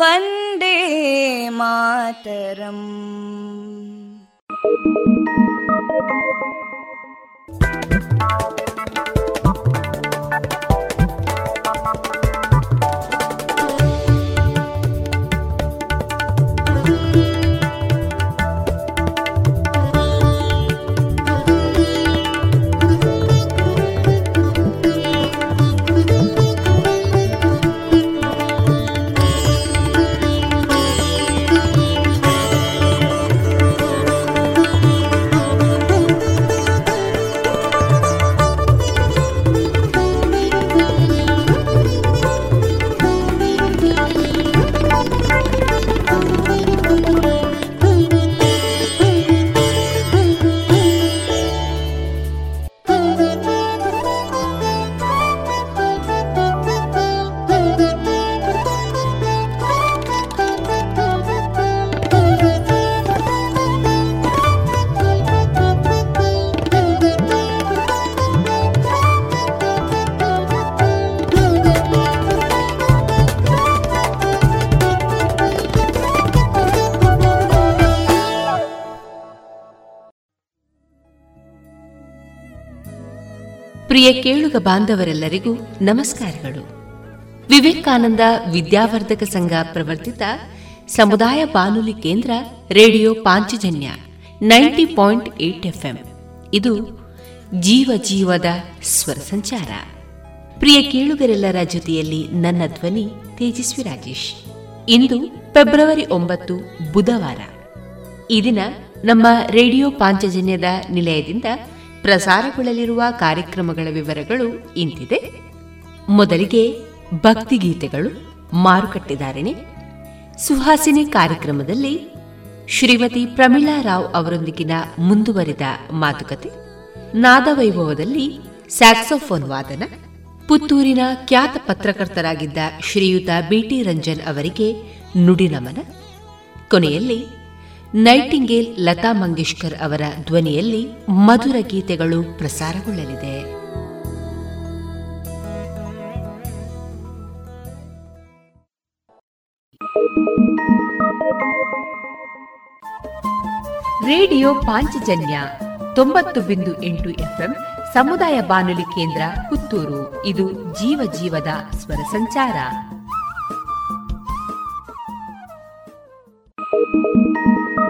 वन्दे मातरम् ಪ್ರಿಯ ಕೇಳುಗ ಬಾಂಧವರೆಲ್ಲರಿಗೂ ನಮಸ್ಕಾರಗಳು. ವಿವೇಕಾನಂದ ವಿದ್ಯಾವರ್ಧಕ ಸಂಘ ಪ್ರವರ್ತಿತ ಸಮುದಾಯ ಬಾನುಲಿ ಕೇಂದ್ರ radio Panchajanya ninety point eight FM. ಇದು ಜೀವ ಜೀವದ ಸ್ವರ ಸಂಚಾರ. ಪ್ರಿಯ ಕೇಳುಗರೆಲ್ಲರ ಜೊತೆಯಲ್ಲಿ ನನ್ನ ಧ್ವನಿ ತೇಜಸ್ವಿ ರಾಜೇಶ್. ಇಂದು ಫೆಬ್ರವರಿ ಒಂಬತ್ತು, ಬುಧವಾರ. ಈ ದಿನ ನಮ್ಮ ರೇಡಿಯೋ ಪಾಂಚಜನ್ಯದ ನಿಲಯದಿಂದ ಪ್ರಸಾರಗೊಳ್ಳಲಿರುವ ಕಾರ್ಯಕ್ರಮಗಳ ವಿವರಗಳು ಇಂತಿದೆ. ಮೊದಲಿಗೆ ಭಕ್ತಿಗೀತೆಗಳು ಮಾರುಕಟ್ಟೆದಾರಣೆ ಸುಹಾಸಿನಿ ಕಾರ್ಯಕ್ರಮದಲ್ಲಿ ಶ್ರೀಮತಿ ಪ್ರಮೀಳಾ ರಾವ್ ಅವರೊಂದಿಗಿನ ಮುಂದುವರಿದ ಮಾತುಕತೆ. ನಾದವೈಭವದಲ್ಲಿ ಸ್ಯಾಕ್ಸೋಫೋನ್ ವಾದನ. ಪುತ್ತೂರಿನ ಖ್ಯಾತ ಪತ್ರಕರ್ತರಾಗಿದ್ದ ಶ್ರೀಯುತ ಬಿಟಿ ರಂಜನ್ ಅವರಿಗೆ ನುಡಿನಮನ ಕೊನೆಯಲ್ಲಿ ನೈಟಿಂಗೇಲ್ ಲತಾ ಮಂಗೇಶ್ಕರ್ ಅವರ ಧ್ವನಿಯಲ್ಲಿ ಮಧುರ ಗೀತೆಗಳು ಪ್ರಸಾರಗೊಳ್ಳಲಿದೆ. ರೇಡಿಯೋ ಪಾಂಚಜನ್ಯ ತೊಂಬತ್ತು ಬಿಂದು ಎಂಟು ಎಫ್ಎಂ ಸಮುದಾಯ ಬಾನುಲಿ ಕೇಂದ್ರ ಪುತ್ತೂರು. ಇದು ಜೀವ ಜೀವದ ಸ್ವರ ಸಂಚಾರ.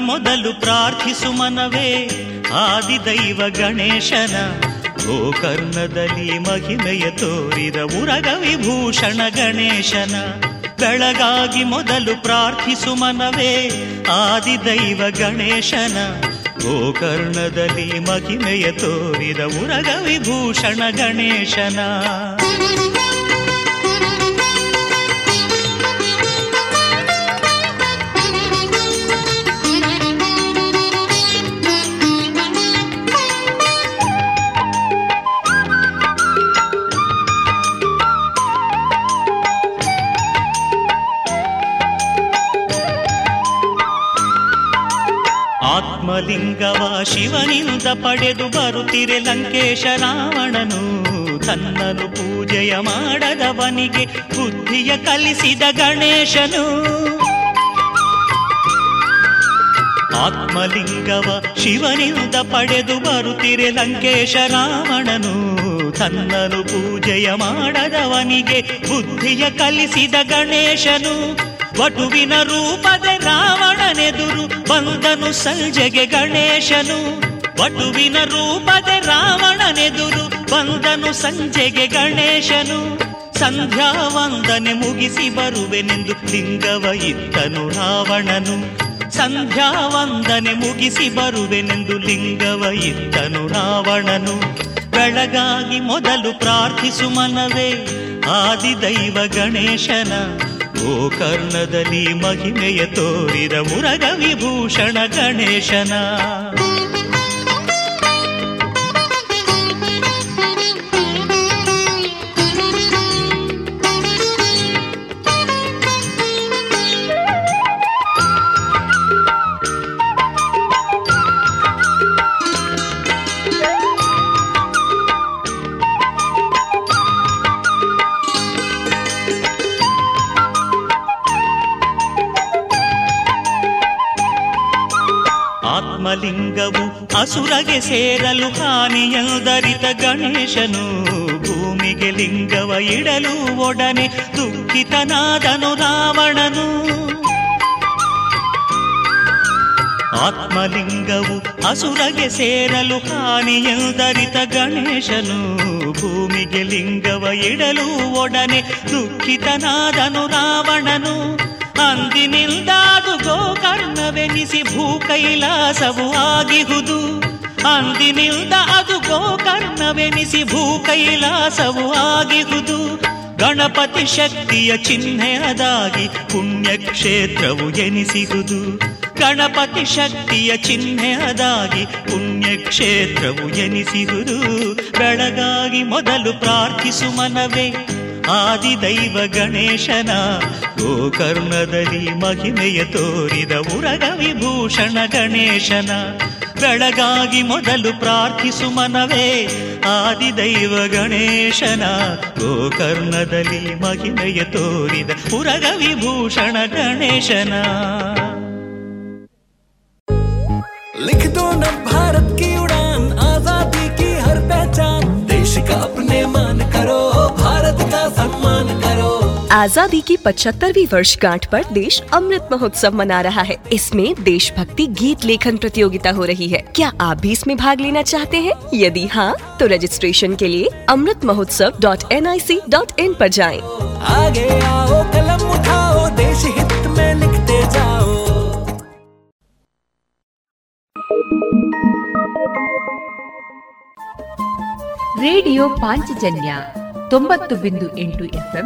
ಮೊದಲು ಪ್ರಾರ್ಥಿಸು ಮನವೇ. ಆದಿದೈವ ಗಣೇಶನ ಗೋಕರ್ಣದಲ್ಲಿ ಮಹಿಮೆಯ ತೋರಿದ ಉರಗ ವಿಭೂಷಣ ಗಣೇಶನ. ಬೆಳಗಾಗಿ ಮೊದಲು ಪ್ರಾರ್ಥಿಸು ಮನವೇ. ಆದಿದೈವ ಗಣೇಶನ ಗೋಕರ್ಣದಲ್ಲಿ ಮಹಿಮೆಯ ತೋರಿದ ಉರಗ ವಿಭೂಷಣ ಗಣೇಶನ. ಆತ್ಮಲಿಂಗವ ಶಿವನಿಂದ ಪಡೆದು ಬರುತ್ತಿರೆ ಲಂಕೇಶ ರಾವಣನು. ತನ್ನನು ಪೂಜೆಯ ಮಾಡದವನಿಗೆ ಬುದ್ಧಿಯ ಕಲಿಸಿದ ಗಣೇಶನು. ಆತ್ಮಲಿಂಗವ ಶಿವನಿಂದ ಪಡೆದು ಬರುತ್ತಿರೆ ಲಂಕೇಶ ರಾವಣನು. ತನ್ನನು ಪೂಜೆಯ ಮಾಡದವನಿಗೆ ಬುದ್ಧಿಯ ಕಲಿಸಿದ ಗಣೇಶನು. ವಟುವಿನ ರೂಪದ ರಾವಣನೆದುರು ಬಂದನು ಸಂಜೆಗೆ ಗಣೇಶನು. ವಟುವಿನ ರೂಪದ ರಾವಣನೆದುರು ಬಂದನು ಸಂಜೆಗೆ ಗಣೇಶನು. ಸಂಧ್ಯಾ ವಂದನೆ ಮುಗಿಸಿ ಬರುವೆನೆಂದು ಲಿಂಗವ ಇತ್ತನು ರಾವಣನು. ಸಂಧ್ಯಾ ವಂದನೆ ಮುಗಿಸಿ ಬರುವೆನೆಂದು ಲಿಂಗವ ಇತ್ತನು ರಾವಣನು. ಬೆಳಗಾಗಿ ಮೊದಲು ಪ್ರಾರ್ಥಿಸು ಮನವೇ, ಆದಿದೈವ ಗಣೇಶನ. ಗೋಕರ್ಣದಲ್ಲಿ ಮಹಿಮೆಯ ತೋರಿದ ಮುರಗ ವಿಭೂಷಣ ಗಣೇಶನ. ಅಸುರಗೆ ಸೇರಲು ಹಾನಿಯದರಿತ ಗಣೇಶನು ಭೂಮಿಗೆ ಲಿಂಗವ ಇಡಲು ಒಡನೆ ದುಃಖಿತನಾದನು ರಾವಣನು. ಆತ್ಮಲಿಂಗವು ಅಸುರಗೆ ಸೇರಲು ಹಾನಿಯದರಿತ ಗಣೇಶನು ಭೂಮಿಗೆ ಲಿಂಗವ ಇಡಲು ಒಡನೆ ದುಃಖಿತನಾದನು ರಾವಣನು. ಅಂದಿನಿಂದಾದು ಗೋಕರ್ಣವೆನಿಸಿ ಭೂ ಕೈಲಾಸವು ಆಗಿಹುದು ಅಂದಿನಿಂದ ಅದು ಗೋಕರ್ಣವೆನಿಸಿ ಭೂ ಕೈಲಾಸವು ಆಗಿಹುದು. ಗಣಪತಿ ಶಕ್ತಿಯ ಚಿಹ್ನೆಯದಾಗಿ ಪುಣ್ಯಕ್ಷೇತ್ರವು ಎನಿಸಿಹುದು ಗಣಪತಿ ಶಕ್ತಿಯ ಚಿಹ್ನೆಯದಾಗಿ ಪುಣ್ಯಕ್ಷೇತ್ರವು ಎನಿಸಿಹುದು ಬೆಳಗಾಗಿ ಮೊದಲು ಪ್ರಾರ್ಥಿಸು ಮನವೇ. ಆದಿದೈವ ಗಣೇಶನ ಗೋಕರ್ಣದಲ್ಲಿ ಮಹಿಮೆಯ ತೋರಿದ ಉರಗ ವಿಭೂಷಣ ಗಣೇಶನ ಬೆಳಗಾಗಿ ಮೊದಲು ಪ್ರಾರ್ಥಿಸು ಮನವೇ ಆದಿದೈವ ಗಣೇಶನ ಗೋಕರ್ಣದಲ್ಲಿ ಮಹಿಮೆಯ ತೋರಿದ ಉರಗ ವಿಭೂಷಣ ಗಣೇಶನ लिख दो न भारत की आजादी की 75वीं वर्षगांठ पर देश अमृत महोत्सव मना रहा है इसमें देशभक्ति गीत लेखन प्रतियोगिता हो रही है क्या आप भी इसमें भाग लेना चाहते हैं यदि हाँ तो रजिस्ट्रेशन के लिए Amrit Mahotsav dot N I C dot in पर जाएं। आगे आओ कलम उठाओ देश हित में लिखते जाओ ರೇಡಿಯೋ ಪಾಂಚಜನ್ಯ ತೊಂಬತ್ತು ಬಿಂದು ಎಂಟು ಎಫ್ಎಂ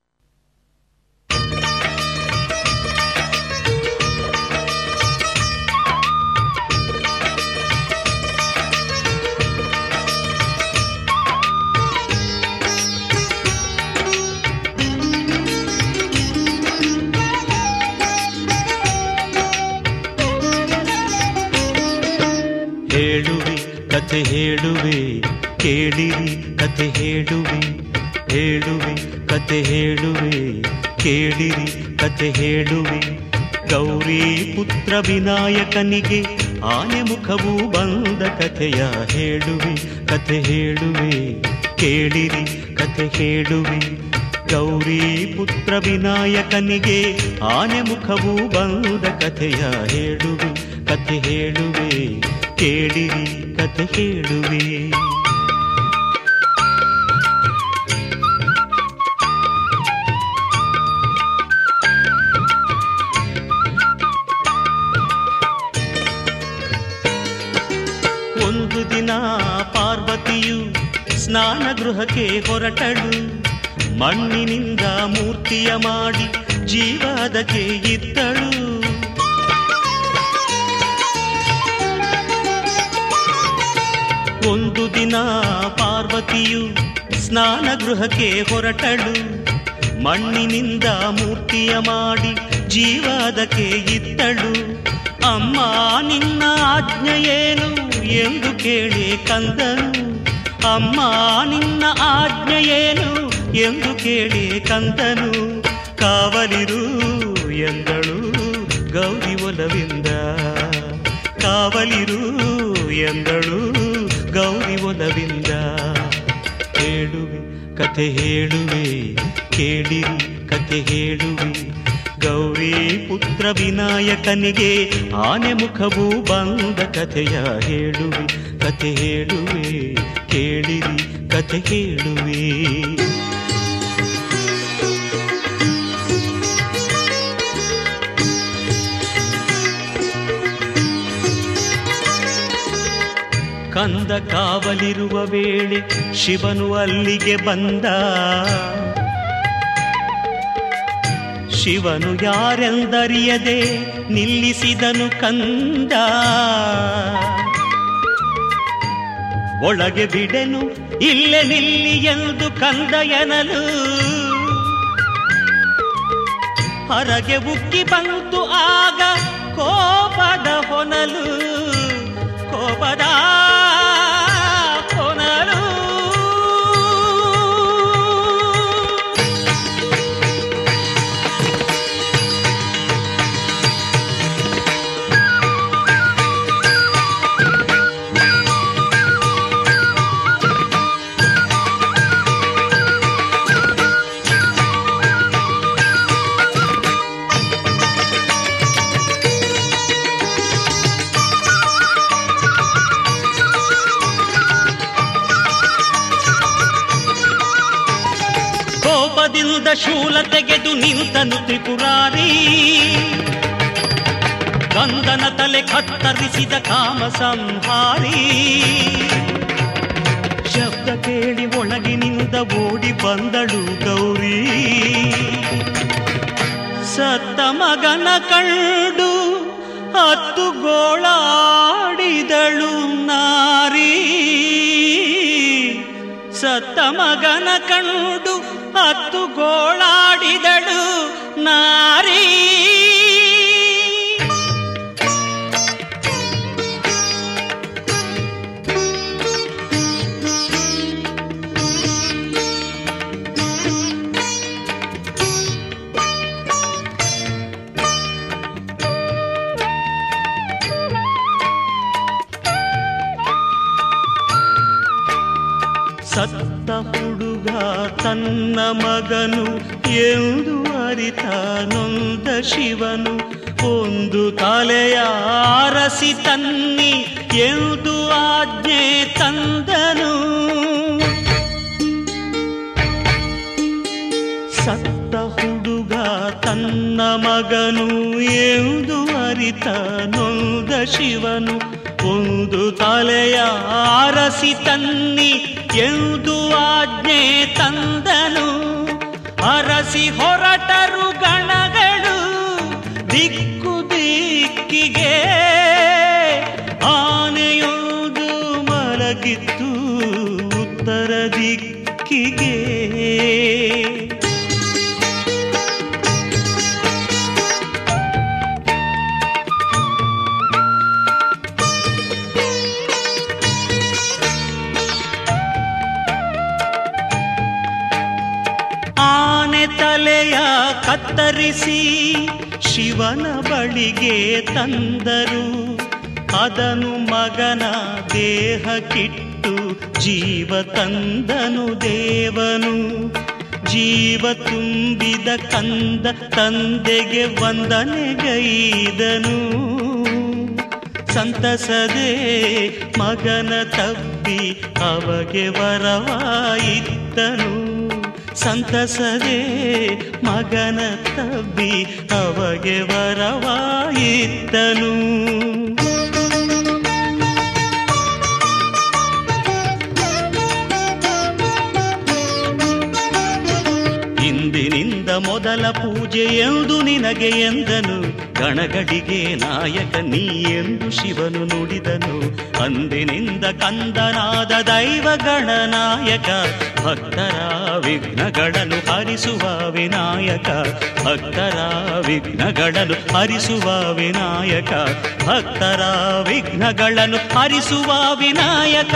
ಕಥೆ ಹೇಳುವೆ, ಕೇಳಿರಿ, ಕಥೆ ಹೇಳುವೆ ಹೇಳುವೆ, ಕಥೆ ಹೇಳುವೆ, ಕೇಳಿರಿ, ಕಥೆ ಹೇಳುವೆ. ಗೌರಿ ಪುತ್ರ ವಿನಾಯಕನಿಗೆ ಆನೆ ಮುಖವು ಬಂದ ಕಥೆಯ ಹೇಳುವೆ, ಕಥೆ ಹೇಳುವೆ, ಕೇಳಿರಿ, ಕಥೆ ಹೇಳುವೆ. ಗೌರಿ ಪುತ್ರ ವಿನಾಯಕನಿಗೆ ಆನೆ ಮುಖವು ಬಂದ ಕಥೆಯ ಹೇಳುವೆ, ಕಥೆ ಹೇಳುವೆ. ಕೇಳಿರಿ ಕತೆ ಹೇಳುವೆ ಒಂದು ದಿನ ಪಾರ್ವತಿಯು ಸ್ನಾನ ಗೃಹಕ್ಕೆ ಹೊರಟಳು. ಮಣ್ಣಿನಿಂದ ಮೂರ್ತಿಯ ಮಾಡಿ ಜೀವದಕ್ಕೆ ಇದ್ದಳು. ಒಂದು ದಿನ ಪಾರ್ವತಿಯು ಸ್ನಾನ ಗೃಹಕ್ಕೆ ಹೊರಟಳು. ಮಣ್ಣಿನಿಂದ ಮೂರ್ತಿಯ ಮಾಡಿ ಜೀವದಕ್ಕೆ ಇತ್ತಳು. ಅಮ್ಮ, ನಿನ್ನ ಆಜ್ಞೆಯೇನು ಎಂದು ಕೇಳಿ ಕಂದನು. ಅಮ್ಮ, ನಿನ್ನ ಆಜ್ಞೆಯೇನು ಎಂದು ಕೇಳಿ ಕಂದನು. ಕಾವಲಿರು ಎಂದಳು ಗೌರಿ ಒಲವಿಂದ. ಕಾವಲಿರು ಎಂದಳು ಒಲವಿಂದ ಹೇಳುವೆ ಕಥೆ ಹೇಳುವೆ, ಕೇಳಿರಿ, ಕಥೆ ಹೇಳುವೆ. ಗೌರಿ ಪುತ್ರ ವಿನಾಯಕನಿಗೆ ಆನೆ ಮುಖವು ಬಂದ ಕಥೆಯ ಹೇಳುವೆ, ಕಥೆ ಹೇಳುವೆ, ಕೇಳಿರಿ, ಕಥೆ ಹೇಳುವೆ. ಕಂದ ಕಾವಲಿರುವ ವೇಳೆ ಶಿವನು ಅಲ್ಲಿಗೆ ಬಂದ. ಶಿವನು ಯಾರೆಂದರಿಯದೆ ನಿಲ್ಲಿಸಿದನು ಕಂದ. ಒಳಗೆ ಬಿಡೆನು, ಇಲ್ಲೇ ನಿಲ್ಲಿ ಎಂದು ಕಂದ ಎನಲು. ಹೊರಗೆ ಉಕ್ಕಿ ಬಂತು ಆಗ ಕೋಪದ ಹೊನಲು. ಕೋಪದ ಕೋಪದಿಂದ ಶೂಲ ತೆಗೆದು ನಿಂತನು ತ್ರಿಪುರಾರಿ. ಗಂಧನ ತಲೆ ಕತ್ತರಿಸಿದ ಕಾಮ ಸಂಹಾರಿ. ಶಬ್ದ ಕೇಳಿ ಒಳಗಿನಿಂದ ಓಡಿ ಬಂದಳು ಗೌರಿ. ಸತ್ತ ಮಗನ ಕಂಡು ಹತ್ತು ಗೋಳಾಡಿದಳು ನಾರಿ. ಸತ್ತ ಮಗನ ಕಂಡು ಗೋಳಾಡಿದಳು ನಾರಿ ತನ್ನ ಮಗನು ಎಂದು ಅರಿತ ನೊಂದ ಶಿವನು. ಒಂದು ತಲೆಯ ಆರಸಿ ತನ್ನಿ ಎಂದು ಆಜ್ಞೆ ತಂದನು. ಸತ್ತ ಹುಡುಗ ತನ್ನ ಮಗನು ಎಂದು ಅರಿತ ನೊಂದ ಶಿವನು. ಒಂದು ತಲೆಯ ಆರಸಿ ತನ್ನಿ ಎಂದು ಆಜ್ಞೆ ತಂದನು. ಅರಸಿ ಹೊರಟರು ಗಣಗಳು. ದಿಕ್ಕು ತಲೆಯ ಕತ್ತರಿಸಿ ಶಿವನ ಬಳಿಗೆ ತಂದರು. ಅದನು ಮಗನ ದೇಹ ಕಿಟ್ಟು ಜೀವ ತಂದನು ದೇವನು. ಜೀವ ತುಂಬಿದ ಕಂದ ತಂದೆಗೆ ವಂದನೆಗೈದನು ಸಂತಸದೆ ಮಗನ ತಬ್ಬಿ ಅವಗೆ ವರವಾಯಿದ್ದನು ಸಂತಸದೆ ಮಗನ ತಬ್ಬಿ ಅವಗೆ ವರವಾಯಿದ್ದನು ಇಂದಿನಿಂದ ಮೊದಲ ಪೂಜೆ ಎಂದು ನಿನಗೆ ಎಂದನು. ಗಣಗಡಿಗೆ ನಾಯಕ ನೀ ಎಂದು ಶಿವನು ನುಡಿದನು. ಅಂದಿನಿಂದ ಕಂದನಾದ ದೈವ ಗಣನಾಯಕ ಭಕ್ತರ ವಿಘ್ನಗಳನ್ನು ಹರಿಸುವ ವಿನಾಯಕ, ಭಕ್ತರ ವಿಘ್ನಗಳನ್ನು ಹರಿಸುವ ವಿನಾಯಕ, ಭಕ್ತರ ವಿಘ್ನಗಳನ್ನು ಹರಿಸುವ ವಿನಾಯಕ.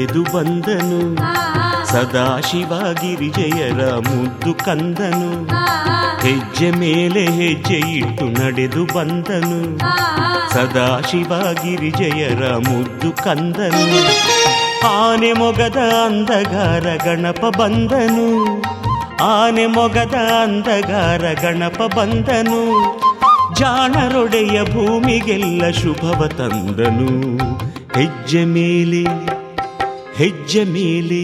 ನಡೆದು ಬಂದನು. ಸದಾಶಿವ ಗಿರಿಜಯರ ಮುದ್ದು ಕಂದನು. ಹೆಜ್ಜೆ ಮೇಲೆ ಹೆಜ್ಜೆ ಇಟ್ಟು ನಡೆದು ಬಂದನು. ಸದಾಶಿವ ಜಯರ ಮುದ್ದು ಕಂದನು. ಆನೆ ಮೊಗದ ಅಂಧಗಾರ ಗಣಪ ಬಂದನು. ಆನೆ ಮೊಗದ ಅಂಧಗಾರ ಗಣಪ ಬಂದನು. ಜಾಣರೊಡೆಯ ಭೂಮಿಗೆಲ್ಲ ಶುಭವ ತಂದನು. ಹೆಜ್ಜೆ ಮೇಲೆ ಹೆಜ್ಜೆ ಮೇಲೆ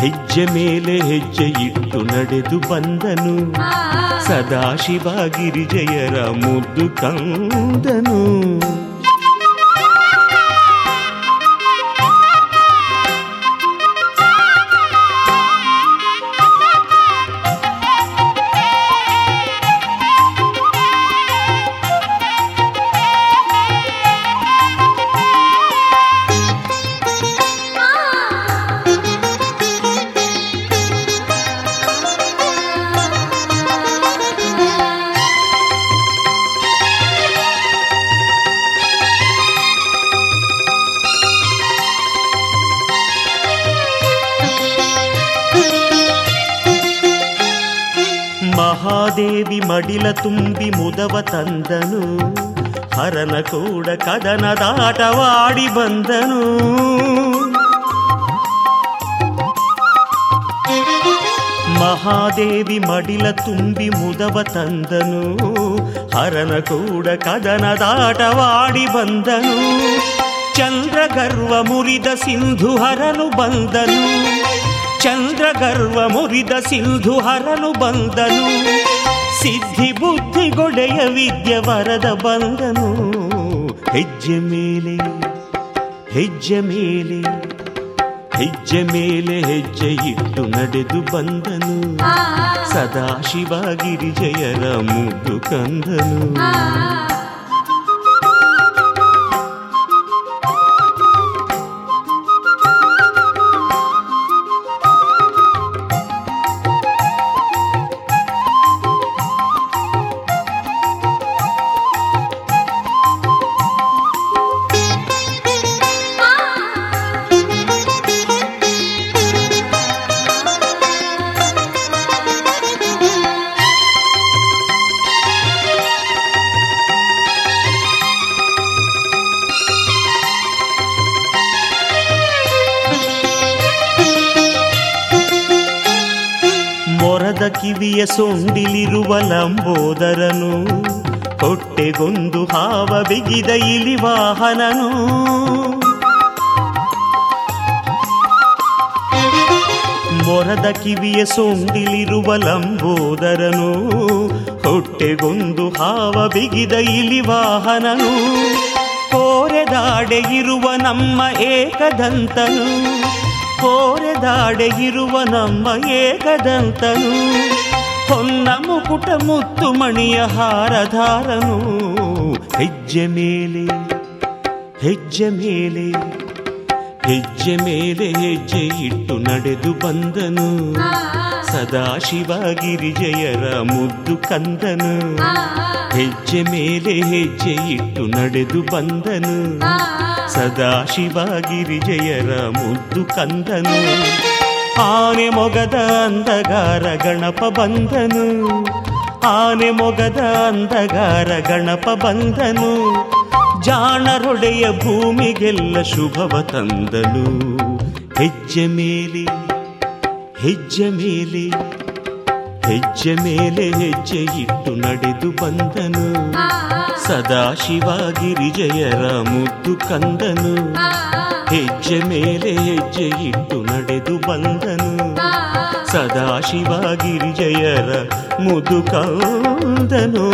ಹೆಜ್ಜೆ ಮೇಲೆ ಹೆಜ್ಜೆ ಇಟ್ಟು ನಡೆದು ಬಂದನು. ಸದಾಶಿವ ಗಿರಿಜಯರ ಮುದ್ದು ಕಂದನು. ಮುದವ ತಂದನು. ಹರನ ಕೂಡ ಕದನದಾಟವಾಡಿ ಬಂದನು. ಮಹಾದೇವಿ ಮಡಿಲ ತುಂಬಿ ಮುದವ ತಂದನು. ಹರನ ಕೂಡ ಕದನದಾಟವಾಡಿ ಬಂದನು. ಚಂದ್ರ ಗರ್ವ ಮುರಿದ ಸಿಂಧು ಹರನು ಬಂದನು. ಚಂದ್ರ ಗರ್ವ ಮುರಿದ ಸಿಂಧು ಹರನು ಬಂದನು. ಸಿದ್ಧಿ ಬುದ್ಧಿ ಗೊಡೆಯ ವಿದ್ಯ ವರದ ಬಂದನು ಹೆಜ್ಜೆ ಮೇಲೆ ಹೆಜ್ಜೆ ಮೇಲೆ ಹೆಜ್ಜೆ ಮೇಲೆ ಹೆಜ್ಜೆ ಇಟ್ಟು ನಡೆದು ಬಂದನು. ಸದಾಶಿವ ಗಿರಿಜಯರ ಮುದ್ದು ಕಂದನು. ಹೊಟ್ಟೆಗೊಂದು ಹಾವ ಬಿಗಿದ ಇಲಿ ವಾಹನನು ಮೊರದ ಕಿವಿಯ ಸೊಂಡಿಲಿರುವ ಲಂಬೋದರನು, ಹೊಟ್ಟೆಗೊಂದು ಹಾವ ಬಿಗಿದ ಇಲಿ ವಾಹನನು ಕೋರೆದಾಡೆ ಇರುವ ನಮ್ಮ ಏಕದಂತನು, ಕೋರೆದಾಡೆ ಇರುವ ನಮ್ಮ ಏಕದಂತನು. ಹೊನ್ನ ಮುಕುಟ ಮುತ್ತು ಮಣಿಯ ಹಾರಧಾರನು. ಹೆಜ್ಜೆ ಮೇಲೆ ಹೆಜ್ಜೆ ಮೇಲೆ ಹೆಜ್ಜೆ ಮೇಲೆ ಹೆಜ್ಜೆ ಇಟ್ಟು ನಡೆದು ಬಂದನು. ಸದಾಶಿವ ಗಿರಿಜಯರ ಮುದ್ದು ಕಂದನು. ಹೆಜ್ಜೆ ಮೇಲೆ ಹೆಜ್ಜೆ ಇಟ್ಟು ನಡೆದು ಬಂದನು. ಸದಾಶಿವ ಗಿರಿಜಯರ ಮುದ್ದು ಕಂದನು. ಆನೆ ಮೊಗದ ಅಂದಗಾರ ಗಣಪ ಬಂದನು ಆನೆ ಮೊಗದ ಅಂದಗಾರ ಗಣಪ ಬಂದನು ಜಾಣರೊಡೆಯ ಭೂಮಿಗೆಲ್ಲ ಶುಭವ ತಂದನು. ಹೆಜ್ಜೆ ಮೇಲೆ ಹೆಜ್ಜೆ ಮೇಲೆ ಹೆಜ್ಜೆ ಮೇಲೆ ಹೆಜ್ಜೆ ಇಟ್ಟು ನಡೆದು ಬಂದನು. ಸದಾಶಿವ ಗಿರಿಜಯರ ಮುದ್ದು ಕಂದನು. ಹೆಜ್ಜೆ ಮೇಲೆ ಹೆಜ್ಜೆ ಇಟ್ಟು ನಡೆದು ಬಂದನು. ಸದಾ ಶಿವಗಿರಿಜಯರ ಮುದು ಕಂದನು.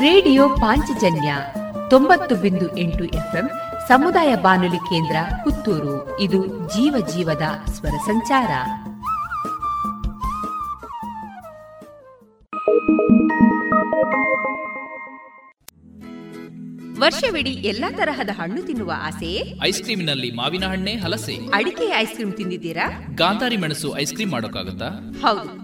ರೇಡಿಯೋ ಪಾಂಚಜನ್ಯ ತೊಂಬತ್ತು ಬಿಂದು ಎಂಟು ಎಫ್ಎಂ ಸಮುದಾಯ ಬಾನುಲಿ ಕೇಂದ್ರ ಪುತ್ತೂರು. ಇದು ಜೀವ ಜೀವದ ಸ್ವರ ಸಂಚಾರ. ವರ್ಷವಿಡೀ ಎಲ್ಲಾ ತರಹದ ಹಣ್ಣು ತಿನ್ನುವ ಆಸೆಯೇ ಐಸ್ ಕ್ರೀಮಿನಲ್ಲಿ ಮಾವಿನ ಹಣ್ಣೆ ಹಲಸೆ. ಅಡಿಕೆ ಐಸ್ ಕ್ರೀಮ್ ತಿಂದಿದ್ದೀರಾ? ಗಾಂಧಾರಿ ಮೆಣಸು ಐಸ್ ಕ್ರೀಮ್ ಮಾಡೋಕ್ಕಾಗತ್ತಾ? ಹೌದು.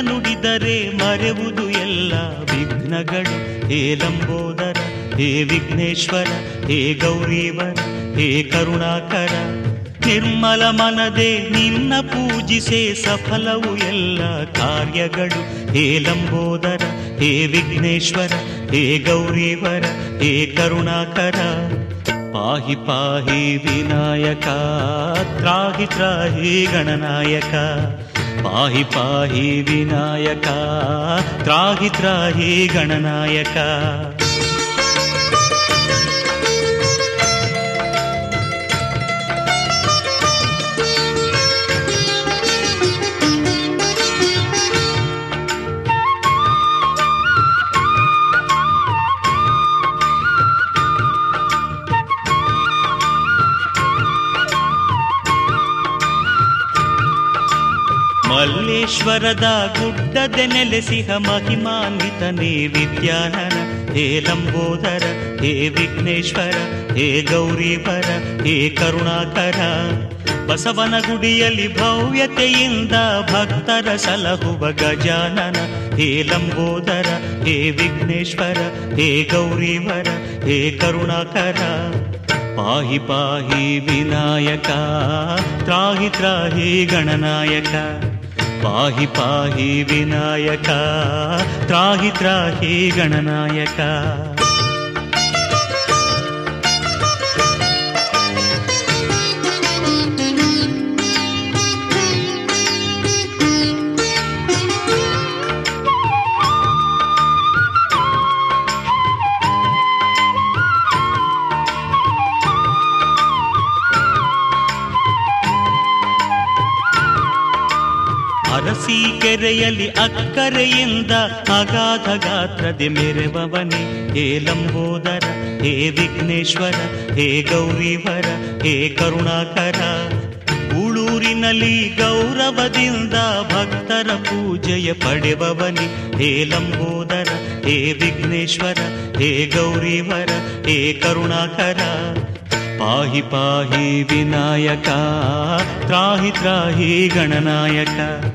ನುಡಿದರೆ ಮರೆವುದು ಎಲ್ಲ ವಿಘ್ನಗಳು. ಹೇ ಲಂಬೋದರ, ಹೇ ವಿಘ್ನೇಶ್ವರ, ಹೇ ಗೌರೀವರ, ಹೇ ಕರುಣಾಕರ. ನಿರ್ಮಲ ಮನದೆ ನಿನ್ನ ಪೂಜಿಸೆ ಸಫಲವು ಎಲ್ಲ ಕಾರ್ಯಗಳು. ಹೇ ಲಂಬೋದರ, ಹೇ ವಿಘ್ನೇಶ್ವರ, ಹೇ ಗೌರೀವರ, ಹೇ ಕರುಣಾಕರ. ಪಾಹಿ ಪಾಹಿ ವಿನಾಯಕ, ತ್ರಾಹಿ ತ್ರಾಹಿ ಗಣನಾಯಕ. पाहि पाहि विनायका त्राहि त्राहि गणनायका। ಮಲ್ಲೇಶ್ವರದ ಗುಡ್ಡದೆ ನೆಲೆಸಿಹ ಮಹಿಮಾನ್ವಿತನೇ ವಿದ್ಯಾನನ ಹೇ ಲಂಬೋದರ, ಹೇ ವಿಘ್ನೇಶ್ವರ, ಹೇ ಗೌರಿವರ, ಹೇ ಕರುಣಾಕರ. ಬಸವನ ಗುಡಿಯಲ್ಲಿ ಭವ್ಯತೆಯಿಂದ ಭಕ್ತರ ಸಲಹುವ ಗಜಾನನ, ಹೇ ಲಂಬೋದರ, ಹೇ ವಿಘ್ನೇಶ್ವರ, ಹೇ ಗೌರೀವರ, ಹೇ ಕರುಣಾಕರ. ಪಾಹಿ ಪಾಹಿ ವಿನಾಯಕ, ತ್ರಾಹಿ ತ್ರಾಹಿ ಗಣನಾಯಕ. पाहि पाहि विनायका त्राहि त्राहि गणनायका। ಕೆರೆಯಲ್ಲಿ ಅಕ್ಕರೆಯಿಂದ ಅಗಾಧ ಗಾತ್ರದೆ ಮೆರೆವವನೆ. ಹೇ ಲಂಬೋದರ, ಹೇ ವಿಘ್ನೇಶ್ವರ, ಹೇ ಗೌರಿವರ, ಹೇ ಕರುಣಾಕರ. ಉಳೂರಿನಲ್ಲಿ ಗೌರವದಿಂದ ಭಕ್ತರ ಪೂಜೆಯ ಪಡೆವವನಿ. ಹೇ ಲಂಬೋದರ, ಹೇ ವಿಘ್ನೇಶ್ವರ, ಹೇ ಗೌರಿವರ, ಹೇ ಕರುಣಾಕರ. ಪಾಹಿ ಪಾಹಿ ವಿನಾಯಕ, ತ್ರಾಹಿ ತ್ರಾಹಿ ಗಣನಾಯಕ.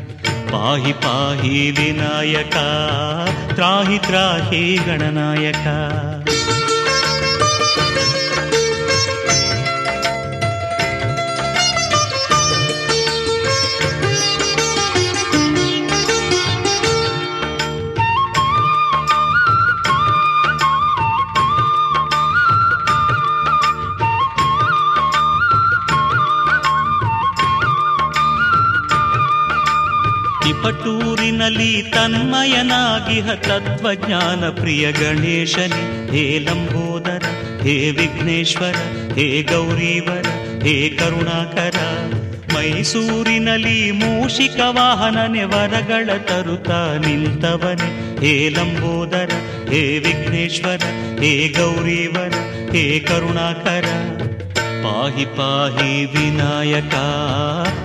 पाहि पाहि विनायका त्राहि त्राहि गणनायका। ಪಟೂರಿನಲ್ಲಿ ತನ್ಮಯನಾಗಿಹ ತತ್ವಜ್ಞಾನ ಪ್ರಿಯ ಗಣೇಶನೆ, ಹೇ ಲಂಬೋದರ, ಹೇ ವಿಘ್ನೇಶ್ವರ, ಹೇ ಗೌರೀವರ, ಹೇ ಕರುಣಾಕರ. ಮೈಸೂರಿನಲ್ಲಿ ಮೂಷಿಕ ವಾಹನನೆ ವರಗಳ ತರುತ ನಿಂತವನೆ, ಹೇ ಲಂಬೋದರ, ಹೇ ವಿಘ್ನೇಶ್ವರ, ಹೇ ಗೌರೀವರ, ಹೇ ಕರುಣಾಕರ. ಪಾಹಿ ಪಾಹಿ ವಿನಾಯಕ,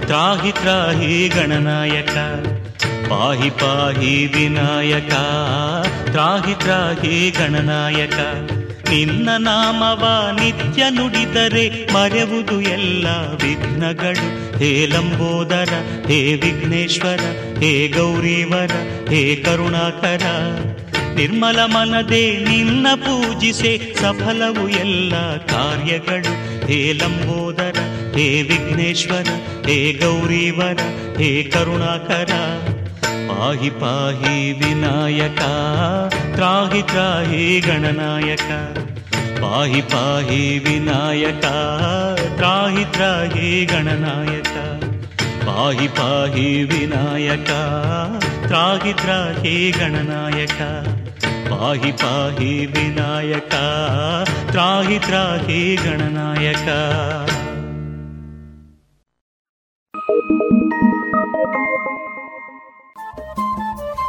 ತ್ರಾಹಿ ತ್ರಾಹಿ ಗಣನಾಯಕ. ಪಾಹಿ ಪಾಹಿ ವಿನಾಯಕ, ತ್ರಾಹಿ ತ್ರಾಹಿ ಗಣನಾಯಕ. ನಿನ್ನ ನಾಮವ ನಿತ್ಯ ನುಡಿದರೆ ಮರೆವುದು ಎಲ್ಲ ವಿಘ್ನಗಳು. ಹೇ ಲಂಬೋದರ, ಹೇ ವಿಘ್ನೇಶ್ವರ, ಹೇ ಗೌರೀವರ, ಹೇ ಕರುಣಾಕರ. ನಿರ್ಮಲ ಮನದೆ ನಿನ್ನ ಪೂಜಿಸೆ ಸಫಲವು ಎಲ್ಲ ಕಾರ್ಯಗಳು. ಹೇ ಲಂಬೋದರ, ಹೇ ವಿಘ್ನೇಶ್ವರ, ಹೇ ಗೌರೀವರ, ಹೇ ಕರುಣಾಕರ. ಪಾಹಿ ಪಾಹಿ ವಿನಾಯಕ ತ್ರಾಹಿ ತ್ರಾಹಿ ಗಣನಾಯಕ ಪಾಹಿ ಪಾಹಿ ವಿನಾಯಕ ತ್ರಾಹಿ ತ್ರಾಹಿ ಗಣನಾಯಕ ಪಾಹಿ ಪಾಹಿ ವಿನಾಯಕ ತ್ರಾಹಿ ತ್ರಾಹಿ ಗಣನಾಯಕ ಪಾಹಿ ಪಾಹಿ ವಿನಾಯಕ ತ್ರಾಹಿ ತ್ರಾಹಿ ಗಣನಾಯಕ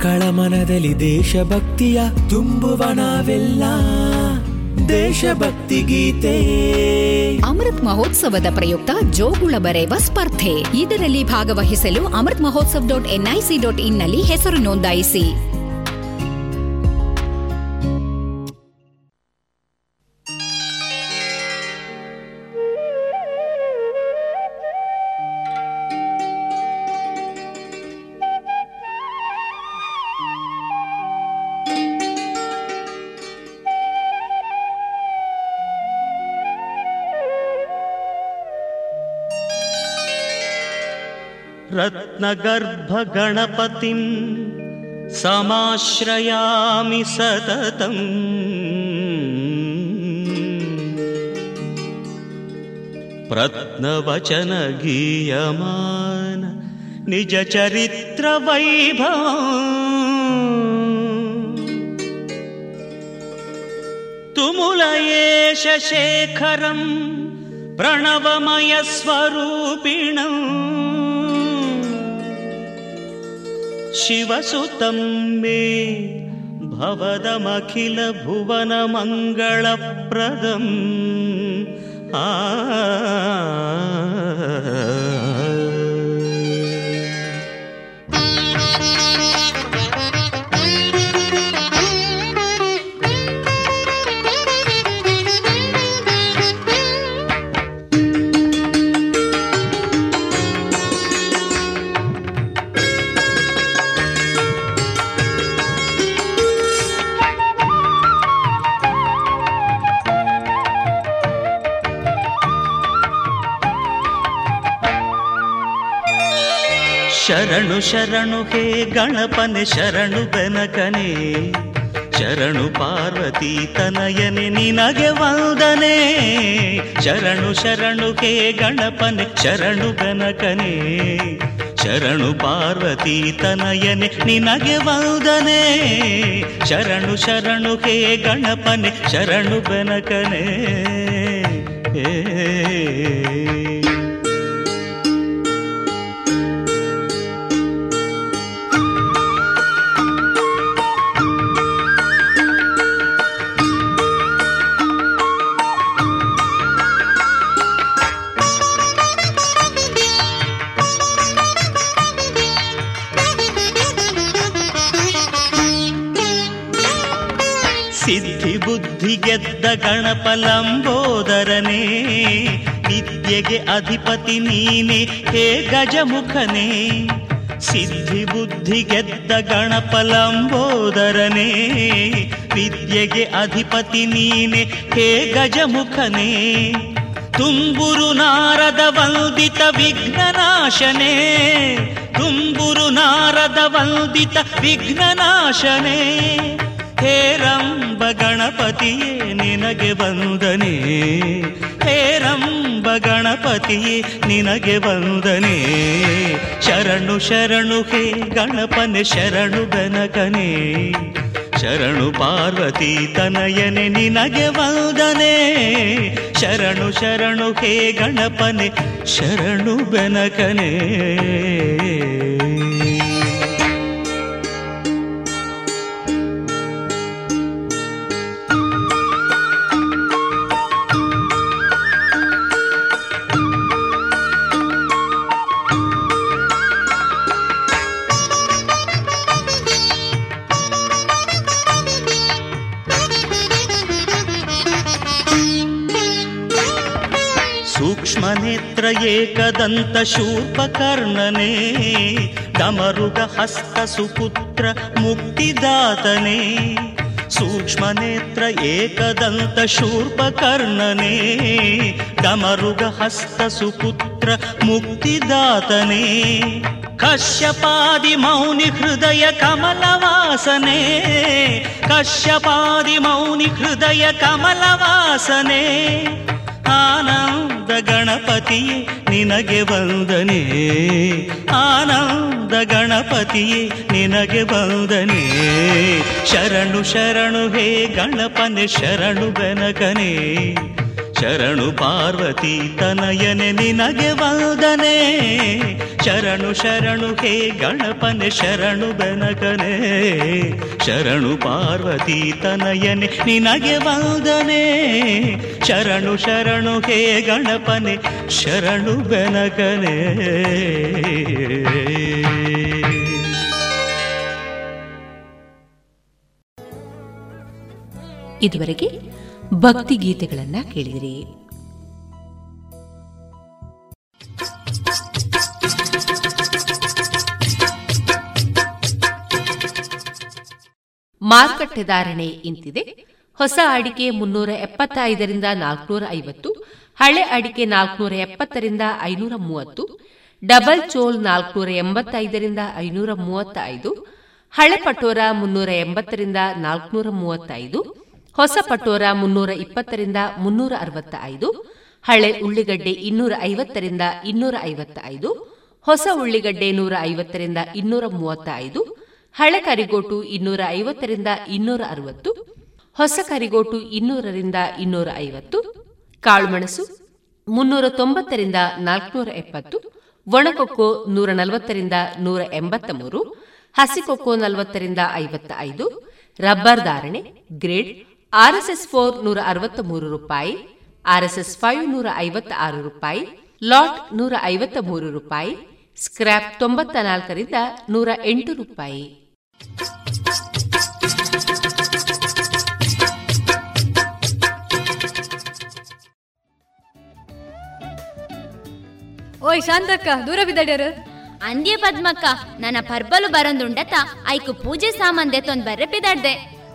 ಮಕ್ಕಳ ಮನದಲ್ಲಿ ದೇಶಭಕ್ತಿಯ ತುಂಬುವಣವೆಲ್ಲ ದೇಶಭಕ್ತಿ ಗೀತೆ. ಅಮೃತ್ ಮಹೋತ್ಸವದ ಪ್ರಯುಕ್ತ ಜೋಗುಳ ಬರೆಯುವ ಸ್ಪರ್ಧೆ. ಇದರಲ್ಲಿ ಭಾಗವಹಿಸಲು Amrit Mahotsav dot NIC dot ಇನ್ನಲ್ಲಿ ಹೆಸರು ನೋಂದಾಯಿಸಿ. रत्नगर्भगणपतिं समाश्रयामि सततम्। प्रत्नवचनगीयमान निजचरित्रवैभव तुमुलयेश शेखरम् प्रणवमयस्वरूपिणम् शिवसुतं मे भवदमखिलभुवनमङ्गलप्रदम्। आ ಶರಣು ಶರಣು ಹೇ ಗಣಪನೆ ಶರಣು ಬೆನಕನೆ ಶರಣು ಪಾರ್ವತಿ ತನಯನೆ ನಿನಗೆ ವಂದನೆ. ಶರಣು ಶರಣು ಹೇ ಗಣಪನೆ ಶರಣು ಬೆನಕನೆ ಶರಣು ಪಾರ್ವತಿ ತನಯನೆ ನಿನಗೆ ವಂದನೆ. ಶರಣು ಶರಣು ಹೇ ಗಣಪನೆ ಶರಣು ಬೆನಕನೆ ಏ ಗಣಪ ಲಂಬೋದರನೇ ವಿದ್ಯೆಗೆ ಅಧಿಪತಿ ನೀನೆ, ಹೇ ಗಜಮುಖನೇ. ಸಿದ್ಧಿ ಬುದ್ಧಿ ಗೆದ್ದ ಗಣಪ ಲಂಬೋದರನೇ ವಿದ್ಯೆಗೆ ಅಧಿಪತಿ ನೀನೆ, ಹೇ ಗಜಮುಖನೇ. ತುಂಬುರು ನಾರದ ವಂದಿತ ವಿಘ್ನನಾಶನೇ, ತುಂಬುರು ನಾರದ ವಂದಿತ ವಿಘ್ನನಾಶನೇ. ಹೇರಂಬ ಗಣಪತಿಯೇ, ನಿನಗೆ ಬಂದನೆ ಹೇರಂಬ ಗಣಪತಿಯೇ, ನಿನಗೆ ಬಂದನೆ ಶರಣು ಶರಣು, ಹೇ ಗಣಪನೆ, ಶರಣು ಗಣಕನೇ ಶರಣು ಪಾರ್ವತಿ ತನಯನೆ, ನಿನಗೆ ವಂದನೆ. ಶರಣು ಶರಣು, ಹೇ ಗಣಪನೆ, ಶರಣು ಬೆನಕನೆ सूक्ष्मनेत्र एकदन्तशूर्पकर्णने डमरुगहस्तसुपुत्र मुक्तिदातने सूक्ष्मनेत्र एकदन्तशूर्पकर्णने डमरुगहस्तसुपुत्र मुक्तिदातने कश्यपादिमौनि हृदय कमलवासने कश्यपादिमौनि हृदय कमलवासने ಆನಂದ ಗಣಪತಿಯೇ ನಿನಗೆ ವಂದನೆ. ಆನಂದ ಗಣಪತಿಯೇ ನಿನಗೆ ವಂದನೆ. ಶರಣು ಶರಣು ಹೇ ಗಣಪನೆ ಶರಣು ಬೆನಕನೆ. ಶರಣು ಪಾರ್ವತಿ ತನಯನೆ ನಿನಗೆ ವಂದನೆ. ಶರಣು ಶರಣು, ಹೇ ಗಣಪನೆ, ಶರಣು ಬೆನಕನೆ. ಶರಣು ಪಾರ್ವತಿ ತನಯನೆ ನಿನಗೆ ವಂದನೆ. ಶರಣು ಶರಣು, ಹೇ ಗಣಪನೆ, ಶರಣು ಬೆನಕನೆ. ಇದುವರೆಗೆ ಭಕ್ತಿ ಗೀತೆಗಳನ್ನ ಕೇಳಿದಿರಿ. ಮಾರುಕಟ್ಟೆ ಧಾರಣೆ ಇಂತಿದೆ. ಹೊಸ ಅಡಿಕೆ ಮುನ್ನೂರ ಎಪ್ಪತ್ತೈದರಿಂದ ನಾಲ್ಕುನೂರ ಐವತ್ತು, ಹಳೆ ಅಡಿಕೆ ನಾಲ್ಕುನೂರ ಎಪ್ಪತ್ತರಿಂದ ಐನೂರ ಮೂವತ್ತು, ಡಬಲ್ ಚೋಲ್ ನಾಲ್ಕುನೂರ ಎಂಬತ್ತೈದರಿಂದ ಐನೂರ ಮೂವತ್ತೈದು, ಹಳೆ ಪಟೋರ ಮುನ್ನೂರ ಎಂಬತ್ತರಿಂದ ನಾಲ್ಕುನೂರ ಮೂವತ್ತೈದು ಹೊಸ ಪಟೋರ ಮುನ್ನೂರ ಇಪ್ಪತ್ತರಿಂದ ಮುನ್ನೂರ ಅರವತ್ತ ಐದು ಹಳೆ ಉಳ್ಳಿಗಡ್ಡೆ ಇನ್ನೂರ ಐವತ್ತರಿಂದ ಇನ್ನೂರ ಐವತ್ತ ಐದು ಹೊಸ ಉಳ್ಳಿಗಡ್ಡೆ ನೂರ ಐವತ್ತರಿಂದ ಇನ್ನೂರ ಮೂವತ್ತ ಐದು ಹಳೆ ಕರಿಗೋಟು ಇನ್ನೂರ ಐವತ್ತರಿಂದ ಇನ್ನೂರ ಅರವತ್ತು, ಹೊಸ ಕರಿಗೋಟು ಇನ್ನೂರರಿಂದ ಇನ್ನೂರ ಐವತ್ತು, ಕಾಳುಮೆಣಸು ಮುನ್ನೂರ ತೊಂಬತ್ತರಿಂದ ನಾಲ್ಕುನೂರ ಎಪ್ಪತ್ತು, ಒಣಕೊಕ್ಕೋ ನೂರ ನಲವತ್ತರಿಂದ ನೂರ ಎಂಬತ್ತ ಮೂರು ಹಸಿಕೊಕ್ಕೋ ನಲವತ್ತರಿಂದ ಐವತ್ತ ಐದು ರಬ್ಬರ್ ಧಾರಣೆ, ಗ್ರೇಡ್ ಆರ್ಎಸ್ಎಸ್ ಫೋರ್ ನೂರ ಅರವತ್ತ ಮೂರು ರೂಪಾಯಿ ಆರ್ಎಸ್ಎಸ್ ಫೈವ್ ನೂರ ಐವತ್ತ ಆರು ರೂಪಾಯಿ ಲಾಟ್ ನೂರ ಐವತ್ತ ಮೂರು ರೂಪಾಯಿ ಸ್ಕ್ರಾಪ್ ತೊಂಬತ್ತ ನಾಲ್ಕರಿಂದ ನೂರ ಎಂಟು ರೂಪಾಯಿ. ಓಯ್ ಶಾಂತಕ್ಕ ದೂರ ಬಿದ್ದಾಡ್ಯಾರ? ಅಂದ್ಯ ಪದ್ಮಕ್ಕ ನನ್ನ ಪರ್ಬಲು ಬರಂದುಂಡತ ಐಕು ಪೂಜೆ ಸಾಮಾನ್ ದೆತ್ತೊಂದ್ ಬರ್ರೆ ಬಿದಾಡ್ದೆ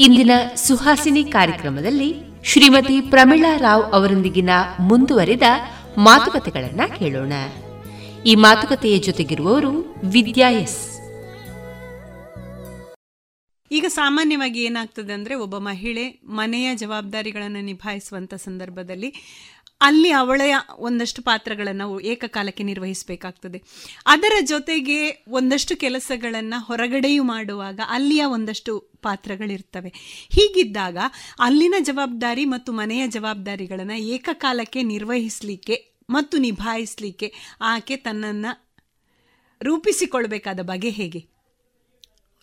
ಇಂದಿನ ಸುಹಾಸಿನಿ ಕಾರ್ಯಕ್ರಮದಲ್ಲಿ ಶ್ರೀಮತಿ ಪ್ರಮೀಳಾ ರಾವ್ ಅವರೊಂದಿಗಿನ ಮುಂದುವರಿದ ಮಾತುಕತೆಗಳನ್ನ ಕೇಳೋಣ. ಈ ಮಾತುಕತೆಯ ಜೊತೆಗಿರುವವರು ವಿದ್ಯಾ ಎಸ್. ಈಗ ಸಾಮಾನ್ಯವಾಗಿ ಏನಾಗ್ತದೆ ಅಂದರೆ ಒಬ್ಬ ಮಹಿಳೆ ಮನೆಯ ಜವಾಬ್ದಾರಿಗಳನ್ನು ನಿಭಾಯಿಸುವಂಥ ಸಂದರ್ಭದಲ್ಲಿ ಅಲ್ಲಿ ಅವಳೆಯ ಒಂದಷ್ಟು ಪಾತ್ರಗಳನ್ನು ಏಕಕಾಲಕ್ಕೆ ನಿರ್ವಹಿಸಬೇಕಾಗ್ತದೆ. ಅದರ ಜೊತೆಗೆ ಒಂದಷ್ಟು ಕೆಲಸಗಳನ್ನು ಹೊರಗಡೆಯೂ ಮಾಡುವಾಗ ಅಲ್ಲಿಯ ಒಂದಷ್ಟು ಪಾತ್ರಗಳಿರ್ತವೆ. ಹೀಗಿದ್ದಾಗ ಅಲ್ಲಿನ ಜವಾಬ್ದಾರಿ ಮತ್ತು ಮನೆಯ ಜವಾಬ್ದಾರಿಗಳನ್ನು ಏಕಕಾಲಕ್ಕೆ ನಿರ್ವಹಿಸಲಿಕ್ಕೆ ಮತ್ತು ನಿಭಾಯಿಸಲಿಕ್ಕೆ ಆಕೆ ತನ್ನನ್ನು ರೂಪಿಸಿಕೊಳ್ಬೇಕಾದ ಬಗೆ ಹೇಗೆ?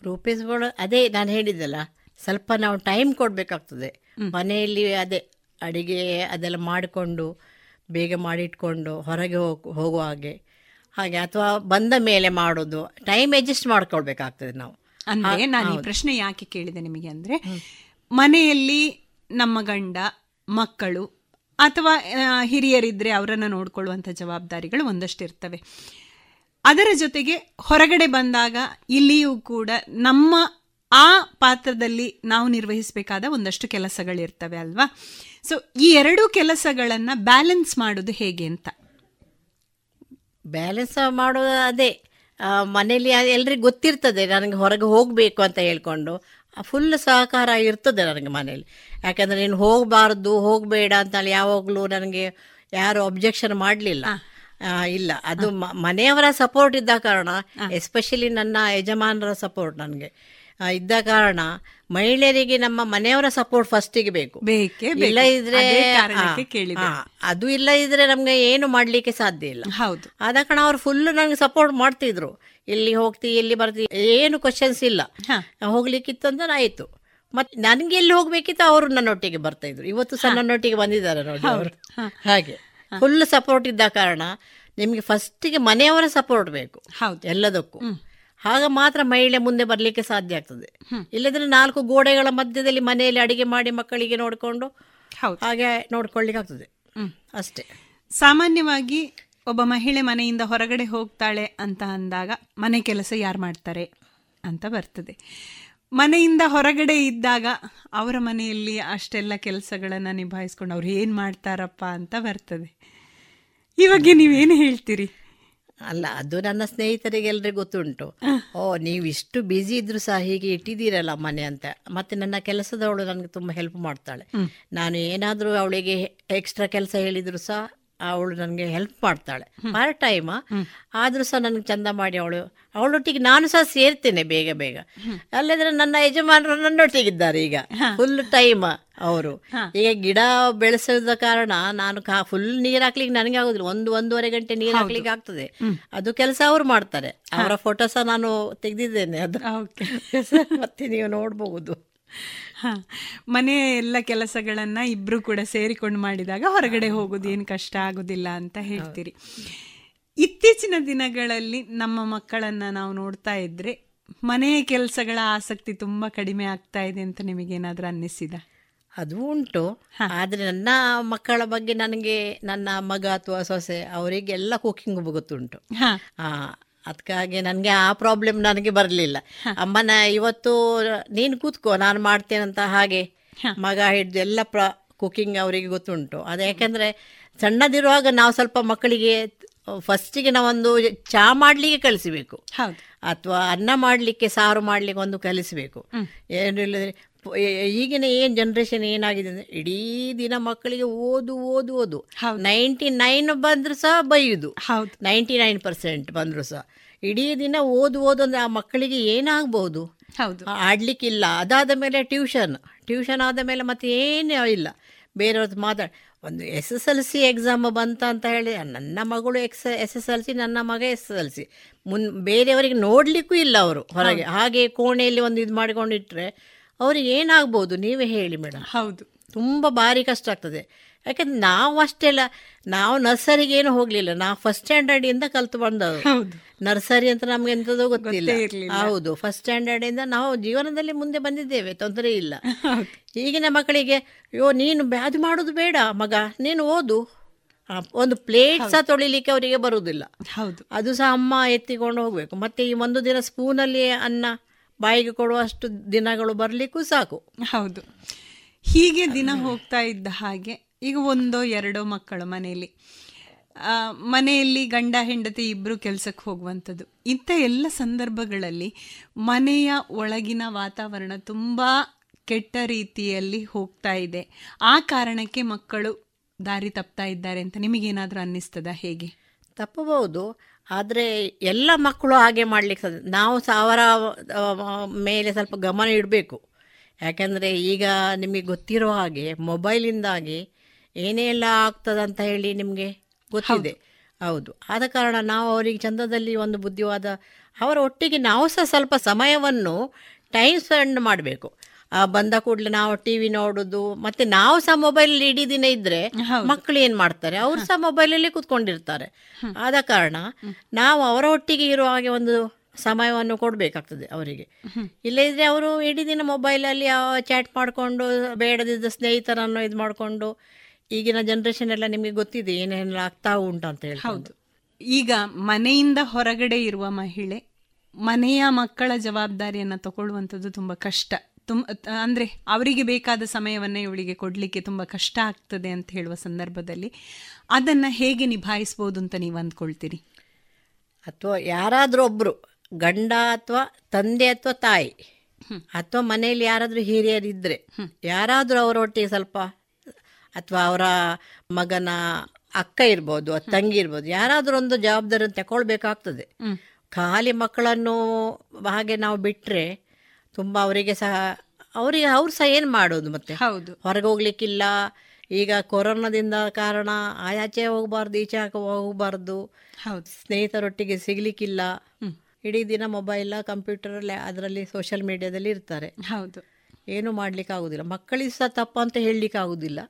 ರೂಪಿಸ್ಕೊಳ್ಳೋ ಅದೇ ನಾನು ಹೇಳಿದ್ದಲ್ಲ ಸ್ವಲ್ಪ ನಾವು ಟೈಮ್ ಕೊಡಬೇಕಾಗ್ತದೆ. ಮನೆಯಲ್ಲಿ ಅದೇ ಅಡಿಗೆ ಅದೆಲ್ಲ ಮಾಡಿಕೊಂಡು ಬೇಗ ಮಾಡಿಟ್ಕೊಂಡು ಹೊರಗೆ ಹೋಗಿ ಹೋಗುವ ಹಾಗೆ. ಹಾಗೆ ಅಥವಾ ಬಂದ ಮೇಲೆ ಮಾಡೋದು. ಟೈಮ್ ಅಡ್ಜಸ್ಟ್ ಮಾಡ್ಕೊಳ್ಬೇಕಾಗ್ತದೆ ನಾವು. ಅಂದರೆ ನಾನು ಈ ಪ್ರಶ್ನೆ ಯಾಕೆ ಕೇಳಿದೆ ನಿಮಗೆ ಅಂದ್ರೆ ಮನೆಯಲ್ಲಿ ನಮ್ಮ ಗಂಡ ಮಕ್ಕಳು ಅಥವಾ ಹಿರಿಯರಿದ್ರೆ ಅವರನ್ನು ನೋಡ್ಕೊಳ್ಳುವಂಥ ಜವಾಬ್ದಾರಿಗಳು ಒಂದಷ್ಟು ಇರ್ತವೆ ಅದರ ಜೊತೆಗೆ ಹೊರಗಡೆ ಬಂದಾಗ ಇಲ್ಲಿಯೂ ಕೂಡ ನಮ್ಮ ಆ ಪಾತ್ರದಲ್ಲಿ ನಾವು ನಿರ್ವಹಿಸಬೇಕಾದ ಒಂದಷ್ಟು ಕೆಲಸಗಳಿರ್ತವೆ ಅಲ್ವಾ? ಸೊ ಈ ಎರಡು ಕೆಲಸಗಳನ್ನು ಬ್ಯಾಲೆನ್ಸ್ ಮಾಡೋದು ಹೇಗೆ ಅಂತ? ಬ್ಯಾಲೆನ್ಸ್ ಮಾಡೋದು ಅದೇ ಮನೇಲಿ ಎಲ್ರಿಗೂ ಗೊತ್ತಿರ್ತದೆ ನನಗೆ ಹೊರಗೆ ಹೋಗಬೇಕು ಅಂತ ಹೇಳ್ಕೊಂಡು ಫುಲ್ ಸಹಕಾರ ಇರ್ತದೆ ನನಗೆ ಮನೇಲಿ ಯಾಕಂದರೆ ನೀನು ಹೋಗಬಾರ್ದು ಹೋಗಬೇಡ ಅಂತ ಯಾವಾಗಲೂ ನನಗೆ ಯಾರು ಅಬ್ಜೆಕ್ಷನ್ ಮಾಡಲಿಲ್ಲ. ಇಲ್ಲ. ಅದು ಮನೆಯವರ ಸಪೋರ್ಟ್ ಇದ್ದ ಕಾರಣ ಎಸ್ಪೆಷಲಿ ನನ್ನ ಯಜಮಾನರ ಸಪೋರ್ಟ್ ನನಗೆ. ಇದ್ದ ಕಾರಣ ಮಹಿಳೆಯರಿಗೆ ನಮ್ಮ ಮನೆಯವರ ಸಪೋರ್ಟ್ ಫಸ್ಟಿಗೆ ಬೇಕು. ಇಲ್ಲ ಇದ್ರೆ ಅದು ಇಲ್ಲ ಇದ್ರೆ ನಮ್ಗೆ ಏನು ಮಾಡ್ಲಿಕ್ಕೆ ಸಾಧ್ಯ ಇಲ್ಲ. ಹೌದು. ಆದ ಕಾರಣ ಅವ್ರು ಫುಲ್ ನಂಗೆ ಸಪೋರ್ಟ್ ಮಾಡ್ತಿದ್ರು. ಇಲ್ಲಿ ಹೋಗ್ತಿ ಇಲ್ಲಿ ಬರ್ತಿ ಏನು ಕ್ವಶನ್ಸ್ ಇಲ್ಲ. ಹೋಗ್ಲಿಕ್ಕಿತ್ತು ಅಂದ್ರೆ ಆಯ್ತು ಮತ್ತೆ ನನ್ಗೆ ಎಲ್ಲಿ ಹೋಗ್ಬೇಕಿತ್ತು ಅವರು ನನ್ನೊಟ್ಟಿಗೆ ಬರ್ತಾ ಇದ್ರು. ಇವತ್ತು ಸಹ ನನ್ನೊಟ್ಟಿಗೆ ಬಂದಿದ್ದಾರೆ ನೋಡಿ ಅವರು. ಹಾಗೆ. ಫುಲ್ ಸಪೋರ್ಟ್ ಇದ್ದ ಕಾರಣ ನಿಮಗೆ ಫಸ್ಟಿಗೆ ಮನೆಯವರ ಸಪೋರ್ಟ್ ಬೇಕು. ಹೌದು. ಎಲ್ಲದಕ್ಕೂ. ಆಗ ಮಾತ್ರ ಮಹಿಳೆ ಮುಂದೆ ಬರಲಿಕ್ಕೆ ಸಾಧ್ಯ ಆಗ್ತದೆ. ಇಲ್ಲದ್ರೆ ನಾಲ್ಕು ಗೋಡೆಗಳ ಮಧ್ಯದಲ್ಲಿ ಮನೆಯಲ್ಲಿ ಅಡಿಗೆ ಮಾಡಿ ಮಕ್ಕಳಿಗೆ ನೋಡಿಕೊಂಡು ಹಾಗೆ ನೋಡ್ಕೊಳ್ಳಿಕ್ಕೆ ಆಗ್ತದೆ. ಅಷ್ಟೇ. ಸಾಮಾನ್ಯವಾಗಿ ಒಬ್ಬ ಮಹಿಳೆ ಮನೆಯಿಂದ ಹೊರಗಡೆ ಹೋಗ್ತಾಳೆ ಅಂತ ಅಂದಾಗ ಮನೆ ಕೆಲಸ ಯಾರು ಮಾಡ್ತಾರೆ ಅಂತ ಬರ್ತದೆ. ಮನೆಯಿಂದ ಹೊರಗಡೆ ಇದ್ದಾಗ ಅವರ ಮನೆಯಲ್ಲಿ ಅಷ್ಟೆಲ್ಲ ಕೆಲಸಗಳನ್ನು ನಿಭಾಯಿಸ್ಕೊಂಡು ಅವ್ರು ಏನು ಮಾಡ್ತಾರಪ್ಪ ಅಂತ ಬರ್ತದೆ. ಇವಾಗ ನೀವೇನು ಹೇಳ್ತೀರಿ? ಅಲ್ಲ ಅದು ನನ್ನ ಸ್ನೇಹಿತರಿಗೆ ಎಲ್ರಿಗೂ ಗೊತ್ತುಂಟು. ಓ ನೀವು ಇಷ್ಟು ಬ್ಯುಸಿ ಇದ್ರು ಸಹ ಹೀಗೆ ಇಟ್ಟಿದ್ದೀರಲ್ಲ ಮನೆ ಅಂತ. ಮತ್ತೆ ನನ್ನ ಕೆಲಸದವಳು ನನಗೆ ತುಂಬ ಹೆಲ್ಪ್ ಮಾಡ್ತಾಳೆ. ನಾನು ಏನಾದರೂ ಅವಳಿಗೆ ಎಕ್ಸ್ಟ್ರಾ ಕೆಲಸ ಹೇಳಿದ್ರು ಸಹ ಅವಳು ನನಗೆ ಹೆಲ್ಪ್ ಮಾಡ್ತಾಳೆ. ಪಾರ್ಟ್ ಟೈಮ್ ಆದರೂ ಸಹ ನನಗೆ ಚಂದ ಮಾಡಿ ಅವಳು ಅವಳೊಟ್ಟಿಗೆ ನಾನು ಸಹ ಸೇರ್ತೇನೆ ಬೇಗ ಬೇಗ. ಅಲ್ಲದ್ರೆ ನನ್ನ ಯಜಮಾನರು ನನ್ನೊಟ್ಟಿಗಿದ್ದಾರೆ ಈಗ. ಫುಲ್ ಟೈಮ್ ಅವರು. ಈಗ ಗಿಡ ಬೆಳೆಸೋದ ಕಾರಣ ನಾನು ಕಾ ಫುಲ್ ನೀರು ಹಾಕ್ಲಿಕ್ಕೆ ನನಗೆ ಆಗುದಿಲ್ಲ. ಒಂದು ಒಂದೂವರೆ ಗಂಟೆ ನೀರು ಹಾಕ್ಲಿಕ್ಕೆ ಆಗ್ತದೆ. ಅದು ಕೆಲಸ ಅವರು ಮಾಡ್ತಾರೆ. ಅವರ ಫೋಟೋ ಸಹ ನಾನು ತೆಗೆದಿದ್ದೇನೆ ಅದು. ಮತ್ತೆ ನೀವು ನೋಡ್ಬಹುದು ಮನೆಯ ಎಲ್ಲ ಕೆಲಸಗಳನ್ನ ಇಬ್ರು ಕೂಡ ಸೇರಿಕೊಂಡು ಮಾಡಿದಾಗ ಹೊರಗಡೆ ಹೋಗೋದು ಏನು ಕಷ್ಟ ಆಗೋದಿಲ್ಲ ಅಂತ ಹೇಳ್ತೀರಿ. ಇತ್ತೀಚಿನ ದಿನಗಳಲ್ಲಿ ನಮ್ಮ ಮಕ್ಕಳನ್ನ ನಾವು ನೋಡ್ತಾ ಇದ್ರೆ ಮನೆಯ ಕೆಲಸಗಳ ಆಸಕ್ತಿ ತುಂಬಾ ಕಡಿಮೆ ಆಗ್ತಾ ಇದೆ ಅಂತ ನಿಮಗೇನಾದ್ರೂ ಅನ್ನಿಸಿದ? ಅದು ಉಂಟು. ಆದರೆ ನನ್ನ ಮಕ್ಕಳ ಬಗ್ಗೆ ನನಗೆ ನನ್ನ ಮಗ ಅಥವಾ ಸೊಸೆ ಅವರಿಗೆಲ್ಲ ಕುಕಿಂಗ್ ಗೊತ್ತುಂಟು. ಅದಕ್ಕಾಗಿ ನನಗೆ ಆ ಪ್ರಾಬ್ಲಮ್ ನನಗೆ ಬರಲಿಲ್ಲ. ಅಮ್ಮನ ಇವತ್ತು ನೀನು ಕೂತ್ಕೋ ನಾನು ಮಾಡ್ತೇನಂತ ಹಾಗೆ ಮಗ ಹಿಡಿದು ಎಲ್ಲ ಪ್ರ ಕುಕಿಂಗ್ ಅವರಿಗೆ ಗೊತ್ತುಂಟು. ಅದು ಯಾಕೆಂದರೆ ಸಣ್ಣದಿರುವಾಗ ನಾವು ಸ್ವಲ್ಪ ಮಕ್ಕಳಿಗೆ ಫಸ್ಟಿಗೆ ನಾವೊಂದು ಚಾ ಮಾಡಲಿಕ್ಕೆ ಕಲಿಸಬೇಕು. ಅಥವಾ ಅನ್ನ ಮಾಡಲಿಕ್ಕೆ ಸಾರು ಮಾಡಲಿಕ್ಕೆ ಒಂದು ಕಲಿಸಬೇಕು. ಏನು ಇಲ್ಲದ್ರೆ ಈಗಿನ ಏನು ಜನ್ರೇಷನ್ ಏನಾಗಿದೆ ಅಂದರೆ ಇಡೀ ದಿನ ಮಕ್ಕಳಿಗೆ ಓದು ಓದು ಓದು. ನೈಂಟಿ ನೈನ್ ಬಂದರೂ ಸಹ ಬೈಯುದು. ಹೌದು. ನೈಂಟಿ ನೈನ್ ಪರ್ಸೆಂಟ್ ಬಂದರೂ ಸಹ. ಇಡೀ ದಿನ ಓದು ಓದು ಅಂದರೆ ಆ ಮಕ್ಕಳಿಗೆ ಏನಾಗ್ಬೋದು ಹೌದು. ಆಡ್ಲಿಕ್ಕಿಲ್ಲ. ಅದಾದ ಮೇಲೆ ಟ್ಯೂಷನ್ ಟ್ಯೂಷನ್ ಆದ ಮೇಲೆ ಮತ್ತೆ ಏನೂ ಇಲ್ಲ. ಬೇರೆಯವ್ರದ್ದು ಮಾತಾಡಿ ಒಂದು S S L C exam ಬಂತ ಅಂತ ಹೇಳಿ ನನ್ನ ಮಗಳು ಎಕ್ಸ್ ಎಸ್ ಎಸ್ ಎಲ್ ಸಿ ನನ್ನ ಮಗ ಎಸ್ ಎಸ್ ಎಲ್ ಸಿ ಮುನ್ ಬೇರೆಯವರಿಗೆ ನೋಡಲಿಕ್ಕೂ ಇಲ್ಲ ಅವರು ಹೊರಗೆ. ಹಾಗೆ ಕೋಣೆಯಲ್ಲಿ ಒಂದು ಇದು ಮಾಡಿಕೊಂಡಿಟ್ರೆ ಅವ್ರಿಗೆ ಏನಾಗ್ಬೋದು ನೀವೇ ಹೇಳಿ ಮೇಡಮ್. ಹೌದು. ತುಂಬ ಭಾರಿ ಕಷ್ಟ ಆಗ್ತದೆ. ಯಾಕಂದ್ರೆ ನಾವು ಅಷ್ಟೆಲ್ಲ ನಾವು ನರ್ಸರಿಗೆ ಏನು ಹೋಗ್ಲಿಲ್ಲ. ನಾವು ಫಸ್ಟ್ ಸ್ಟ್ಯಾಂಡರ್ಡ್ ಇಂದ ಕಲ್ತು ಬಂದವರು ನರ್ಸರಿ ಅಂತ ನಮ್ಗೆ ಎಂಥದೋ ಗೊತ್ತಿಲ್ಲ. ಹೌದು ಫಸ್ಟ್ ಸ್ಟ್ಯಾಂಡರ್ಡ್ ಇಂದ ನಾವು ಜೀವನದಲ್ಲಿ ಮುಂದೆ ಬಂದಿದ್ದೇವೆ ತೊಂದರೆ ಇಲ್ಲ. ಈಗಿನ ಮಕ್ಕಳಿಗೆ ಅಯ್ಯೋ ನೀನು ಅದು ಮಾಡೋದು ಬೇಡ ಮಗ ನೀನು ಓದು. ಒಂದು ಪ್ಲೇಟ್ ಸಹ ತೊಳಿಲಿಕ್ಕೆ ಅವರಿಗೆ ಬರುವುದಿಲ್ಲ. ಹೌದು. ಅದು ಸಹ ಅಮ್ಮ ಎತ್ತಿಕೊಂಡು ಹೋಗ್ಬೇಕು. ಮತ್ತೆ ಈ ಒಂದು ದಿನ ಸ್ಪೂನಲ್ಲಿ ಅನ್ನ ಬಾಯಿಗೆ ಕೊಡುವಷ್ಟು ದಿನಗಳು ಬರಲಿಕ್ಕೂ ಸಾಕು. ಹೌದು. ಹೀಗೆ ದಿನ ಹೋಗ್ತಾ ಇದ್ದ ಹಾಗೆ ಈಗ ಒಂದೋ ಎರಡೋ ಮಕ್ಕಳು ಮನೆಯಲ್ಲಿ. ಮನೆಯಲ್ಲಿ ಗಂಡ ಹೆಂಡತಿ ಇಬ್ಬರು ಕೆಲಸಕ್ಕೆ ಹೋಗುವಂಥದ್ದು. ಇಂಥ ಎಲ್ಲ ಸಂದರ್ಭಗಳಲ್ಲಿ ಮನೆಯ ಒಳಗಿನ ವಾತಾವರಣ ತುಂಬ ಕೆಟ್ಟ ರೀತಿಯಲ್ಲಿ ಹೋಗ್ತಾ ಇದೆ. ಆ ಕಾರಣಕ್ಕೆ ಮಕ್ಕಳು ದಾರಿ ತಪ್ತಾ ಇದ್ದಾರೆ ಅಂತ ನಿಮಗೇನಾದರೂ ಅನ್ನಿಸ್ತದ ಹೇಗೆ? ತಪ್ಪಬಹುದು. ಆದರೆ ಎಲ್ಲ ಮಕ್ಕಳು ಹಾಗೆ ಮಾಡ್ಲಿಕ್ಕೆ ನಾವು ಸಹ ಅವರ ಮೇಲೆ ಸ್ವಲ್ಪ ಗಮನ ಇಡಬೇಕು. ಯಾಕೆಂದರೆ ಈಗ ನಿಮಗೆ ಗೊತ್ತಿರೋ ಹಾಗೆ ಮೊಬೈಲಿಂದಾಗಿ ಏನೆಲ್ಲ ಆಗ್ತದೆ ಅಂತ ಹೇಳಿ ನಿಮಗೆ ಗೊತ್ತಿದೆ. ಹೌದು. ಆದ ಕಾರಣ ನಾವು ಅವರಿಗೆ ಚಂದದಲ್ಲಿ ಒಂದು ಬುದ್ಧಿವಾದ, ಅವರ ಒಟ್ಟಿಗೆ ನಾವು ಸಹ ಸ್ವಲ್ಪ ಸಮಯವನ್ನು ಟೈಮ್ ಸ್ಪೆಂಡ್ ಮಾಡಬೇಕು. ಬಂದ ಕೂಡಲೇ ನಾವು ಟಿವಿ ನೋಡುದು ಮತ್ತೆ ನಾವು ಸಹ ಮೊಬೈಲ್ ಇಡೀ ದಿನ ಇದ್ರೆ ಮಕ್ಕಳು ಏನ್ ಮಾಡ್ತಾರೆ? ಅವ್ರು ಸಹ ಮೊಬೈಲಲ್ಲಿ ಕೂತ್ಕೊಂಡಿರ್ತಾರೆ. ಆದ ಕಾರಣ ನಾವು ಅವರ ಒಟ್ಟಿಗೆ ಇರುವ ಹಾಗೆ ಒಂದು ಸಮಯವನ್ನು ಕೊಡಬೇಕಾಗ್ತದೆ ಅವರಿಗೆ. ಇಲ್ಲದಿದ್ರೆ ಅವರು ಇಡೀ ದಿನ ಮೊಬೈಲಲ್ಲಿ ಚಾಟ್ ಮಾಡಿಕೊಂಡು ಬೇಡದಿದ್ದ ಸ್ನೇಹಿತರನ್ನು ಇದು ಮಾಡಿಕೊಂಡು ಈಗಿನ ಜನರೇಷನ್ ಎಲ್ಲ ನಿಮಗೆ ಗೊತ್ತಿದೆ ಏನೇನೆಲ್ಲ ಆಗ್ತಾ ಉಂಟು ಅಂತ ಹೇಳಿ ಹೌದು. ಈಗ ಮನೆಯಿಂದ ಹೊರಗಡೆ ಇರುವ ಮಹಿಳೆ ಮನೆಯ ಮಕ್ಕಳ ಜವಾಬ್ದಾರಿಯನ್ನು ತಗೊಳ್ಳುವಂಥದ್ದು ತುಂಬಾ ಕಷ್ಟ. ತುಂ ಅಂದರೆ ಅವರಿಗೆ ಬೇಕಾದ ಸಮಯವನ್ನು ಇವಳಿಗೆ ಕೊಡಲಿಕ್ಕೆ ತುಂಬ ಕಷ್ಟ ಆಗ್ತದೆ ಅಂತ ಹೇಳುವ ಸಂದರ್ಭದಲ್ಲಿ ಅದನ್ನು ಹೇಗೆ ನಿಭಾಯಿಸ್ಬೋದು ಅಂತ ನೀವು ಅಂದ್ಕೊಳ್ತೀರಿ? ಅಥವಾ ಯಾರಾದರೂ ಒಬ್ಬರು ಗಂಡ ಅಥವಾ ತಂದೆ ಅಥವಾ ತಾಯಿ ಅಥವಾ ಮನೆಯಲ್ಲಿ ಯಾರಾದರೂ ಹಿರಿಯರಿದ್ದರೆ ಯಾರಾದರೂ ಅವರೊಟ್ಟಿಗೆ ಸ್ವಲ್ಪ ಅಥವಾ ಅವರ ಮಗನ ಅಕ್ಕ ಇರ್ಬೋದು ಅಥವಾ ತಂಗಿ ಇರ್ಬೋದು ಯಾರಾದರೂ ಒಂದು ಜವಾಬ್ದಾರಿಯನ್ನು ತಗೊಳ್ಬೇಕಾಗ್ತದೆ ಖಾಲಿ ಮಕ್ಕಳನ್ನು ಹಾಗೆ ನಾವು ಬಿಟ್ಟರೆ ತುಂಬ ಅವರಿಗೆ ಸಹ ಅವರಿಗೆ ಅವ್ರು ಸಹ ಏನು ಮಾಡೋದು ಮತ್ತೆ? ಹೌದು. ಹೊರಗೆ ಹೋಗ್ಲಿಕ್ಕಿಲ್ಲ. ಈಗ ಕೊರೋನಾದಿಂದ ಕಾರಣ ಆಯಾಚೆ ಹೋಗಬಾರ್ದು ಈಚೆ ಹೋಗಬಾರ್ದು. ಹೌದು. ಸ್ನೇಹಿತರೊಟ್ಟಿಗೆ ಸಿಗ್ಲಿಕ್ಕಿಲ್ಲ. ಇಡೀ ದಿನ ಮೊಬೈಲ್ ಕಂಪ್ಯೂಟರ್ ಅದರಲ್ಲಿ ಸೋಷಿಯಲ್ ಮೀಡಿಯಾದಲ್ಲಿ ಇರ್ತಾರೆ. ಹೌದು. ಏನು ಮಾಡ್ಲಿಕ್ಕೆ ಆಗುದಿಲ್ಲ ಮಕ್ಕಳಿಗೆ ಸಹ ತಪ್ಪು ಅಂತ ಹೇಳಲಿಕ್ಕೆ ಆಗುದಿಲ್ಲ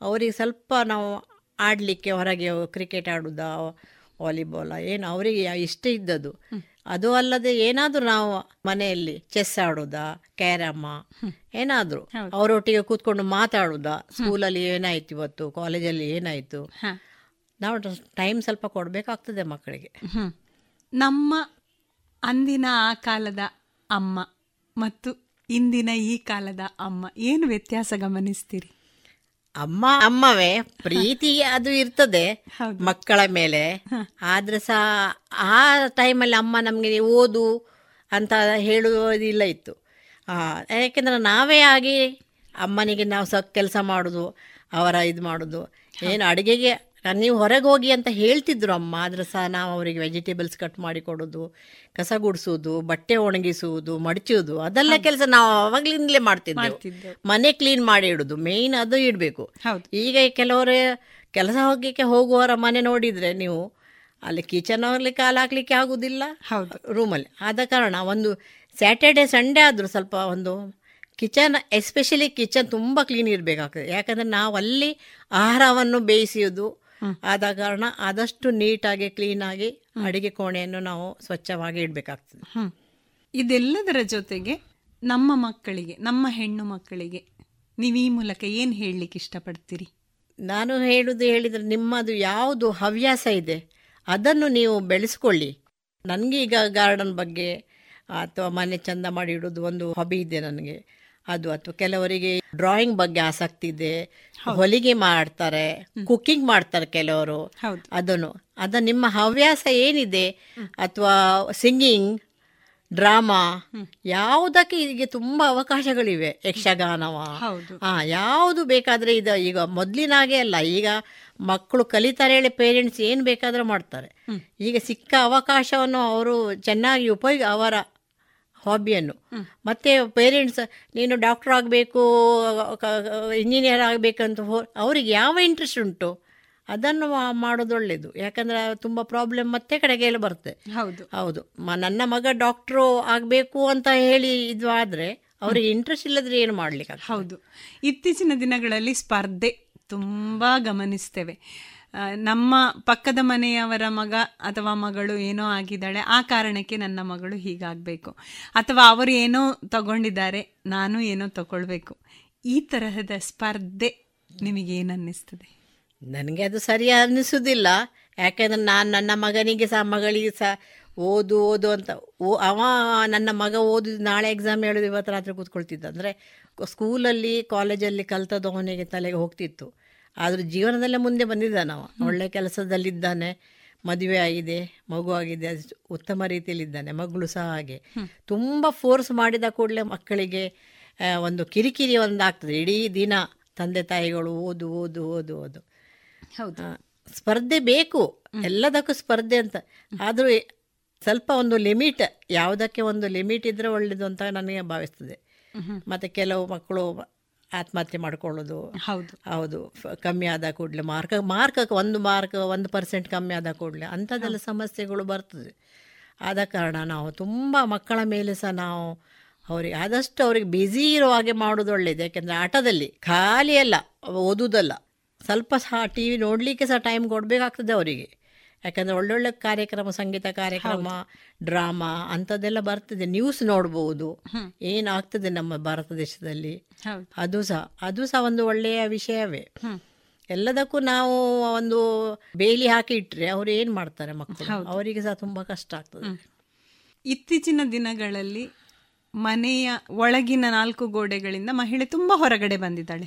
ಅವರಿಗೆ ಸ್ವಲ್ಪ ನಾವು ಆಡಲಿಕ್ಕೆ ಹೊರಗೆ ಕ್ರಿಕೆಟ್ ಆಡುದಾ ವಾಲಿಬಾಲ ಏನು ಅವರಿಗೆ ಇಷ್ಟ ಇದ್ದದ್ದು. ಅದು ಅಲ್ಲದೆ ಏನಾದರೂ ನಾವು ಮನೆಯಲ್ಲಿ ಚೆಸ್ ಆಡೋದಾ ಕ್ಯಾರಮ್ಮ ಏನಾದರೂ ಅವರೊಟ್ಟಿಗೆ ಕೂತ್ಕೊಂಡು ಮಾತಾಡೋದಾ ಸ್ಕೂಲಲ್ಲಿ ಏನಾಯ್ತು ಇವತ್ತು ಕಾಲೇಜಲ್ಲಿ ಏನಾಯ್ತು? ನಾವು ಟೈಮ್ ಸ್ವಲ್ಪ ಕೊಡಬೇಕಾಗ್ತದೆ ಮಕ್ಕಳಿಗೆ. ನಮ್ಮ ಅಂದಿನ ಆ ಕಾಲದ ಅಮ್ಮ ಮತ್ತು ಇಂದಿನ ಈ ಕಾಲದ ಅಮ್ಮ ಏನು ವ್ಯತ್ಯಾಸ ಗಮನಿಸ್ತೀರಿ? ಅಮ್ಮ ಅಮ್ಮವೇ ಪ್ರೀತಿ ಅದು ಇರ್ತದೆ ಮಕ್ಕಳ ಮೇಲೆ. ಆದ್ರೆ ಸಹ ಆ ಟೈಮಲ್ಲಿ ಅಮ್ಮ ನಮಗೆ ಓದು ಅಂತ ಹೇಳುವುದಿಲ್ಲ ಇತ್ತು. ಆ, ಯಾಕೆಂದ್ರೆ ನಾವೇ ಆಗಿ ಅಮ್ಮನಿಗೆ ನಾವು ಸ ಕೆಲಸ ಮಾಡೋದು ಅವರ ಇದು ಮಾಡೋದು. ಏನು ಅಡುಗೆಗೆ ನೀವು ಹೊರಗೆ ಹೋಗಿ ಅಂತ ಹೇಳ್ತಿದ್ರು ಅಮ್ಮ. ಆದ್ರೆ ಸಹ ನಾವು ಅವರಿಗೆ ವೆಜಿಟೇಬಲ್ಸ್ ಕಟ್ ಮಾಡಿ ಕೊಡೋದು ಕಸ ಗುಡಿಸೋದು ಬಟ್ಟೆ ಒಣಗಿಸುವುದು ಮಡಚೋದು ಅದೆಲ್ಲ ಕೆಲಸ ನಾವು ಅವಾಗ್ಲಿಂದಲೇ ಮಾಡ್ತಿದ್ವಿ ಮನೆ ಕ್ಲೀನ್ ಮಾಡಿ ಇಡೋದು ಮೇಯ್ನ್ ಅದು ಇಡಬೇಕು. ಈಗ ಕೆಲವರು ಕೆಲಸ ಹೋಗ್ಲಿಕ್ಕೆ ಹೋಗುವವರ ಮನೆ ನೋಡಿದ್ರೆ ನೀವು ಅಲ್ಲಿ ಕಿಚನ್ ಹೋಗ್ಲಿಕ್ಕೆ ಕಾಲು ಹಾಕ್ಲಿಕ್ಕೆ ಆಗುದಿಲ್ಲ ರೂಮಲ್ಲಿ ಆದ ಕಾರಣ ಒಂದು ಸ್ಯಾಟರ್ಡೆ ಸಂಡೇ ಆದರೂ ಸ್ವಲ್ಪ ಒಂದು ಕಿಚನ್ ಎಸ್ಪೆಷಲಿ ಕಿಚನ್ ತುಂಬ ಕ್ಲೀನ್ ಇರಬೇಕಾಗ್ತದೆ. ಯಾಕಂದರೆ ನಾವು ಅಲ್ಲಿ ಆಹಾರವನ್ನು ಬೇಯಿಸುವುದು ಆದ ಕಾರಣ ಆದಷ್ಟು ನೀಟಾಗಿ ಕ್ಲೀನಾಗಿ ಅಡಿಗೆ ಕೋಣೆಯನ್ನು ನಾವು ಸ್ವಚ್ಛವಾಗಿ ಇಡಬೇಕಾಗ್ತದೆ. ಇದೆಲ್ಲದರ ಜೊತೆಗೆ ನಮ್ಮ ಮಕ್ಕಳಿಗೆ ನಮ್ಮ ಹೆಣ್ಣು ಮಕ್ಕಳಿಗೆ ನೀವು ಈ ಮೂಲಕ ಏನು ಹೇಳಲಿಕ್ಕೆ ಇಷ್ಟಪಡ್ತೀರಿ? ನಾನು ಹೇಳುದು ಹೇಳಿದರೆ ನಿಮ್ಮದು ಯಾವುದು ಹವ್ಯಾಸ ಇದೆ ಅದನ್ನು ನೀವು ಬೆಳೆಸ್ಕೊಳ್ಳಿ. ನನಗೆ ಈಗ ಗಾರ್ಡನ್ ಬಗ್ಗೆ ಅಥವಾ ಮನೆ ಚಂದ ಮಾಡಿ ಇಡೋದು ಒಂದು ಹಬಿ ಇದೆ ನನಗೆ. ಅದು ಅಥವಾ ಕೆಲವರಿಗೆ ಡ್ರಾಯಿಂಗ್ ಬಗ್ಗೆ ಆಸಕ್ತಿ ಇದೆ ಹೊಲಿಗೆ ಮಾಡ್ತಾರೆ ಕುಕಿಂಗ್ ಮಾಡ್ತಾರೆ ಕೆಲವರು. ಅದನ್ನು ಅದ ನಿಮ್ಮ ಹವ್ಯಾಸ ಏನಿದೆ ಅಥವಾ ಸಿಂಗಿಂಗ್ ಡ್ರಾಮಾ ಯಾವುದಕ್ಕೆ ಈಗ ತುಂಬಾ ಅವಕಾಶಗಳಿವೆ ಯಕ್ಷಗಾನವ? ಹಾ ಯಾವುದು ಬೇಕಾದ್ರೆ ಇದು ಈಗ ಮೊದ್ಲಿನಾಗೆ ಅಲ್ಲ ಈಗ ಮಕ್ಕಳು ಕಲಿತಾರೆ ಹೇಳಿ ಪೇರೆಂಟ್ಸ್ ಏನು ಬೇಕಾದ್ರೂ ಮಾಡ್ತಾರೆ. ಈಗ ಸಿಕ್ಕ ಅವಕಾಶವನ್ನು ಅವರು ಚೆನ್ನಾಗಿ ಉಪಯೋಗ ಅವರ ಹಾಬಿಯನ್ನು ಮತ್ತೆ ಪೇರೆಂಟ್ಸ್ ನೀನು ಡಾಕ್ಟರ್ ಆಗಬೇಕು ಇಂಜಿನಿಯರ್ ಆಗಬೇಕಂತ ಹೋ ಅವ್ರಿಗೆ ಯಾವ ಇಂಟ್ರೆಸ್ಟ್ ಉಂಟು? ಅದನ್ನು ಮಾಡೋದು ಒಳ್ಳೆಯದು ಯಾಕಂದ್ರೆ ತುಂಬ ಪ್ರಾಬ್ಲಮ್ ಮತ್ತೆ ಕಡೆಗೆಲ್ಲ ಬರುತ್ತೆ. ಹೌದು. ಹೌದು. ನನ್ನ ಮಗ ಡಾಕ್ಟ್ರು ಆಗಬೇಕು ಅಂತ ಹೇಳಿ ಇದು ಆದರೆ ಅವರಿಗೆ ಇಂಟ್ರೆಸ್ಟ್ ಇಲ್ಲದ್ರೆ ಏನು ಮಾಡಲಿಕ್ಕೆ ಹೌದು. ಇತ್ತೀಚಿನ ದಿನಗಳಲ್ಲಿ ಸ್ಪರ್ಧೆ ತುಂಬ ಗಮನಿಸ್ತೇವೆ. ನಮ್ಮ ಪಕ್ಕದ ಮನೆಯವರ ಮಗ ಅಥವಾ ಮಗಳು ಏನೋ ಆಗಿದ್ದಾಳೆ, ಆ ಕಾರಣಕ್ಕೆ ನನ್ನ ಮಗಳು ಹೀಗಾಗಬೇಕು. ಅಥವಾ ಅವರು ಏನೋ ತಗೊಂಡಿದ್ದಾರೆ, ನಾನು ಏನೋ ತಗೊಳ್ಬೇಕು. ಈ ತರಹದ ಸ್ಪರ್ಧೆ ನಿಮಗೆ ಅನ್ನಿಸ್ತದೆ ನನಗೆ ಅದು ಸರಿ ಅನ್ನಿಸುವುದಿಲ್ಲ ಯಾಕೆಂದ್ರೆ ನಾನು ನನ್ನ ಮಗನಿಗೆ ಸಹ, ಮಗಳಿಗೆ ಸಹ ಓದು ಓದು ಅಂತ, ಓ, ಅವ ನನ್ನ ಮಗ ಓದು ನಾಳೆ ಎಕ್ಸಾಮ್ ಹೇಳೋದು ಇವತ್ತು ರಾತ್ರಿ ಕೂತ್ಕೊಳ್ತಿದ್ದ. ಅಂದರೆ ಸ್ಕೂಲಲ್ಲಿ ಕಾಲೇಜಲ್ಲಿ ಕಲ್ತದ್ದು ಅವನಿಗೆ ತಲೆಗೆ ಹೋಗ್ತಿತ್ತು. ಆದರೂ ಜೀವನದಲ್ಲೇ ಮುಂದೆ ಬಂದಿದ್ದಾನೆ ಅವ ಒಳ್ಳೆ ಕೆಲಸದಲ್ಲಿದ್ದಾನೆ ಮದುವೆ ಆಗಿದೆ ಮಗು ಆಗಿದೆ ಅದು ಉತ್ತಮ ರೀತಿಯಲ್ಲಿದ್ದಾನೆ ಮಗಳು ಸಹ ಹಾಗೆ. ತುಂಬ ಫೋರ್ಸ್ ಮಾಡಿದ ಕೂಡಲೇ ಮಕ್ಕಳಿಗೆ ಒಂದು ಕಿರಿಕಿರಿ ಒಂದಾಗ್ತದೆ. ಇಡೀ ದಿನ ತಂದೆ ತಾಯಿಗಳು ಓದು ಓದು ಓದು ಓದು. ಹೌದು. ಸ್ಪರ್ಧೆ ಬೇಕು. ಎಲ್ಲದಕ್ಕೂ ಸ್ಪರ್ಧೆ ಅಂತ. ಆದರೂ ಸ್ವಲ್ಪ ಒಂದು ಲಿಮಿಟ್ ಯಾವುದಕ್ಕೆ ಒಂದು ಲಿಮಿಟ್ ಇದ್ರೆ ಒಳ್ಳೇದು ಅಂತ ನನಗೆ ಭಾವಿಸ್ತದೆ. ಮತ್ತೆ ಕೆಲವು ಮಕ್ಕಳು ಆತ್ಮಹತ್ಯೆ ಮಾಡ್ಕೊಳ್ಳೋದು. ಹೌದು. ಹೌದು. ಕಮ್ಮಿ ಆದ ಕೂಡಲೇ ಮಾರ್ಕ ಮಾರ್ಕಕ್ಕೆ ಒಂದು ಮಾರ್ಕ್ ಒಂದು ಪರ್ಸೆಂಟ್ ಕಮ್ಮಿ ಆದ ಕೂಡಲೇ ಅಂಥದ್ದೆಲ್ಲ ಸಮಸ್ಯೆಗಳು ಬರ್ತದೆ. ಆದ ಕಾರಣ ನಾವು ತುಂಬ ಮಕ್ಕಳ ಮೇಲೆ ಸಹ ನಾವು ಅವರಿಗೆ ಆದಷ್ಟು ಅವ್ರಿಗೆ ಬ್ಯುಸಿ ಇರೋ ಹಾಗೆ ಮಾಡೋದು ಒಳ್ಳೆಯದು ಯಾಕೆಂದರೆ ಆಟದಲ್ಲಿ ಖಾಲಿ ಅಲ್ಲ ಓದುವುದಲ್ಲ. ಸ್ವಲ್ಪ ಸಹ ಟಿ ವಿ ನೋಡಲಿಕ್ಕೆ ಸಹ ಟೈಮ್ ಕೊಡಬೇಕಾಗ್ತದೆ ಅವರಿಗೆ. ಯಾಕಂದರೆ ಒಳ್ಳೊಳ್ಳೆ ಕಾರ್ಯಕ್ರಮ ಸಂಗೀತ ಕಾರ್ಯಕ್ರಮ ಡ್ರಾಮಾ ಅಂಥದ್ದೆಲ್ಲ ಬರ್ತದೆ ನ್ಯೂಸ್ ನೋಡ್ಬೋದು. ಏನಾಗ್ತದೆ ನಮ್ಮ ಭಾರತ ದೇಶದಲ್ಲಿ. ಅದು ಸಹ ಅದು ಸಹ ಒಂದು ಒಳ್ಳೆಯ ವಿಷಯವೇ. ಎಲ್ಲದಕ್ಕೂ ನಾವು ಒಂದು ಬೇಲಿ ಹಾಕಿ ಇಟ್ಟರೆ ಅವ್ರು ಏನು ಮಾಡ್ತಾರೆ ಮಕ್ಕಳು? ಅವರಿಗೆ ಸಹ ತುಂಬ ಕಷ್ಟ ಆಗ್ತದೆ. ಇತ್ತೀಚಿನ ದಿನಗಳಲ್ಲಿ ಮನೆಯ ಒಳಗಿನ ನಾಲ್ಕು ಗೋಡೆಗಳಿಂದ ಮಹಿಳೆ ತುಂಬ ಹೊರಗಡೆ ಬಂದಿದ್ದಾಳೆ.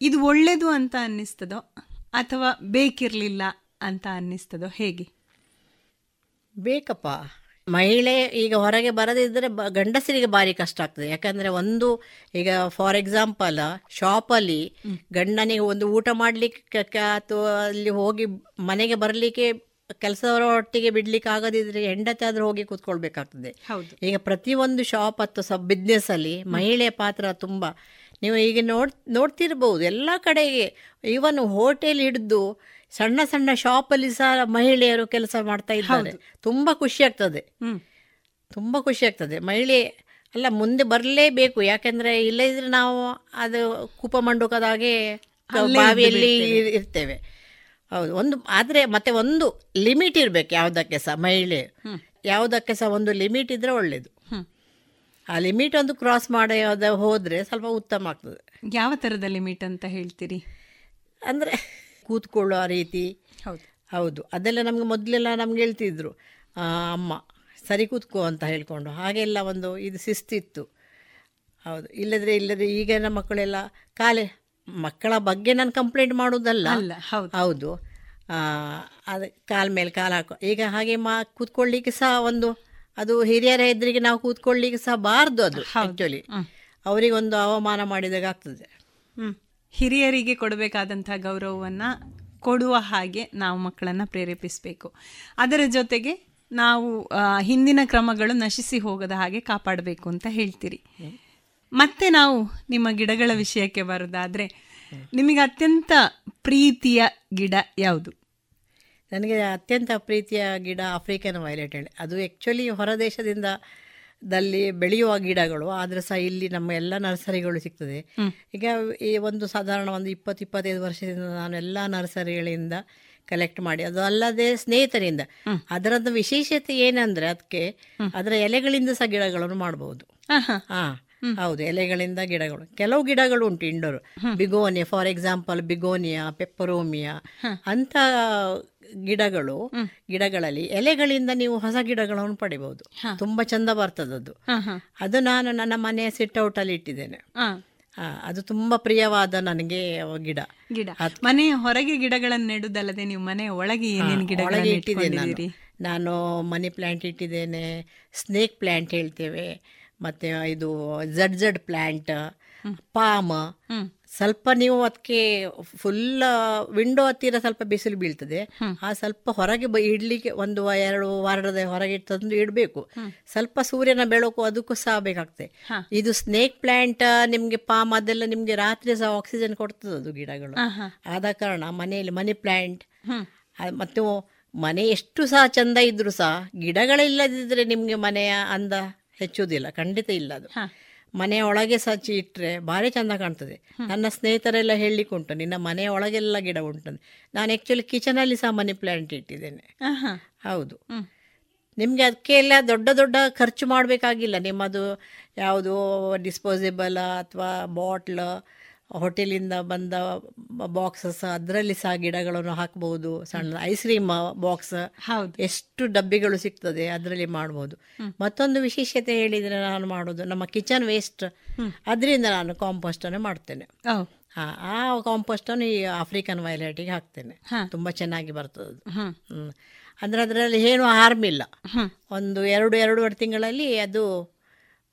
ಇದು ಒಳ್ಳೆಯದು ಅಂತ ಅನ್ನಿಸ್ತದೋ ಅಥವಾ ಬೇಕಿರಲಿಲ್ಲ ಅಂತ ಅನ್ನಿಸ್ತದೋ ಹೇಗೆ? ಬೇಕಪ್ಪ. ಮಹಿಳೆ ಈಗ ಹೊರಗೆ ಬರದಿದ್ದರೆ ಬ ಗಂಡಸರಿಗೆ ಭಾರಿ ಕಷ್ಟ ಆಗ್ತದೆ. ಯಾಕಂದರೆ ಒಂದು ಈಗ ಫಾರ್ ಎಕ್ಸಾಂಪಲ್ ಶಾಪಲ್ಲಿ ಗಂಡನಿಗೆ ಒಂದು ಊಟ ಮಾಡಲಿಕ್ಕೆ ಅಥವಾ ಅಲ್ಲಿ ಹೋಗಿ ಮನೆಗೆ ಬರಲಿಕ್ಕೆ ಕೆಲಸದವರ ಒಟ್ಟಿಗೆ ಬಿಡ್ಲಿಕ್ಕೆ ಆಗದಿದ್ರೆ ಹೆಂಡತಿ ಆದ್ರೂ ಹೋಗಿ ಕೂತ್ಕೊಳ್ಬೇಕಾಗ್ತದೆ. ಹೌದು. ಈಗ ಪ್ರತಿಯೊಂದು ಶಾಪ್ ಅಥವಾ ಸಬ್ ಬಿಸ್ನೆಸ್ಸಲ್ಲಿ ಮಹಿಳೆಯ ಪಾತ್ರ ತುಂಬ. ನೀವು ಈಗ ನೋಡ್ ನೋಡ್ತಿರ್ಬೋದು ಎಲ್ಲ ಕಡೆಗೆ. ಈವನ್ ಹೋಟೆಲ್ ಹಿಡಿದು ಸಣ್ಣ ಸಣ್ಣ ಶಾಪಲ್ಲಿ ಸಹ ಮಹಿಳೆಯರು ಕೆಲಸ ಮಾಡ್ತಾ ಇದ್ದಾರೆ. ತುಂಬಾ ಖುಷಿ ಆಗ್ತದೆ. ತುಂಬಾ ಖುಷಿ ಆಗ್ತದೆ. ಮಹಿಳೆ ಅಲ್ಲ ಮುಂದೆ ಬರಲೇಬೇಕು. ಯಾಕೆಂದ್ರೆ ಇಲ್ಲದಿದ್ರೆ ನಾವು ಅದು ಕೂಪ ಮಂಡುಕದಾಗೆ ಬಾವಿಯಲ್ಲಿ ಇರ್ತೇವೆ. ಹೌದು. ಒಂದು ಆದರೆ ಮತ್ತೆ ಒಂದು ಲಿಮಿಟ್ ಇರಬೇಕು ಯಾವುದಕ್ಕೆ ಸಹ ಮಹಿಳೆ. ಯಾವುದಕ್ಕೆ ಸಹ ಒಂದು ಲಿಮಿಟ್ ಇದ್ರೆ ಒಳ್ಳೇದು. ಆ ಲಿಮಿಟ್ ಒಂದು ಕ್ರಾಸ್ ಮಾಡೋದ ಹೋದ್ರೆ ಸ್ವಲ್ಪ ಉತ್ತಮ ಆಗ್ತದೆ. ಯಾವ ಥರದ ಲಿಮಿಟ್ ಅಂತ ಹೇಳ್ತೀರಿ? ಅಂದರೆ ಕೂತ್ಕೊಳ್ಳೋ ರೀತಿ. ಹೌದು. ಅದೆಲ್ಲ ನಮಗೆ ಮೊದಲೆಲ್ಲ ನಮ್ಗೆ ಹೇಳ್ತಿದ್ರು. ಅಮ್ಮ ಸರಿ ಕೂತ್ಕೋ ಅಂತ ಹೇಳ್ಕೊಂಡು. ಹಾಗೆಲ್ಲ ಒಂದು ಇದು ಶಿಸ್ತಿತ್ತು. ಹೌದು. ಇಲ್ಲದ್ರೆ ಇಲ್ಲದ್ರೆ ಈಗಿನ ಮಕ್ಕಳೆಲ್ಲ ಕಾಲೇ ಮಕ್ಕಳ ಬಗ್ಗೆ ನಾನು ಕಂಪ್ಲೇಂಟ್ ಮಾಡೋದಲ್ಲ. ಅಲ್ಲ, ಹೌದು. ಅದು ಕಾಲ ಮೇಲೆ ಕಾಲ ಹಾಕೋ. ಈಗ ಹಾಗೆ ಮಾ ಕೂತ್ಕೊಳ್ಳಿಕ್ಕೆ ಸಹ ಒಂದು ಅದು ಹಿರಿಯರ ಎದುರಿಗೆ ನಾವು ಕೂತ್ಕೊಳ್ಳಿಕ್ಕೆ ಸಹ ಬಾರ್ದು ಅದು ಆ್ಯಕ್ಚುಲಿ ಅವರಿಗೆ ಒಂದು ಅವಮಾನ ಮಾಡಿದಾಗ ಆಗ್ತದೆ. ಹಿರಿಯರಿಗೆ ಕೊಡಬೇಕಾದಂಥ ಗೌರವವನ್ನು ಕೊಡುವ ಹಾಗೆ ನಾವು ಮಕ್ಕಳನ್ನು ಪ್ರೇರೇಪಿಸಬೇಕು. ಅದರ ಜೊತೆಗೆ ನಾವು ಹಿಂದಿನ ಕ್ರಮಗಳು ನಶಿಸಿ ಹೋಗದ ಹಾಗೆ ಕಾಪಾಡಬೇಕು ಅಂತ ಹೇಳ್ತೀರಿ. ಮತ್ತೆ ನಾವು ನಿಮ್ಮ ಗಿಡಗಳ ವಿಷಯಕ್ಕೆ ಬರೋದಾದ್ರೆ, ನಿಮಗೆ ಅತ್ಯಂತ ಪ್ರೀತಿಯ ಗಿಡ ಯಾವುದು? ನನಗೆ ಅತ್ಯಂತ ಪ್ರೀತಿಯ ಗಿಡ ಆಫ್ರಿಕನ್ ವೈಲೆಟ್ ಹೇಳಿ ಅದು ಆ್ಯಕ್ಚುಲಿ ಹೊರದೇಶದಿಂದ ದಲ್ಲಿ ಬೆಳೆಯುವ ಗಿಡಗಳು ಆದ್ರೆ ಸಹ ಇಲ್ಲಿ ನಮ್ಮ ಎಲ್ಲ ನರ್ಸರಿಗಳು ಸಿಗ್ತದೆ. ಈಗ ಈ ಒಂದು ಸಾಧಾರಣ ಒಂದು ಇಪ್ಪತ್ತು ಇಪ್ಪತ್ತೈದು ವರ್ಷದಿಂದ ನಾನು ಎಲ್ಲ ನರ್ಸರಿಗಳಿಂದ ಕಲೆಕ್ಟ್ ಮಾಡಿ ಅದು ಅಲ್ಲದೆ ಸ್ನೇಹಿತರಿಂದ. ಅದರದ್ದು ವಿಶೇಷತೆ ಏನಂದ್ರೆ ಅದಕ್ಕೆ ಅದರ ಎಲೆಗಳಿಂದ ಸಹ ಗಿಡಗಳನ್ನು ಮಾಡಬಹುದು ಹಾ ಹೌದು ಎಲೆಗಳಿಂದ ಗಿಡಗಳು. ಕೆಲವು ಗಿಡಗಳು ಉಂಟು indoor. Begonia for example begonia peperomia ಅಂತ ಗಿಡಗಳು ಗಿಡಗಳಲ್ಲಿ ಎಲೆಗಳಿಂದ ನೀವು ಹೊಸ ಗಿಡಗಳನ್ನು ಪಡಿಬಹುದು ತುಂಬಾ ಚಂದ ಬರ್ತದದು. ಅದು ನಾನು ನನ್ನ ಮನೆಯ ಸಿಟ್ಔಟ್ ಅಲ್ಲಿ ಇಟ್ಟಿದ್ದೇನೆ. ಅದು ತುಂಬಾ ಪ್ರಿಯವಾದ ನನಗೆ ಗಿಡ. ಗಿಡ. ಮನೆಯ ಹೊರಗೆ ಗಿಡಗಳನ್ನು ನೆಡುದಲ್ಲದೆ ನೀವು ಮನೆಯ ಒಳಗೆ ಏನೇನು ಗಿಡಗಳಲ್ಲಿ ಗಿಡಗಳನ್ನು ಇಟ್ಟಿದ್ದೇನೆ ನಾನು. ಮನಿ ಪ್ಲಾಂಟ್ ಇಟ್ಟಿದ್ದೇನೆ ಸ್ನೇಕ್ ಪ್ಲಾಂಟ್ ಹೇಳ್ತೇವೆ ಮತ್ತೆ ಇದು ಜಡ್ ಜಡ್ ಪ್ಲಾಂಟ್ ಪಾಮ್ ಸ್ವಲ್ಪ ನೀವು ಅದಕ್ಕೆ ಫುಲ್ ವಿಂಡೋ ಹತ್ತಿರ ಸ್ವಲ್ಪ ಬಿಸಿಲು ಬೀಳ್ತದೆ. ಆ ಸ್ವಲ್ಪ ಹೊರಗೆ ಇಡ್ಲಿಕ್ಕೆ ಒಂದು ಎರಡು ವಾರದ ಹೊರಗೆ ತಂದು ಇಡಬೇಕು. ಸ್ವಲ್ಪ ಸೂರ್ಯನ ಬೆಳಕು ಅದಕ್ಕೂ ಸಹ ಬೇಕಾಗ್ತದೆ. ಇದು ಸ್ನೇಕ್ ಪ್ಲಾಂಟ್ ನಿಮ್ಗೆ ಪಾಮ್ ಅದೆಲ್ಲ ನಿಮ್ಗೆ ರಾತ್ರಿ ಸಹ ಆಕ್ಸಿಜನ್ ಕೊಡ್ತದೆ ಅದು ಗಿಡಗಳು. ಆದ ಕಾರಣ ಮನೆಯಲ್ಲಿ ಮನಿ ಪ್ಲಾಂಟ್ ಮತ್ತು ಮನೆ ಎಷ್ಟು ಸಹ ಚಂದ ಇದ್ರು ಸಹ ಗಿಡಗಳಿಲ್ಲದಿದ್ರೆ ನಿಮ್ಗೆ ಮನೆಯ ಅಂದ ಹೆಚ್ಚುವುದಿಲ್ಲ ಖಂಡಿತ ಇಲ್ಲ ಅದು. ಮನೆಯ ಒಳಗೆ ಸಚ್ಚಿ ಇಟ್ಟರೆ ಭಾರಿ ಚಂದ ಕಾಣ್ತದೆ. ನನ್ನ ಸ್ನೇಹಿತರೆಲ್ಲ ಹೇಳಲಿಕ್ಕೆ ಉಂಟು ನಿನ್ನ ಮನೆಯ ಒಳಗೆಲ್ಲ ಗಿಡ ಉಂಟು ನಾನು ಆ್ಯಕ್ಚುಲಿ ಕಿಚನಲ್ಲಿ ಸಹ ಮನಿ ಪ್ಲ್ಯಾಂಟ್ ಇಟ್ಟಿದ್ದೇನೆ. ಹೌದು. ನಿಮಗೆ ಅದಕ್ಕೆ ಎಲ್ಲ ದೊಡ್ಡ ದೊಡ್ಡ ಖರ್ಚು ಮಾಡಬೇಕಾಗಿಲ್ಲ. ನಿಮ್ಮದು ಯಾವುದು ಡಿಸ್ಪೋಸಿಬಲ್ ಅಥವಾ ಬಾಟ್ಲ್ ಹೋಟೆಲಿಂದ ಬಂದ ಬಾಕ್ಸಸ್ ಅದರಲ್ಲಿ ಸಹ ಗಿಡಗಳನ್ನು ಹಾಕಬಹುದು ಸಣ್ಣ ಐಸ್ ಕ್ರೀಮ್ ಬಾಕ್ಸ್ ಎಷ್ಟು ಡಬ್ಬಿಗಳು ಸಿಗ್ತದೆ ಅದರಲ್ಲಿ ಮಾಡಬಹುದು ಮತ್ತೊಂದು ವಿಶೇಷತೆ ಹೇಳಿದ್ರೆ ನಾನು ಮಾಡೋದು ನಮ್ಮ ಕಿಚನ್ ವೇಸ್ಟ್ ಅದರಿಂದ ನಾನು ಕಾಂಪೋಸ್ಟ್ ಅನ್ನು ಮಾಡ್ತೇನೆ. ಹಾ ಆ ಕಾಂಪೋಸ್ಟನ್ನು ಈ ಆಫ್ರಿಕನ್ ವೈಲೈಟಿಗೆ ಹಾಕ್ತೇನೆ. ತುಂಬಾ ಚೆನ್ನಾಗಿ ಬರ್ತದೆ. ಅಂದ್ರೆ ಅದರಲ್ಲಿ ಏನು ಹಾರ್ಮ್ ಇಲ್ಲ. ಒಂದು ಎರಡು ಎರಡೂವರೆ ತಿಂಗಳಲ್ಲಿ ಅದು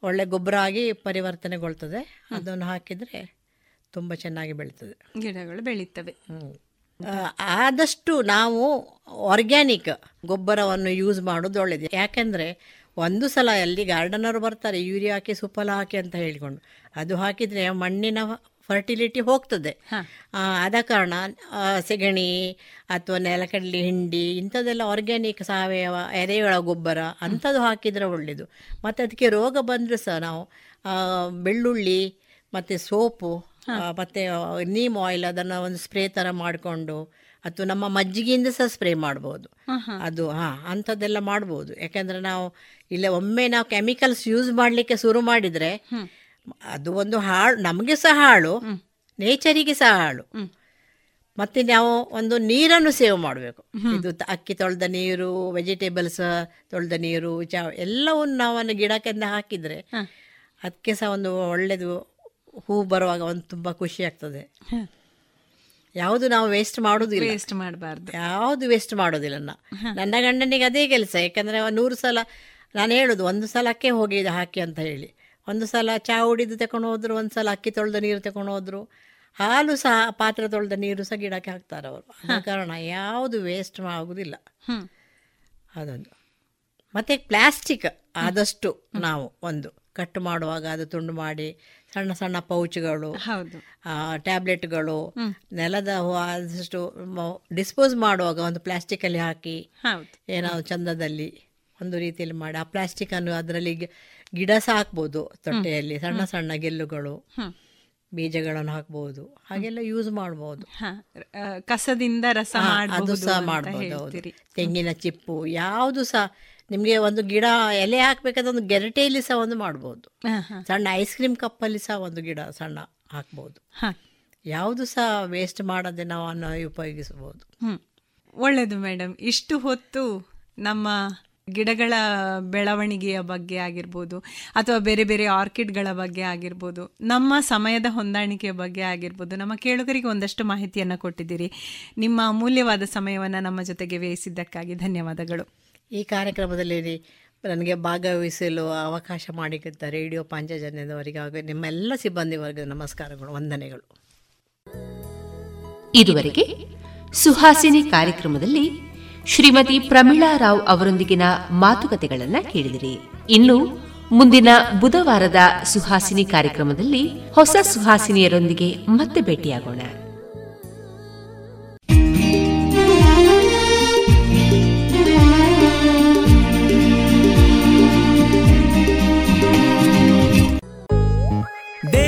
ಒಳ್ಳೆ ಗೊಬ್ಬರ ಆಗಿ ಪರಿವರ್ತನೆಗೊಳ್ತದೆ. ಅದನ್ನು ಹಾಕಿದರೆ ತುಂಬ ಚೆನ್ನಾಗಿ ಬೆಳೀತದೆ. ಗಿಡಗಳು ಬೆಳೀತವೆ. ಆದಷ್ಟು ನಾವು ಆರ್ಗ್ಯಾನಿಕ್ ಗೊಬ್ಬರವನ್ನು ಯೂಸ್ ಮಾಡೋದು ಒಳ್ಳೆಯದು ಯಾಕೆಂದರೆ ಒಂದು ಸಲ ಅಲ್ಲಿ ಗಾರ್ಡನರು ಬರ್ತಾರೆ ಯೂರಿಯಾ ಹಾಕಿ ಸುಫಲ ಹಾಕಿ ಅಂತ ಹೇಳಿಕೊಂಡು. ಅದು ಹಾಕಿದರೆ ಮಣ್ಣಿನ ಫರ್ಟಿಲಿಟಿ ಹೋಗ್ತದೆ. ಆದ ಕಾರಣ ಸೆಗಣಿ ಅಥವಾ ನೆಲಕಡಲಿ ಹಿಂಡಿ ಇಂಥದ್ದೆಲ್ಲ ಆರ್ಗ್ಯಾನಿಕ್ ಸಾವಯವ ಎರೆಹುಳ ಗೊಬ್ಬರ ಅಂಥದ್ದು ಹಾಕಿದರೆ ಒಳ್ಳೆಯದು ಮತ್ತು ಅದಕ್ಕೆ ರೋಗ ಬಂದರೂ ಸಹ ನಾವು ಬೆಳ್ಳುಳ್ಳಿ ಮತ್ತು ಸೋಪು ಮತ್ತೆ ನೀಮ್ ಆಯಿಲ್ ಅದನ್ನ ಒಂದು ಸ್ಪ್ರೇ ತರ ಮಾಡಿಕೊಂಡು ಅಥವಾ ನಮ್ಮ ಮಜ್ಜಿಗೆಯಿಂದ ಸಹ ಸ್ಪ್ರೇ ಮಾಡ್ಬೋದು. ಅದು ಹಾ ಅಂಥದ್ದೆಲ್ಲ ಮಾಡ್ಬೋದು. ಯಾಕಂದ್ರೆ ನಾವು ಇಲ್ಲ ಒಮ್ಮೆ ನಾವು ಕೆಮಿಕಲ್ಸ್ ಯೂಸ್ ಮಾಡಲಿಕ್ಕೆ ಶುರು ಮಾಡಿದ್ರೆ ಅದು ಒಂದು ಹಾಳು ನಮಗೆ ಸಹ ಹಾಳು ನೇಚರಿಗೆ ಸಹ ಹಾಳು. ಮತ್ತೆ ನಾವು ಒಂದು ನೀರನ್ನು ಸೇವ್ ಮಾಡಬೇಕು. ಇದು ಅಕ್ಕಿ ತೊಳೆದ ನೀರು ವೆಜಿಟೇಬಲ್ಸ್ ತೊಳೆದ ನೀರು ಚಾ ಎಲ್ಲವನ್ನು ನಾವು ಗಿಡಕ್ಕೆ ಹಾಕಿದ್ರೆ ಹಾಕಿದರೆ ಅದಕ್ಕೆ ಸಹ ಒಂದು ಒಳ್ಳೆಯದು ಹೂ ಬರುವಾಗ ಒಂದು ತುಂಬ ಖುಷಿ ಆಗ್ತದೆ. ಯಾವುದು ನಾವು ವೇಸ್ಟ್ ಮಾಡೋದಿಲ್ಲ ವೇಸ್ಟ್ ಮಾಡಬಾರ್ದು. ಯಾವುದು ವೇಸ್ಟ್ ಮಾಡೋದಿಲ್ಲ ನಾ ನನ್ನ ಗಂಡನಿಗೆ ಅದೇ ಕೆಲಸ ಯಾಕಂದರೆ ನೂರು ಸಲ ನಾನು ಹೇಳೋದು ಒಂದು ಸಲಕ್ಕೆ ಹೋಗಿ ಇದು ಹಾಕಿ ಅಂತ ಹೇಳಿ. ಒಂದು ಸಲ ಚಾ ಉಡಿದು ತಗೊಂಡು ಹೋದ್ರು ಒಂದು ಸಲ ಅಕ್ಕಿ ತೊಳೆದ ನೀರು ತಗೊಂಡು ಹೋದ್ರು. ಹಾಲು ಸಹ ಪಾತ್ರೆ ತೊಳೆದ ನೀರು ಸಹ ಗಿಡಕ್ಕೆ ಹಾಕ್ತಾರೆ ಅವರು. ಆದ ಕಾರಣ ಯಾವುದು ವೇಸ್ಟ್ ಆಗೋದಿಲ್ಲ. ಅದೊಂದು. ಮತ್ತು ಪ್ಲಾಸ್ಟಿಕ್ ಆದಷ್ಟು ನಾವು ಒಂದು ಕಟ್ ಮಾಡುವಾಗ ಅದು ತುಂಡು ಮಾಡಿ ಸಣ್ಣ ಸಣ್ಣ ಪೌಚ್ಗಳು ಟ್ಯಾಬ್ಲೆಟ್ಗಳು ನೆಲದ ಆದಷ್ಟು ಡಿಸ್ಪೋಸ್ ಮಾಡುವಾಗ ಒಂದು ಪ್ಲಾಸ್ಟಿಕಲ್ಲಿ ಹಾಕಿ ಹೌದು. ಏನಾದ್ರು ಚಂದದಲ್ಲಿ ಒಂದು ರೀತಿಯಲ್ಲಿ ಮಾಡಿ ಆ ಪ್ಲಾಸ್ಟಿಕ್ ಅನ್ನು ಅದರಲ್ಲಿ ಗಿಡ ಸಹ ಹಾಕ್ಬೋದು ತೊಟ್ಟೆಯಲ್ಲಿ ಸಣ್ಣ ಸಣ್ಣ ಗೆಲ್ಲುಗಳು. ಬೀಜಗಳನ್ನು ಹಾಕ್ಬೋದು ಹಾಗೆಲ್ಲ ಯೂಸ್ ಮಾಡ್ಬೋದು. ಹ, ಕಸದಿಂದ ರಸ ಮಾಡಬಹುದು ಅದು ಸಹ ಅಂತ ಮಾಡ್ಬೋದು ತೆಂಗಿನ ಚಿಪ್ಪು ಯಾವುದು ಸಹ ನಿಮಗೆ ಒಂದು ಗಿಡ ಎಲೆ ಹಾಕಬೇಕಾದ ಒಂದು ಗೆರಟೆಯಲ್ಲಿ ಸಹ ಒಂದು ಮಾಡ್ಬೋದು. ಹ, ಹ. ಸಣ್ಣ ಐಸ್ ಕ್ರೀಮ್ ಕಪ್ಪಲ್ಲಿ ಸಹ ಒಂದು ಗಿಡ ಸಣ್ಣ ಹಾಕ್ಬೋದು. ಹ. ಯಾವುದು ಸಹ ವೇಸ್ಟ್ ಮಾಡದೆ ನಾವು ಅನ್ನ ಉಪಯೋಗಿಸಬಹುದು. ಒಳ್ಳೆಯದು ಮೇಡಮ್ ಇಷ್ಟು ಹೊತ್ತು ನಮ್ಮ ಗಿಡಗಳ ಬೆಳವಣಿಗೆಯ ಬಗ್ಗೆ ಆಗಿರ್ಬೋದು ಅಥವಾ ಬೇರೆ ಬೇರೆ ಆರ್ಕಿಡ್ಗಳ ಬಗ್ಗೆ ಆಗಿರ್ಬೋದು ನಮ್ಮ ಸಮಯದ ಹೊಂದಾಣಿಕೆಯ ಬಗ್ಗೆ ಆಗಿರ್ಬೋದು ನಮ್ಮ ಕೇಳುಗರಿಗೆ ಒಂದಷ್ಟು ಮಾಹಿತಿಯನ್ನು ಕೊಟ್ಟಿದ್ದೀರಿ. ನಿಮ್ಮ ಅಮೂಲ್ಯವಾದ ಸಮಯವನ್ನು ನಮ್ಮ ಜೊತೆಗೆ ವ್ಯಯಿಸಿದ್ದಕ್ಕಾಗಿ ಧನ್ಯವಾದಗಳು. ಈ ಕಾರ್ಯಕ್ರಮದಲ್ಲಿ ನನಗೆ ಭಾಗವಹಿಸಲು ಅವಕಾಶ ಮಾಡಿಕೊಟ್ಟ ರೇಡಿಯೋ ಪಾಂಚಜನ್ಯದವರಿಗೆ ಹಾಗೂ ನಿಮ್ಮೆಲ್ಲ ಸಿಬ್ಬಂದಿ ವರ್ಗದ ನಮಸ್ಕಾರಗಳು, ವಂದನೆಗಳು. ಇದುವರೆಗೆ ಸುಹಾಸಿನಿ ಕಾರ್ಯಕ್ರಮದಲ್ಲಿ ಶ್ರೀಮತಿ ಪ್ರಮೀಳಾ ರಾವ್ ಅವರೊಂದಿಗಿನ ಮಾತುಕತೆಗಳನ್ನು ಕೇಳಿದಿರಿ. ಇನ್ನು ಮುಂದಿನ ಬುಧವಾರದ ಸುಹಾಸಿನಿ ಕಾರ್ಯಕ್ರಮದಲ್ಲಿ ಹೊಸ ಸುಹಾಸಿನಿಯರೊಂದಿಗೆ ಮತ್ತೆ ಭೇಟಿಯಾಗೋಣ.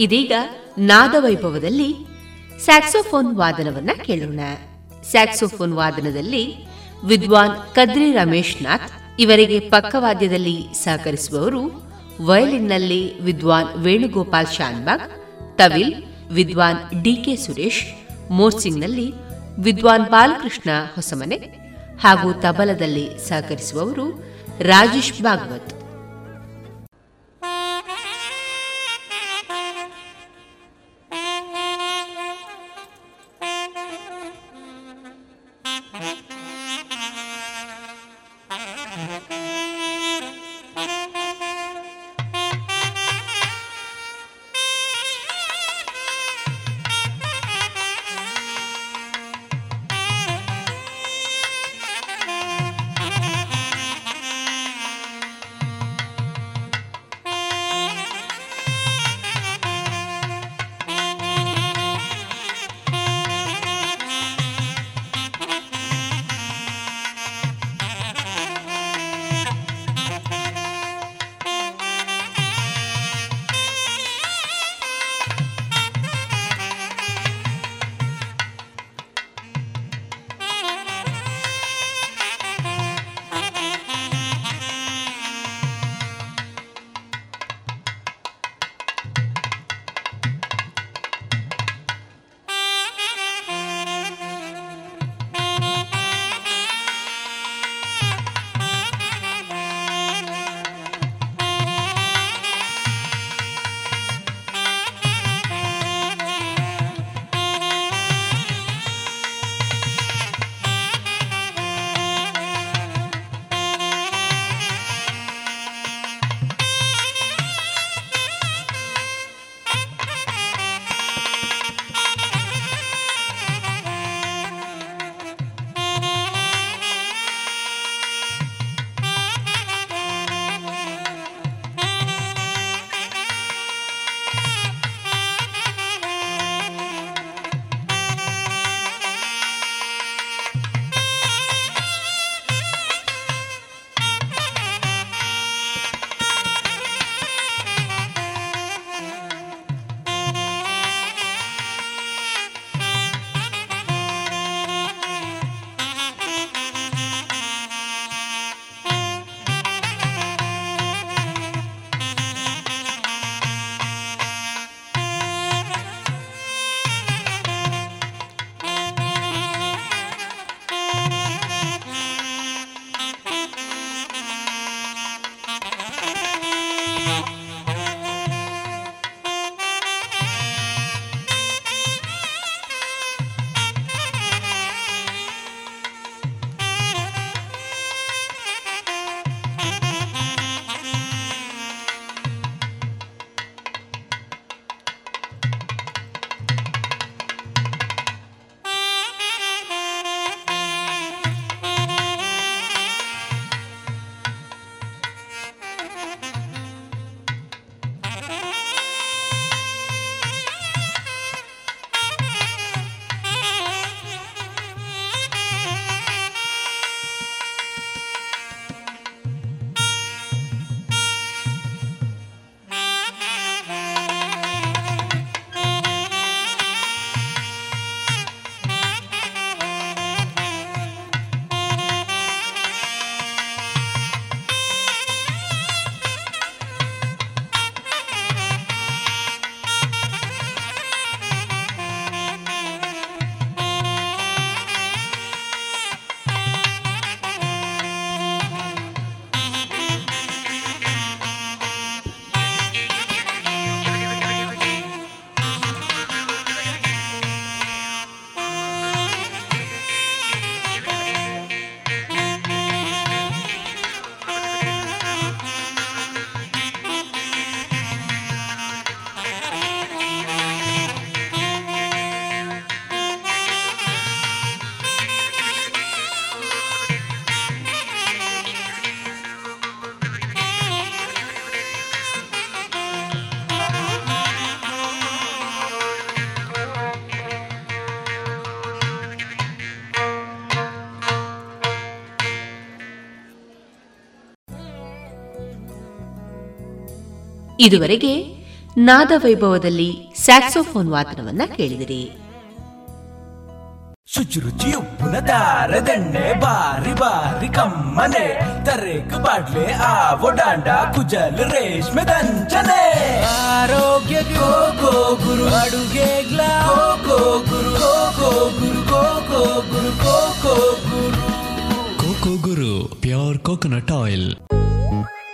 ಇದೀಗ ನಾದವೈಭವದಲ್ಲಿ ಸ್ಯಾಕ್ಸೋಫೋನ್ ವಾದನವನ್ನ ಕೇಳೋಣ. ಸ್ಯಾಕ್ಸೋಫೋನ್ ವಾದನದಲ್ಲಿ ವಿದ್ವಾನ್ ಕದ್ರಿ ರಮೇಶ್ ನಾಥ್ ಇವರಿಗೆ ಪಕ್ಕವಾದ್ಯದಲ್ಲಿ ಸಹಕರಿಸುವವರು ವಯಲಿನ್ನಲ್ಲಿ ವಿದ್ವಾನ್ ವೇಣುಗೋಪಾಲ್ ಶಾನ್ಬಾಗ್, ತವಿಲ್, ವಿದ್ವಾನ್ ಡಿಕೆ ಸುರೇಶ್, ಮೋರ್ಸಿಂಗ್ನಲ್ಲಿ ವಿದ್ವಾನ್ ಬಾಲಕೃಷ್ಣ ಹೊಸಮನೆ ಹಾಗೂ ತಬಲದಲ್ಲಿ ಸಹಕರಿಸುವವರು ರಾಜೇಶ್ ಭಾಗವತ್. ಇದುವರೆಗೆ ನಾದ ವೈಭವದಲ್ಲಿ ಸ್ಯಾಕ್ಸೋಫೋನ್ ವಾದನವನ್ನ ಕೇಳಿದಿರಿ. ಶುಚಿರುಚಿ ಉಪ್ಪಿನ ದಂಡೆ ಬಾರಿ ಬಾರಿ ಕಮ್ಮನೆ ತರೇಕು ಬಾಡ್ಲೆ ಆವೋ ಡಾಂಡ ಕುಜಲ್ ರೇಷ್ಮೆ ದಂಚನೆ. ಆರೋಗ್ಯ ಗೋ ಗೋ ಗುರು. ಅಡುಗೆ ಗ್ಲಾ go Guru. Go go Guru. Go go Guru. Go go Guru. Coco Guru. Pure coconut oil.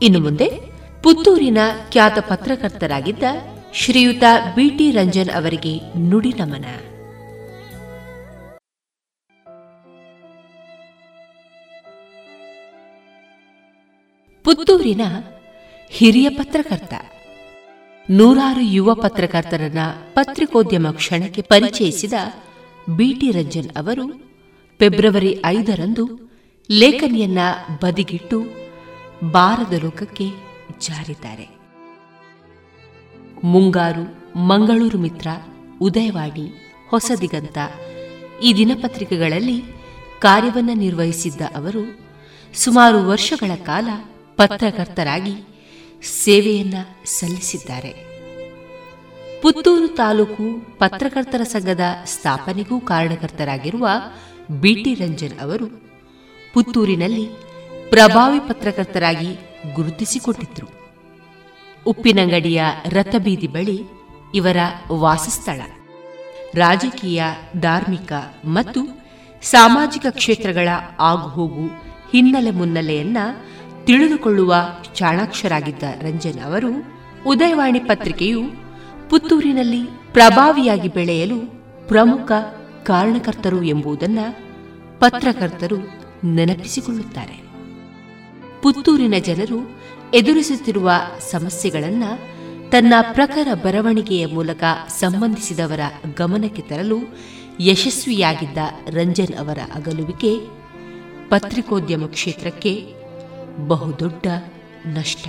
ಇನ್ನು ಮುಂದೆ ಪುತ್ತೂರಿನ ಖ್ಯಾತ ಪತ್ರಕರ್ತರಾಗಿದ್ದ ಶ್ರೀಯುತ ಬಿಟಿ ರಂಜನ್ ಅವರಿಗೆ ನುಡಿ ನಮನ. ಪುತ್ತೂರಿನ ಹಿರಿಯ ಪತ್ರಕರ್ತ. ನೂರಾರು ಯುವ ಪತ್ರಕರ್ತರನ್ನ ಪತ್ರಿಕೋದ್ಯಮ ಕ್ಷಣಕ್ಕೆ ಪರಿಚಯಿಸಿದ ಬಿಟಿ ರಂಜನ್ ಅವರು ಫೆಬ್ರವರಿ ಐದರಂದು ಲೇಖನಿಯನ್ನ ಬದಿಗಿಟ್ಟು ಬಾರದ ಲೋಕಕ್ಕೆ ಜಾರಿದ್ದಾರೆ. ಮುಂಗಾರು ಮಂಗಳೂರು ಮಿತ್ರ ಉದಯವಾಣಿ ಹೊಸದಿಗಂತ ಈ ದಿನಪತ್ರಿಕೆಗಳಲ್ಲಿ ಕಾರ್ಯವನ್ನು ನಿರ್ವಹಿಸಿದ್ದ ಅವರು ಸುಮಾರು ವರ್ಷಗಳ ಕಾಲ ಪತ್ರಕರ್ತರಾಗಿ ಸೇವೆಯನ್ನ ಸಲ್ಲಿಸಿದ್ದಾರೆ. ಪುತ್ತೂರು ತಾಲೂಕು ಪತ್ರಕರ್ತರ ಸಂಘದ ಸ್ಥಾಪನೆಗೂ ಕಾರಣಕರ್ತರಾಗಿರುವ ಬಿಟಿ ರಂಜನ್ ಅವರು ಪುತ್ತೂರಿನಲ್ಲಿ ಪ್ರಭಾವಿ ಪತ್ರಕರ್ತರಾಗಿ ಗುರುತಿಸಿಕೊಂಡಿದ್ರು ಉಪ್ಪಿನಂಗಡಿಯ ರಥಬೀದಿ ಬಳಿ ಇವರ ವಾಸಸ್ಥಳ. ರಾಜಕೀಯ, ಧಾರ್ಮಿಕ ಮತ್ತು ಸಾಮಾಜಿಕ ಕ್ಷೇತ್ರಗಳ ಆಗುಹೋಗು ಹಿನ್ನೆಲೆ ಮುನ್ನೆಲೆಯನ್ನ ತಿಳಿದುಕೊಳ್ಳುವ ಚಾಣಾಕ್ಷರಾಗಿದ್ದ ರಂಜನ್ ಅವರು ಉದಯವಾಣಿ ಪತ್ರಿಕೆಯು ಪುತ್ತೂರಿನಲ್ಲಿ ಪ್ರಭಾವಿಯಾಗಿ ಬೆಳೆಯಲು ಪ್ರಮುಖ ಕಾರಣಕರ್ತರು ಎಂಬುದನ್ನು ಪತ್ರಕರ್ತರು ನೆನಪಿಸಿಕೊಳ್ಳುತ್ತಾರೆ. ಪುತ್ತೂರಿನ ಜನರು ಎದುರಿಸುತ್ತಿರುವ ಸಮಸ್ಯೆಗಳನ್ನು ತನ್ನ ಪ್ರಖರ ಬರವಣಿಗೆಯ ಮೂಲಕ ಸಂಬಂಧಿಸಿದವರ ಗಮನಕ್ಕೆ ತರಲು ಯಶಸ್ವಿಯಾಗಿದ್ದ ರಂಜನ್ ಅವರ ಅಗಲುವಿಕೆ ಪತ್ರಿಕೋದ್ಯಮ ಕ್ಷೇತ್ರಕ್ಕೆ ಬಹುದೊಡ್ಡ ನಷ್ಟ.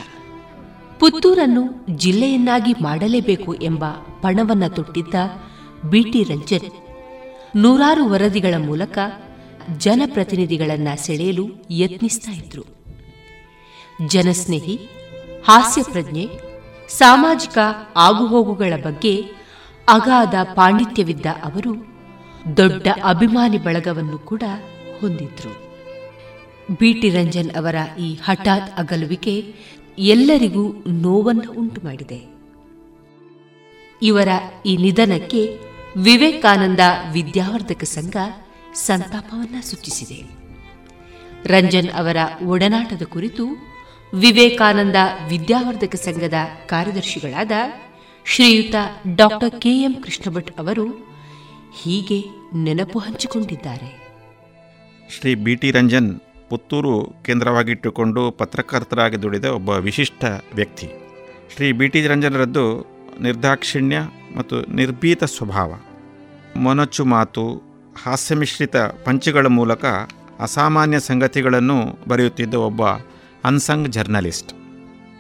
ಪುತ್ತೂರನ್ನು ಜಿಲ್ಲೆಯನ್ನಾಗಿ ಮಾಡಲೇಬೇಕು ಎಂಬ ಪಣವನ್ನು ತೊಟ್ಟಿದ್ದ ಬಿಟಿ ರಂಜನ್ ನೂರಾರು ವರದಿಗಳ ಮೂಲಕ ಜನಪ್ರತಿನಿಧಿಗಳನ್ನು ಸೆಳೆಯಲು ಯತ್ನಿಸ್ತಾ ಇದ್ರು. ಜನಸ್ನೇಹಿ, ಹಾಸ್ಯಪ್ರಜ್ಞೆ, ಸಾಮಾಜಿಕ ಆಗುಹೋಗುಗಳ ಬಗ್ಗೆ ಅಗಾಧ ಪಾಂಡಿತ್ಯವಿದ್ದ ಅವರು ದೊಡ್ಡ ಅಭಿಮಾನಿ ಬಳಗವನ್ನು ಕೂಡ ಹೊಂದಿದ್ರು. ಬಿಟಿ ರಂಜನ್ ಅವರ ಈ ಹಠಾತ್ ಅಗಲುವಿಕೆ ಎಲ್ಲರಿಗೂ ನೋವನ್ನು ಉಂಟು ಮಾಡಿದೆ ಇವರ ಈ ನಿಧನಕ್ಕೆ ವಿವೇಕಾನಂದ ವಿದ್ಯಾವರ್ಧಕ ಸಂಘ ಸಂತಾಪವನ್ನ ಸೂಚಿಸಿದೆ. ರಂಜನ್ ಅವರ ಒಡನಾಟದ ಕುರಿತು ವಿವೇಕಾನಂದ ವಿದ್ಯಾವರ್ಧಕ ಸಂಘದ ಕಾರ್ಯದರ್ಶಿಗಳಾದ ಶ್ರೀಯುತ ಡಾಕ್ಟರ್ ಕೆಎಂ ಕೃಷ್ಣಭಟ್ ಅವರು ಹೀಗೆ ನೆನಪು ಹಂಚಿಕೊಂಡಿದ್ದಾರೆ. ಶ್ರೀ ಬಿ ಟಿ ರಂಜನ್ ಪುತ್ತೂರು ಕೇಂದ್ರವಾಗಿಟ್ಟುಕೊಂಡು ಪತ್ರಕರ್ತರಾಗಿ ದುಡಿದ ಒಬ್ಬ ವಿಶಿಷ್ಟ ವ್ಯಕ್ತಿ. ಶ್ರೀ ಬಿ ಟಿ ರಂಜನರದ್ದು ನಿರ್ದಾಕ್ಷಿಣ್ಯ ಮತ್ತು ನಿರ್ಭೀತ ಸ್ವಭಾವ. ಮೊನಚು ಮಾತು, ಹಾಸ್ಯಮಿಶ್ರಿತ ಪಂಚಗಳ ಮೂಲಕ ಅಸಾಮಾನ್ಯ ಸಂಗತಿಗಳನ್ನು ಬರೆಯುತ್ತಿದ್ದ ಒಬ್ಬ ಅನ್ಸಂಗ್ ಜರ್ನಲಿಸ್ಟ್.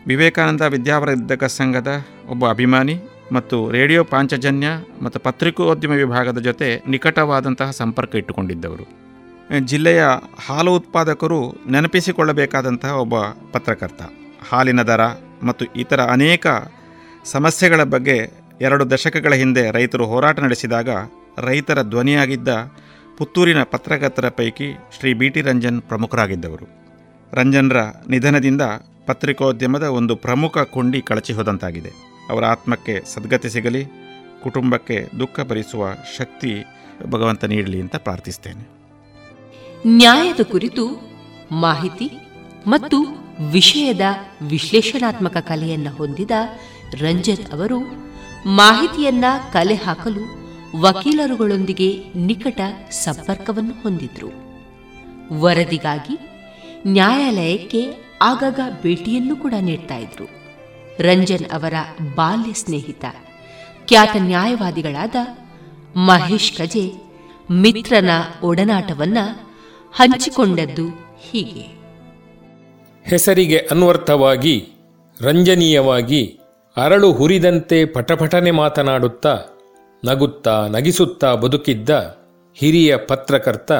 ವಿವೇಕಾನಂದ ವಿದ್ಯಾವರ್ಧಕ ಸಂಘದ ಒಬ್ಬ ಅಭಿಮಾನಿ ಮತ್ತು ರೇಡಿಯೋ ಪಾಂಚಜನ್ಯ ಮತ್ತು ಪತ್ರಿಕೋದ್ಯಮ ವಿಭಾಗದ ಜೊತೆ ನಿಕಟವಾದಂತಹ ಸಂಪರ್ಕ ಇಟ್ಟುಕೊಂಡಿದ್ದವರು. ಜಿಲ್ಲೆಯ ಹಾಲು ಉತ್ಪಾದಕರು ನೆನಪಿಸಿಕೊಳ್ಳಬೇಕಾದಂತಹ ಒಬ್ಬ ಪತ್ರಕರ್ತ. ಹಾಲಿನ ದರ ಮತ್ತು ಇತರ ಅನೇಕ ಸಮಸ್ಯೆಗಳ ಬಗ್ಗೆ ಎರಡು ದಶಕಗಳ ಹಿಂದೆ ರೈತರು ಹೋರಾಟ ನಡೆಸಿದಾಗ ರೈತರ ಧ್ವನಿಯಾಗಿದ್ದ ಪುತ್ತೂರಿನ ಪತ್ರಕರ್ತರ ಪೈಕಿ ಶ್ರೀ ಬಿ ಟಿ ರಂಜನ್ ಪ್ರಮುಖರಾಗಿದ್ದವರು. ರಂಜನ್ರ ನಿಧನದಿಂದ ಪತ್ರಿಕೋದ್ಯಮದ ಒಂದು ಪ್ರಮುಖ ಕೊಂಡಿ ಕಳಚಿ ಹೋದಂತಾಗಿದೆ. ಅವರ ಆತ್ಮಕ್ಕೆ ಸದ್ಗತಿ ಸಿಗಲಿ, ಕುಟುಂಬಕ್ಕೆ ದುಃಖ ಭರಿಸುವ ಶಕ್ತಿ ಭಗವಂತ ನೀಡಲಿ ಅಂತ ಪ್ರಾರ್ಥಿಸ್ತೇನೆ ನ್ಯಾಯದ ಕುರಿತು ಮಾಹಿತಿ ಮತ್ತು ವಿಷಯದ ವಿಶ್ಲೇಷಣಾತ್ಮಕ ಕಲೆಯನ್ನು ಹೊಂದಿದ ರಂಜನ್ ಅವರು ಮಾಹಿತಿಯನ್ನ ಕಲೆ ಹಾಕಲು ವಕೀಲರುಗಳೊಂದಿಗೆ ನಿಕಟ ಸಂಪರ್ಕವನ್ನು ಹೊಂದಿದ್ರು. ವರದಿಗಾಗಿ ನ್ಯಾಯಾಲಯಕ್ಕೆ ಆಗಾಗ ಭೇಟಿಯನ್ನು ಕೂಡ ನೀಡ್ತಾ ಇದ್ರು. ರಂಜನ್ ಅವರ ಬಾಲ್ಯ ಸ್ನೇಹಿತ, ಖ್ಯಾತ ನ್ಯಾಯವಾದಿಗಳಾದ ಮಹೇಶ್ ಕಜೆ ಮಿತ್ರನ ಒಡನಾಟವನ್ನ ಹಂಚಿಕೊಂಡದ್ದು ಹೀಗೆ. ಹೆಸರಿಗೆ ಅನ್ವರ್ಥವಾಗಿ, ರಂಜನೀಯವಾಗಿ ಅರಳು ಹುರಿದಂತೆ ಪಟಪಟನೆ ಮಾತನಾಡುತ್ತಾ, ನಗುತ್ತಾ ನಗಿಸುತ್ತಾ ಬದುಕಿದ್ದ ಹಿರಿಯ ಪತ್ರಕರ್ತ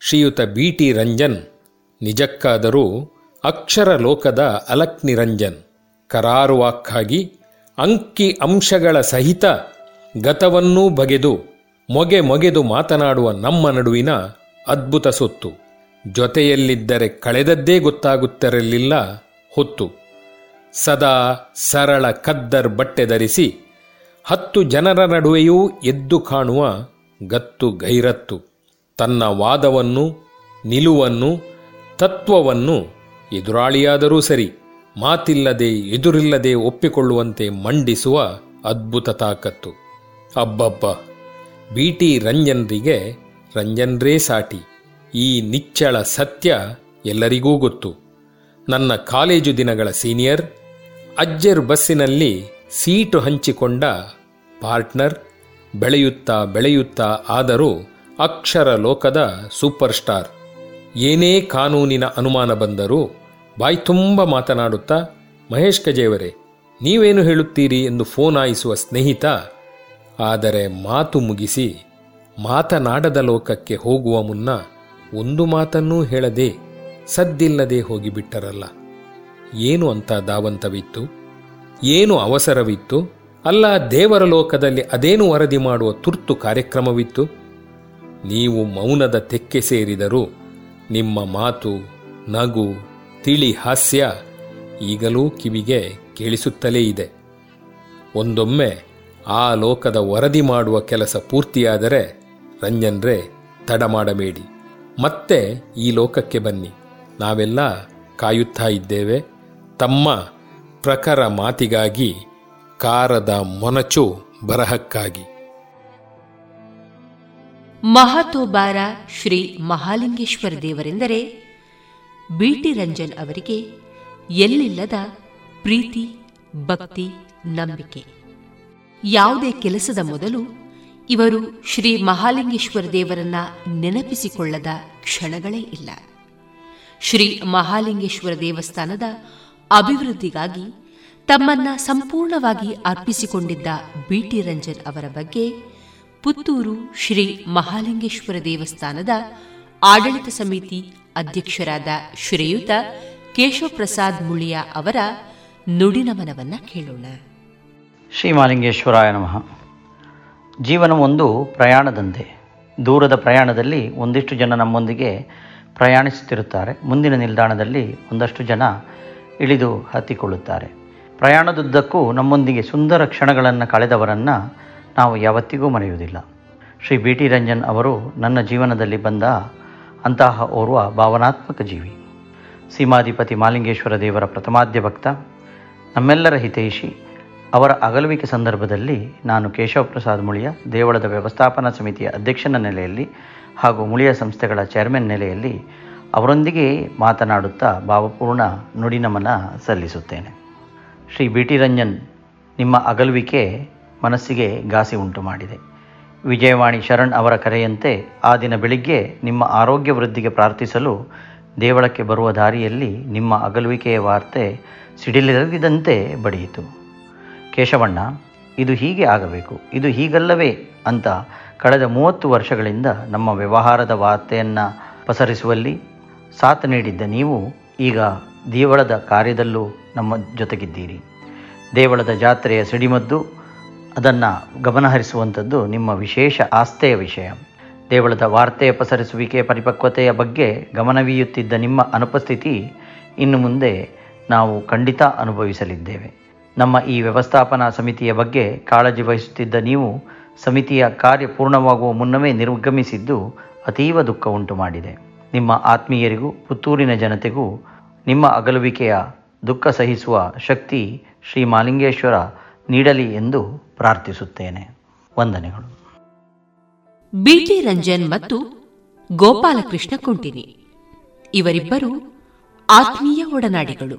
ಶ್ರೀಯುತ ಬಿ ಟಿ ರಂಜನ್. ನಿಜಕ್ಕಾದರೂ ಅಕ್ಷರ ಲೋಕದ ಅಲಕ್ ನಿರಂಜನ್ ಕರಾರುವಾಕ್ಕಾಗಿ ಅಂಕಿ ಅಂಶಗಳ ಸಹಿತ ಗತವನ್ನೂ ಬಗೆದು, ಮೊಗೆ ಮೊಗೆದು ಮಾತನಾಡುವ ನಮ್ಮ ನಡುವಿನ ಅದ್ಭುತ ಸೊತ್ತು. ಜೊತೆಯಲ್ಲಿದ್ದರೆ ಕಳೆದದ್ದೇ ಗೊತ್ತಾಗುತ್ತಿರಲಿಲ್ಲ ಹೊತ್ತು. ಸದಾ ಸರಳ ಕದ್ದರ್ ಬಟ್ಟೆ ಧರಿಸಿ ಹತ್ತು ಜನರ ನಡುವೆಯೂ ಎದ್ದು ಕಾಣುವ ಗತ್ತು ಗೈರತ್ತು. ತನ್ನ ವಾದವನ್ನು, ನಿಲುವನ್ನು ತತ್ವವನ್ನು ಎದುರಾಳಿಯಾದರೂ ಸರಿ, ಮಾತಿಲ್ಲದೆ ಎದುರಿಲ್ಲದೆ ಒಪ್ಪಿಕೊಳ್ಳುವಂತೆ ಮಂಡಿಸುವ ಅದ್ಭುತ ತಾಕತ್ತು. ಅಬ್ಬಬ್ಬ! ಬಿ ಟಿ ರಂಜನ್ರಿಗೆ ರಂಜನ್ರೇ ಸಾಟಿ. ಈ ನಿಚ್ಚಳ ಸತ್ಯ ಎಲ್ಲರಿಗೂ ಗೊತ್ತು. ನನ್ನ ಕಾಲೇಜು ದಿನಗಳ ಸೀನಿಯರ್, ಅಜ್ಜರ್ ಬಸ್ಸಿನಲ್ಲಿ ಸೀಟು ಹಂಚಿಕೊಂಡ ಪಾರ್ಟ್ನರ್, ಬೆಳೆಯುತ್ತಾ ಬೆಳೆಯುತ್ತಾ ಆದರೂ ಅಕ್ಷರ ಲೋಕದ ಸೂಪರ್ ಸ್ಟಾರ್. ಏನೇ ಕಾನೂನಿನ ಅನುಮಾನ ಬಂದರೂ ಬಾಯಿ ತುಂಬ ಮಾತನಾಡುತ್ತಾ, ಮಹೇಶ್ ಕಜೇವರೇ, ನೀವೇನು ಹೇಳುತ್ತೀರಿ ಎಂದು ಫೋನ್ ಆಯಿಸುವ ಸ್ನೇಹಿತ, ಆದರೆ ಮಾತು ಮುಗಿಸಿ ಮಾತನಾಡದ ಲೋಕಕ್ಕೆ ಹೋಗುವ ಮುನ್ನ ಒಂದು ಮಾತನ್ನೂ ಹೇಳದೆ ಸದ್ದಿಲ್ಲದೆ ಹೋಗಿಬಿಟ್ಟರಲ್ಲ. ಏನು ಅಂತ ದಾವಂತವಿತ್ತು ಏನು ಅವಸರವಿತ್ತು? ಅಲ್ಲ, ದೇವರ ಲೋಕದಲ್ಲಿ ಅದೇನು ವರದಿ ಮಾಡುವ ತುರ್ತು ಕಾರ್ಯಕ್ರಮವಿತ್ತು? ನೀವು ಮೌನದ ತೆಕ್ಕೆ ಸೇರಿದರೂ ನಿಮ್ಮ ಮಾತು ನಗು ತಿಳಿ ಹಾಸ್ಯ ಈಗಲೂ ಕಿವಿಗೆ ಕೇಳಿಸುತ್ತಲೇ ಇದೆ. ಒಂದೊಮ್ಮೆ ಆ ಲೋಕದ ವರದಿ ಮಾಡುವ ಕೆಲಸ ಪೂರ್ತಿಯಾದರೆ ರಂಜನ್ರೆ ತಡ ಮಾಡಬೇಡಿ. ಮತ್ತೆ ಈ ಲೋಕಕ್ಕೆ ಬನ್ನಿ. ನಾವೆಲ್ಲ ಕಾಯುತ್ತಾ ಇದ್ದೇವೆ. ತಮ್ಮ ಪ್ರಖರ ಮಾತಿಗಾಗಿ ಕಾರದ ಮೊನಚು ಬರಹಕ್ಕಾಗಿ. ಮಹತೋಬಾರ ಶ್ರೀ ಮಹಾಲಿಂಗೇಶ್ವರ ದೇವರೆಂದರೆ ಬಿಟಿ ರಂಜನ್ ಅವರಿಗೆ ಎಲ್ಲಿಲ್ಲದ ಪ್ರೀತಿ, ಭಕ್ತಿ, ನಂಬಿಕೆ. ಯಾವುದೇ ಕೆಲಸದ ಮೊದಲು ಇವರು ಶ್ರೀ ಮಹಾಲಿಂಗೇಶ್ವರ ದೇವರನ್ನ ನೆನಪಿಸಿಕೊಳ್ಳದ ಕ್ಷಣಗಳೇ ಇಲ್ಲ. ಶ್ರೀ ಮಹಾಲಿಂಗೇಶ್ವರ ದೇವಸ್ಥಾನದ ಅಭಿವೃದ್ಧಿಗಾಗಿ ತಮ್ಮನ್ನ ಸಂಪೂರ್ಣವಾಗಿ ಅರ್ಪಿಸಿಕೊಂಡಿದ್ದ ಬಿಟಿ ರಂಜನ್ ಅವರ ಬಗ್ಗೆ ಪುತ್ತೂರು ಶ್ರೀ ಮಹಾಲಿಂಗೇಶ್ವರ ದೇವಸ್ಥಾನದ ಆಡಳಿತ ಸಮಿತಿ ಅಧ್ಯಕ್ಷರಾದ ಶ್ರೀಯುತ ಕೇಶವಪ್ರಸಾದ್ ಮುಳಿಯ ಅವರ ನುಡಿನಮನವನ್ನ ಕೇಳೋಣ. ಶ್ರೀ ಮಾಲಿಂಗೇಶ್ವರಾಯ ನಮಃ. ಒಂದು ಪ್ರಯಾಣದಂತೆ. ದೂರದ ಪ್ರಯಾಣದಲ್ಲಿ ಒಂದಿಷ್ಟು ಜನ ನಮ್ಮೊಂದಿಗೆ ಪ್ರಯಾಣಿಸುತ್ತಿರುತ್ತಾರೆ. ಮುಂದಿನ ನಿಲ್ದಾಣದಲ್ಲಿ ಒಂದಷ್ಟು ಜನ ಇಳಿದು ಹತ್ತಿಕೊಳ್ಳುತ್ತಾರೆ. ಪ್ರಯಾಣದುದ್ದಕ್ಕೂ ನಮ್ಮೊಂದಿಗೆ ಸುಂದರ ಕ್ಷಣಗಳನ್ನು ಕಳೆದವರನ್ನು ನಾವು ಯಾವತ್ತಿಗೂ ಮರೆಯುವುದಿಲ್ಲ. ಶ್ರೀ ಬಿ ಟಿ ರಂಜನ್ ಅವರು ನನ್ನ ಜೀವನದಲ್ಲಿ ಬಂದ ಅಂತಹ ಓರ್ವ ಭಾವನಾತ್ಮಕ ಜೀವಿ. ಸೀಮಾಧಿಪತಿ ಮಾಲಿಂಗೇಶ್ವರ ದೇವರ ಪ್ರಥಮಾದ್ಯ ಭಕ್ತ, ನಮ್ಮೆಲ್ಲರ ಹಿತೈಷಿ, ಅವರ ಅಗಲುವಿಕೆ ಸಂದರ್ಭದಲ್ಲಿ ನಾನು ಕೇಶವ ಪ್ರಸಾದ್ ಮುಳಿಯ ದೇವಳದ ವ್ಯವಸ್ಥಾಪನಾ ಸಮಿತಿಯ ಅಧ್ಯಕ್ಷನ ನೆಲೆಯಲ್ಲಿ ಹಾಗೂ ಮುಳಿಯ ಸಂಸ್ಥೆಗಳ ಚೇರ್ಮನ್ ನೆಲೆಯಲ್ಲಿ ಅವರೊಂದಿಗೆ ಮಾತನಾಡುತ್ತಾ ಭಾವಪೂರ್ಣ ನುಡಿನಮನ ಸಲ್ಲಿಸುತ್ತೇನೆ. ಶ್ರೀ ಬಿ ಟಿ ರಂಜನ್, ನಿಮ್ಮ ಅಗಲುವಿಕೆ ಮನಸ್ಸಿಗೆ ಘಾಸಿ ಉಂಟು ಮಾಡಿದೆ ವಿಜಯವಾಣಿ ಶರಣ್ ಅವರ ಕರೆಯಂತೆ ಆ ದಿನ ಬೆಳಿಗ್ಗೆ ನಿಮ್ಮ ಆರೋಗ್ಯ ವೃದ್ಧಿಗೆ ಪ್ರಾರ್ಥಿಸಲು ದೇವಳಕ್ಕೆ ಬರುವ ದಾರಿಯಲ್ಲಿ ನಿಮ್ಮ ಅಗಲುವಿಕೆಯ ವಾರ್ತೆ ಸಿಡಿಲಿರದಿದಂತೆ ಬಡಿಯಿತು. ಕೇಶವಣ್ಣ, ಇದು ಹೀಗೆ ಆಗಬೇಕು, ಇದು ಹೀಗಲ್ಲವೇ ಅಂತ ಕಳೆದ ಮೂವತ್ತು ವರ್ಷಗಳಿಂದ ನಮ್ಮ ವ್ಯವಹಾರದ ವಾರ್ತೆಯನ್ನು ಪಸರಿಸುವಲ್ಲಿ ಸಾಥ್ ನೀಡಿದ್ದ ನೀವು ಈಗ ದೇವಳದ ಕಾರ್ಯದಲ್ಲೂ ನಮ್ಮ ಜೊತೆಗಿದ್ದೀರಿ. ದೇವಳದ ಜಾತ್ರೆಯ ಸಿಡಿಮದ್ದು ಅದನ್ನು ಗಮನಹರಿಸುವಂಥದ್ದು ನಿಮ್ಮ ವಿಶೇಷ ಆಸ್ಥೆಯ ವಿಷಯ. ದೇವಳದ ವಾರ್ತೆಯ ಪಸರಿಸುವಿಕೆ ಪರಿಪಕ್ವತೆಯ ಬಗ್ಗೆ ಗಮನವೀಯುತ್ತಿದ್ದ ನಿಮ್ಮ ಅನುಪಸ್ಥಿತಿ ಇನ್ನು ಮುಂದೆ ನಾವು ಖಂಡಿತ ಅನುಭವಿಸಲಿದ್ದೇವೆ. ನಮ್ಮ ಈ ವ್ಯವಸ್ಥಾಪನಾ ಸಮಿತಿಯ ಬಗ್ಗೆ ಕಾಳಜಿ ವಹಿಸುತ್ತಿದ್ದ ನೀವು ಸಮಿತಿಯ ಕಾರ್ಯ ಪೂರ್ಣವಾಗುವ ಮುನ್ನವೇ ನಿರ್ಗಮಿಸಿದ್ದು ಅತೀವ ದುಃಖ ಉಂಟು ಮಾಡಿದೆ. ನಿಮ್ಮ ಆತ್ಮೀಯರಿಗೂ, ಪುತ್ತೂರಿನ ಜನತೆಗೂ ನಿಮ್ಮ ಅಗಲುವಿಕೆಯ ದುಃಖ ಸಹಿಸುವ ಶಕ್ತಿ ಶ್ರೀ ಮಾಲಿಂಗೇಶ್ವರ ನೀಡಲಿ ಎಂದು ಪ್ರಾರ್ಥಿಸುತ್ತೇನೆ. ವಂದನೆಗಳು. ಬಿಟಿ ರಂಜನ್ ಮತ್ತು ಗೋಪಾಲಕೃಷ್ಣ ಕುಂಟಿನಿ. ಇವರಿಬ್ಬರು ಆತ್ಮೀಯ ಒಡನಾಡಿಗಳು.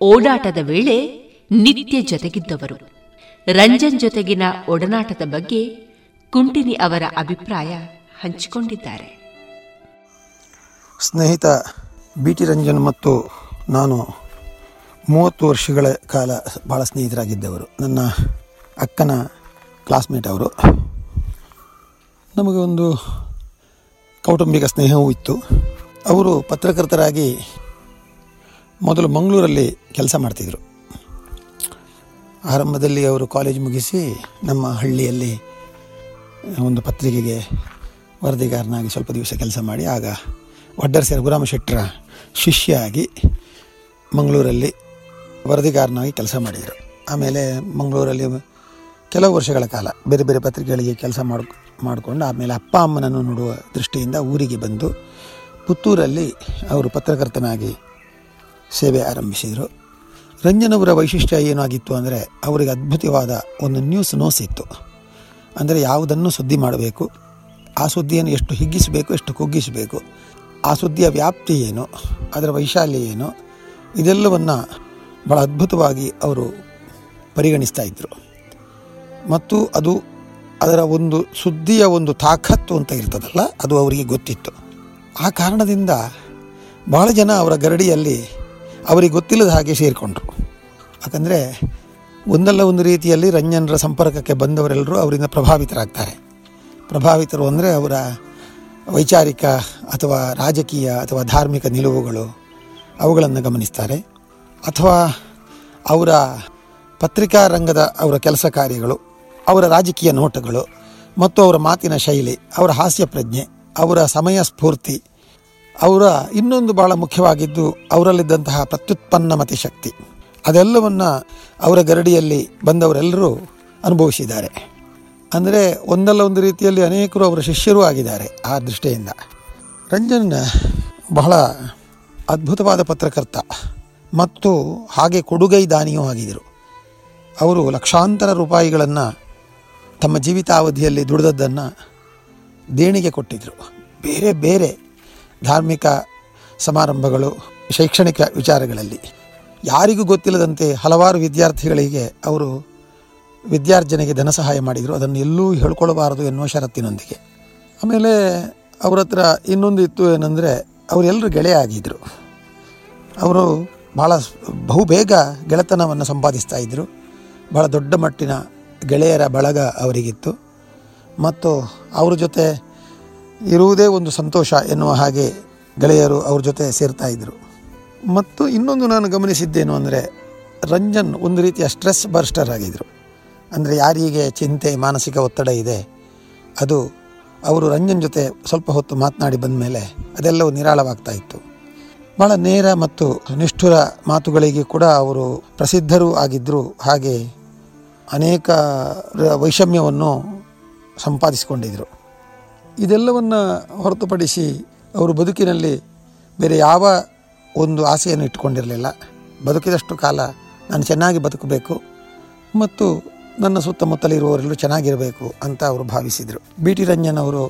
ಓಡಾಟದ ವೇಳೆ ನಿತ್ಯ ಜೊತೆಗಿದ್ದವರು. ರಂಜನ್ ಜೊತೆಗಿನ ಒಡನಾಟದ ಬಗ್ಗೆ ಕುಂಟಿನಿ ಅವರ ಅಭಿಪ್ರಾಯ ಹಂಚಿಕೊಂಡಿದ್ದಾರೆ. ಸ್ನೇಹಿತ ಬಿ ಟಿ ರಂಜನ್ ಮತ್ತು ನಾನು ಮೂವತ್ತು ವರ್ಷಗಳ ಕಾಲ ಭಾಳ ಸ್ನೇಹಿತರಾಗಿದ್ದವರು. ನನ್ನ ಅಕ್ಕನ ಕ್ಲಾಸ್ಮೇಟ್ ಅವರು. ನಮಗೆ ಒಂದು ಕೌಟುಂಬಿಕ ಸ್ನೇಹವೂ ಇತ್ತು. ಅವರು ಪತ್ರಕರ್ತರಾಗಿ ಮೊದಲು ಮಂಗಳೂರಲ್ಲಿ ಕೆಲಸ ಮಾಡ್ತಿದ್ದರು ಆರಂಭದಲ್ಲಿ ಅವರು ಕಾಲೇಜ್ ಮುಗಿಸಿ ನಮ್ಮ ಹಳ್ಳಿಯಲ್ಲಿ ಒಂದು ಪತ್ರಿಕೆಗೆ ವರದಿಗಾರನಾಗಿ ಸ್ವಲ್ಪ ದಿವಸ ಕೆಲಸ ಮಾಡಿ, ಆಗ ವಡ್ಡರ್ ರಘುರಾಮ ಶೆಟ್ಟರ ಶಿಷ್ಯ ಆಗಿ ಮಂಗಳೂರಲ್ಲಿ ವರದಿಗಾರನಾಗಿ ಕೆಲಸ ಮಾಡಿದರು. ಆಮೇಲೆ ಮಂಗಳೂರಲ್ಲಿ ಕೆಲವು ವರ್ಷಗಳ ಕಾಲ ಬೇರೆ ಬೇರೆ ಪತ್ರಿಕೆಗಳಿಗೆ ಕೆಲಸ ಮಾಡಿ, ಮಾಡಿಕೊಂಡು ಆಮೇಲೆ ಅಪ್ಪ ಅಮ್ಮನನ್ನು ನೋಡುವ ದೃಷ್ಟಿಯಿಂದ ಊರಿಗೆ ಬಂದು ಪುತ್ತೂರಲ್ಲಿ ಅವರು ಪತ್ರಕರ್ತನಾಗಿ ಸೇವೆ ಆರಂಭಿಸಿದರು. ರಂಜನವರ ವೈಶಿಷ್ಟ್ಯ ಏನಾಗಿತ್ತು ಅಂದರೆ ಅವರಿಗೆ ಅದ್ಭುತವಾದ ಒಂದು ನ್ಯೂಸ್ ನೋಸ್ ಇತ್ತು. ಅಂದರೆ ಯಾವುದನ್ನು ಸುದ್ದಿ ಮಾಡಬೇಕು, ಆ ಸುದ್ದಿಯನ್ನು ಎಷ್ಟು ಹಿಗ್ಗಿಸಬೇಕು, ಎಷ್ಟು ಕುಗ್ಗಿಸಬೇಕು, ಆ ಸುದ್ದಿಯ ವ್ಯಾಪ್ತಿ ಏನು, ಅದರ ವೈಶಾಲ್ಯ ಏನು, ಇದೆಲ್ಲವನ್ನು ಭಾಳ ಅದ್ಭುತವಾಗಿ ಅವರು ಪರಿಗಣಿಸ್ತಾ ಇದ್ದರು ಮತ್ತು ಅದು ಅದರ ಒಂದು ಸುದ್ದಿಯ ಒಂದು ತಾಕತ್ತು ಅಂತ ಇರ್ತದಲ್ಲ, ಅದು ಅವರಿಗೆ ಗೊತ್ತಿತ್ತು. ಆ ಕಾರಣದಿಂದ ಭಾಳ ಜನ ಅವರ ಗರಡಿಯಲ್ಲಿ ಅವರಿಗೆ ಗೊತ್ತಿಲ್ಲದ ಹಾಗೆ ಸೇರಿಕೊಂಡ್ರು. ಯಾಕಂದರೆ ಒಂದಲ್ಲ ಒಂದು ರೀತಿಯಲ್ಲಿ ರಂಜನರ ಸಂಪರ್ಕಕ್ಕೆ ಬಂದವರೆಲ್ಲರೂ ಅವರಿಂದ ಪ್ರಭಾವಿತರಾಗ್ತಾರೆ. ಪ್ರಭಾವಿತರು ಅಂದರೆ ಅವರ ವೈಚಾರಿಕ ಅಥವಾ ರಾಜಕೀಯ ಅಥವಾ ಧಾರ್ಮಿಕ ನಿಲುವುಗಳು ಅವುಗಳನ್ನು ಗಮನಿಸ್ತಾರೆ. ಅಥವಾ ಅವರ ಪತ್ರಿಕಾ ರಂಗದ ಅವರ ಕೆಲಸ ಕಾರ್ಯಗಳು, ಅವರ ರಾಜಕೀಯ ನೋಟಗಳು, ಮತ್ತು ಅವರ ಮಾತಿನ ಶೈಲಿ, ಅವರ ಹಾಸ್ಯ ಪ್ರಜ್ಞೆ, ಅವರ ಸಮಯ ಸ್ಫೂರ್ತಿ, ಅವರ ಇನ್ನೊಂದು ಭಾಳ ಮುಖ್ಯವಾಗಿದ್ದು ಅವರಲ್ಲಿದ್ದಂತಹ ಪ್ರತ್ಯುತ್ಪನ್ನ ಮತಿ ಶಕ್ತಿ. ಅದೆಲ್ಲವನ್ನು ಅವರ ಗರಡಿಯಲ್ಲಿ ಬಂದವರೆಲ್ಲರೂ ಅನುಭವಿಸಿದ್ದಾರೆ. ಅಂದರೆ ಒಂದಲ್ಲ ಒಂದು ರೀತಿಯಲ್ಲಿ ಅನೇಕರು ಅವರ ಶಿಷ್ಯರೂ ಆಗಿದ್ದಾರೆ ಆ ದೃಷ್ಟಿಯಿಂದ. ರಂಜನ್ ಬಹಳ ಅದ್ಭುತವಾದ ಪತ್ರಕರ್ತ ಮತ್ತು ಹಾಗೆ ಕೊಡುಗೈ ದಾನಿಯೂ ಆಗಿದ್ದರು. ಅವರು ಲಕ್ಷಾಂತರ ರೂಪಾಯಿಗಳನ್ನು ತಮ್ಮ ಜೀವಿತಾವಧಿಯಲ್ಲಿ ದುಡಿದದ್ದನ್ನು ದೇಣಿಗೆ ಕೊಟ್ಟಿದ್ದರು ಬೇರೆ ಬೇರೆ ಧಾರ್ಮಿಕ ಸಮಾರಂಭಗಳು, ಶೈಕ್ಷಣಿಕ ವಿಚಾರಗಳಲ್ಲಿ. ಯಾರಿಗೂ ಗೊತ್ತಿಲ್ಲದಂತೆ ಹಲವಾರು ವಿದ್ಯಾರ್ಥಿಗಳಿಗೆ ಅವರು ವಿದ್ಯಾರ್ಜನೆಗೆ ಧನ ಸಹಾಯ ಮಾಡಿದರು. ಅದನ್ನು ಎಲ್ಲೂ ಹೇಳ್ಕೊಳ್ಬಾರದು ಎನ್ನುವ ಷರತ್ತಿನೊಂದಿಗೆ. ಆಮೇಲೆ ಅವ್ರ ಹತ್ರ ಇನ್ನೊಂದು ಇತ್ತು ಏನಂದರೆ ಅವರೆಲ್ಲರೂ ಗೆಳೆಯ ಆಗಿದ್ದರು ಅವರು ಭಾಳ ಬಹುಬೇಗ ಗೆಳೆತನವನ್ನು ಸಂಪಾದಿಸ್ತಾ ಇದ್ದರು ಭಾಳ ದೊಡ್ಡ ಮಟ್ಟಿನ ಗೆಳೆಯರ ಬಳಗ ಅವರಿಗಿತ್ತು. ಮತ್ತು ಅವ್ರ ಜೊತೆ ಇರುವುದೇ ಒಂದು ಸಂತೋಷ ಎನ್ನುವ ಹಾಗೆ ಗೆಳೆಯರು ಅವ್ರ ಜೊತೆ ಸೇರ್ತಾ ಇದ್ದರು ಮತ್ತು ಇನ್ನೊಂದು ನಾನು ಗಮನಿಸಿದ್ದೇನು ಅಂದರೆ, ರಂಜನ್ ಒಂದು ರೀತಿಯ ಸ್ಟ್ರೆಸ್ ಬರ್ಸ್ಟರ್ ಆಗಿದ್ದರು ಅಂದರೆ ಯಾರಿಗೆ ಚಿಂತೆ, ಮಾನಸಿಕ ಒತ್ತಡ ಇದೆ, ಅದು ಅವರು ರಂಜನ್ ಜೊತೆ ಸ್ವಲ್ಪ ಹೊತ್ತು ಮಾತನಾಡಿ ಬಂದ ಮೇಲೆ ಅದೆಲ್ಲವೂ ನಿರಾಳವಾಗ್ತಾ ಇತ್ತು. ಭಾಳ ನೇರ ಮತ್ತು ನಿಷ್ಠುರ ಮಾತುಗಳಿಗೆ ಕೂಡ ಅವರು ಪ್ರಸಿದ್ಧರೂ ಆಗಿದ್ದರು ಹಾಗೆ ಅನೇಕ ವೈಷಮ್ಯವನ್ನು ಸಂಪಾದಿಸಿಕೊಂಡಿದ್ದರು ಇದೆಲ್ಲವನ್ನು ಹೊರತುಪಡಿಸಿ ಅವರು ಬದುಕಿನಲ್ಲಿ ಬೇರೆ ಯಾವ ಒಂದು ಆಸೆಯನ್ನು ಇಟ್ಟುಕೊಂಡಿರಲಿಲ್ಲ. ಬದುಕಿದಷ್ಟು ಕಾಲ ನಾನು ಚೆನ್ನಾಗಿ ಬದುಕಬೇಕು ಮತ್ತು ನನ್ನ ಸುತ್ತಮುತ್ತಲಿರುವವರೆಲ್ಲರೂ ಚೆನ್ನಾಗಿರಬೇಕು ಅಂತ ಅವರು ಭಾವಿಸಿದರು. ಬಿ ಟಿ ರಂಜನ್ ಅವರು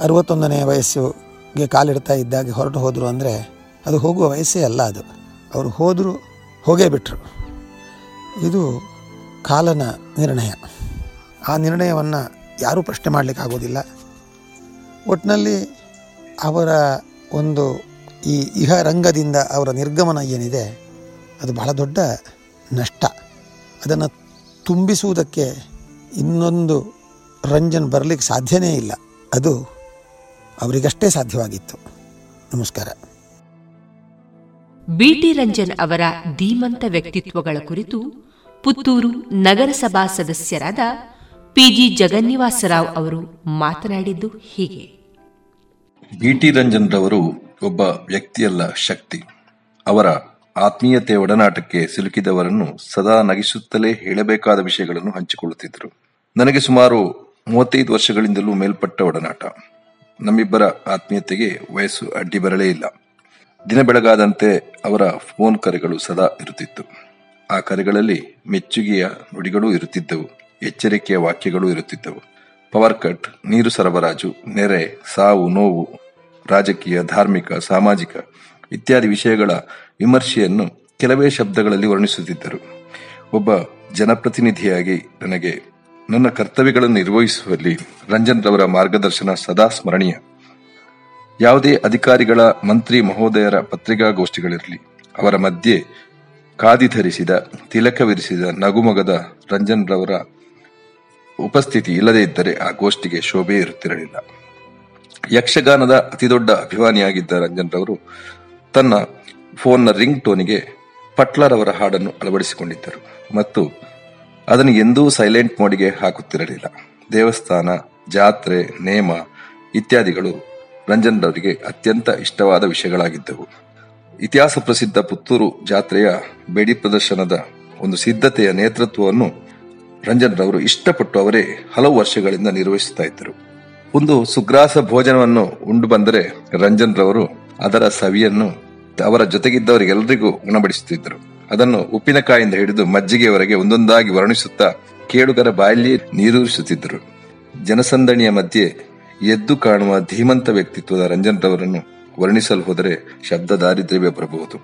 ಅರವತ್ತೊಂದನೇ ವಯಸ್ಸಿಗೆ ಕಾಲಿಡ್ತಾ ಇದ್ದಾಗ ಹೊರಟು ಹೋದರು ಅಂದರೆ ಅದು ಹೋಗುವ ವಯಸ್ಸೇ ಅಲ್ಲ ಅದು. ಅವರು ಹೋದರೂ ಹೋಗೇ ಬಿಟ್ಟರು ಇದು ಕಾಲನ ನಿರ್ಣಯ. ಆ ನಿರ್ಣಯವನ್ನು ಯಾರೂ ಪ್ರಶ್ನೆ ಮಾಡಲಿಕ್ಕಾಗೋದಿಲ್ಲ ಒಟ್ಟಿನಲ್ಲಿ ಅವರ ಒಂದು ಈ ಇಹ ರಂಗದಿಂದ ಅವರ ನಿರ್ಗಮನ ಏನಿದೆ, ಅದು ಬಹಳ ದೊಡ್ಡ ನಷ್ಟ. ಅದನ್ನು ತುಂಬಿಸುವುದಕ್ಕೆ ಇನ್ನೊಂದು ರಂಜನ್ ಬರಲಿಕ್ಕೆ ಸಾಧ್ಯನೇ ಇಲ್ಲ. ಅದು ಅವರಿಗಷ್ಟೇ ಸಾಧ್ಯವಾಗಿತ್ತು. ನಮಸ್ಕಾರ. ಬಿಟಿ ರಂಜನ್ ಅವರ ಧೀಮಂತ ವ್ಯಕ್ತಿತ್ವಗಳ ಕುರಿತು ಪುತ್ತೂರು ನಗರಸಭಾ ಸದಸ್ಯರಾದ ಪಿಜಿ ಜಗನ್ನಿವಾಸರಾವ್ ಅವರು ಮಾತನಾಡಿದ್ದು ಹೀಗೆ. ಬಿಟಿ ರಂಜನ್ ರವರು ಒಬ್ಬ ವ್ಯಕ್ತಿಯಲ್ಲ ಶಕ್ತಿ. ಅವರ ಆತ್ಮೀಯತೆ ಒಡನಾಟಕ್ಕೆ ಸಿಲುಕಿದವರನ್ನು ಸದಾ ನಗಿಸುತ್ತಲೇ ಹೇಳಬೇಕಾದ ವಿಷಯಗಳನ್ನು ಹಂಚಿಕೊಳ್ಳುತ್ತಿದ್ದರು. ನನಗೆ ಸುಮಾರು ಮೂವತ್ತೈದು ವರ್ಷಗಳಿಂದಲೂ ಮೇಲ್ಪಟ್ಟ ಒಡನಾಟ. ನಮ್ಮಿಬ್ಬರ ಆತ್ಮೀಯತೆಗೆ ವಯಸ್ಸು ಅಡ್ಡಿ ಬರಲೇ ಇಲ್ಲ. ದಿನ ಬೆಳಗಾದಂತೆ ಅವರ ಫೋನ್ ಕರೆಗಳು ಸದಾ ಇರುತ್ತಿತ್ತು. ಆ ಕರೆಗಳಲ್ಲಿ ಮೆಚ್ಚುಗೆಯ ನುಡಿಗಳೂ ಇರುತ್ತಿದ್ದವು, ಎಚ್ಚರಿಕೆಯ ವಾಕ್ಯಗಳೂ ಇರುತ್ತಿದ್ದವು. ಪವರ್ ಕಟ್, ನೀರು ಸರಬರಾಜು, ನೆರೆ, ಸಾವು, ನೋವು, ರಾಜಕೀಯ, ಧಾರ್ಮಿಕ, ಸಾಮಾಜಿಕ ಇತ್ಯಾದಿ ವಿಷಯಗಳ ವಿಮರ್ಶೆಯನ್ನು ಕೆಲವೇ ಶಬ್ದಗಳಲ್ಲಿ ವರ್ಣಿಸುತ್ತಿದ್ದರು. ಒಬ್ಬ ಜನಪ್ರತಿನಿಧಿಯಾಗಿ ನನಗೆ, ನನ್ನ ಕರ್ತವ್ಯಗಳನ್ನು ನಿರ್ವಹಿಸುವಲ್ಲಿ ರಂಜನ್ ರವರ ಮಾರ್ಗದರ್ಶನ ಸದಾ ಸ್ಮರಣೀಯ. ಯಾವುದೇ ಅಧಿಕಾರಿಗಳ ಮಂತ್ರಿ ಮಹೋದಯರ ಪತ್ರಿಕಾಗೋಷ್ಠಿಗಳಿರಲಿ, ಅವರ ಮಧ್ಯೆ ಖಾದಿ ಧರಿಸಿದ ತಿಲಕವಿರಿಸಿದ ನಗುಮಗದ ರಂಜನ್ ರವರ ಉಪಸ್ಥಿತಿ ಇಲ್ಲದೇ ಇದ್ದರೆ ಆ ಗೋಷ್ಠಿಗೆ ಶೋಭೆ ಇರುತ್ತಿರಲಿಲ್ಲ. ಯಕ್ಷಗಾನದ ಅತಿದೊಡ್ಡ ಅಭಿಮಾನಿಯಾಗಿದ್ದ ರಂಜನ್ ರವರು ತನ್ನ ಫೋನ್ನ ರಿಂಗ್ ಟೋನಿಗೆ ಪಟ್ಲರವರ ಹಾಡನ್ನು ಅಳವಡಿಸಿಕೊಂಡಿದ್ದರು ಮತ್ತು ಅದನ್ನು ಎಂದೂ ಸೈಲೆಂಟ್ ಮೋಡಿಗೆ ಹಾಕುತ್ತಿರಲಿಲ್ಲ. ದೇವಸ್ಥಾನ, ಜಾತ್ರೆ, ನೇಮ ಇತ್ಯಾದಿಗಳು ರಂಜನ್ ರವರಿಗೆ ಅತ್ಯಂತ ಇಷ್ಟವಾದ ವಿಷಯಗಳಾಗಿದ್ದವು. ಇತಿಹಾಸ ಪ್ರಸಿದ್ಧ ಪುತ್ತೂರು ಜಾತ್ರೆಯ ಬೇಡಿ ಪ್ರದರ್ಶನದ ಒಂದು ಸಿದ್ಧತೆಯ ನೇತೃತ್ವವನ್ನು ರಂಜನ್ ರವರು ಇಷ್ಟಪಟ್ಟು ಅವರೇ ಹಲವು ವರ್ಷಗಳಿಂದ ನಿರ್ವಹಿಸುತ್ತಾ ಇದ್ದರು. ಒಂದು ಸುಗ್ರಾಸ ಭೋಜನವನ್ನು ಉಂಡು ಬಂದರೆ ರಂಜನ್ ರವರು ಅದರ ಸವಿಯನ್ನು ಅವರ ಜೊತೆಗಿದ್ದವರಿಗೆಲ್ಲರಿಗೂ ಉಣಬಡಿಸುತ್ತಿದ್ದರು. ಅದನ್ನು ಉಪ್ಪಿನಕಾಯಿಂದ ಹಿಡಿದು ಮಜ್ಜಿಗೆಯವರೆಗೆ ಒಂದೊಂದಾಗಿ ವರ್ಣಿಸುತ್ತಾ ಕೇಳುಗರ ಬಾಯಲ್ಲಿ ನೀರೂರಿಸುತ್ತಿದ್ದರು. ಜನಸಂದಣಿಯ ಮಧ್ಯೆ ಎದ್ದು ಕಾಣುವ ಧೀಮಂತ ವ್ಯಕ್ತಿತ್ವದ ರಂಜನ್ ರವರನ್ನು ವರ್ಣಿಸಲು ಹೋದರೆ ಶಬ್ದ ದಾರಿದ್ರ್ಯವೇ ಬರಬಹುದು.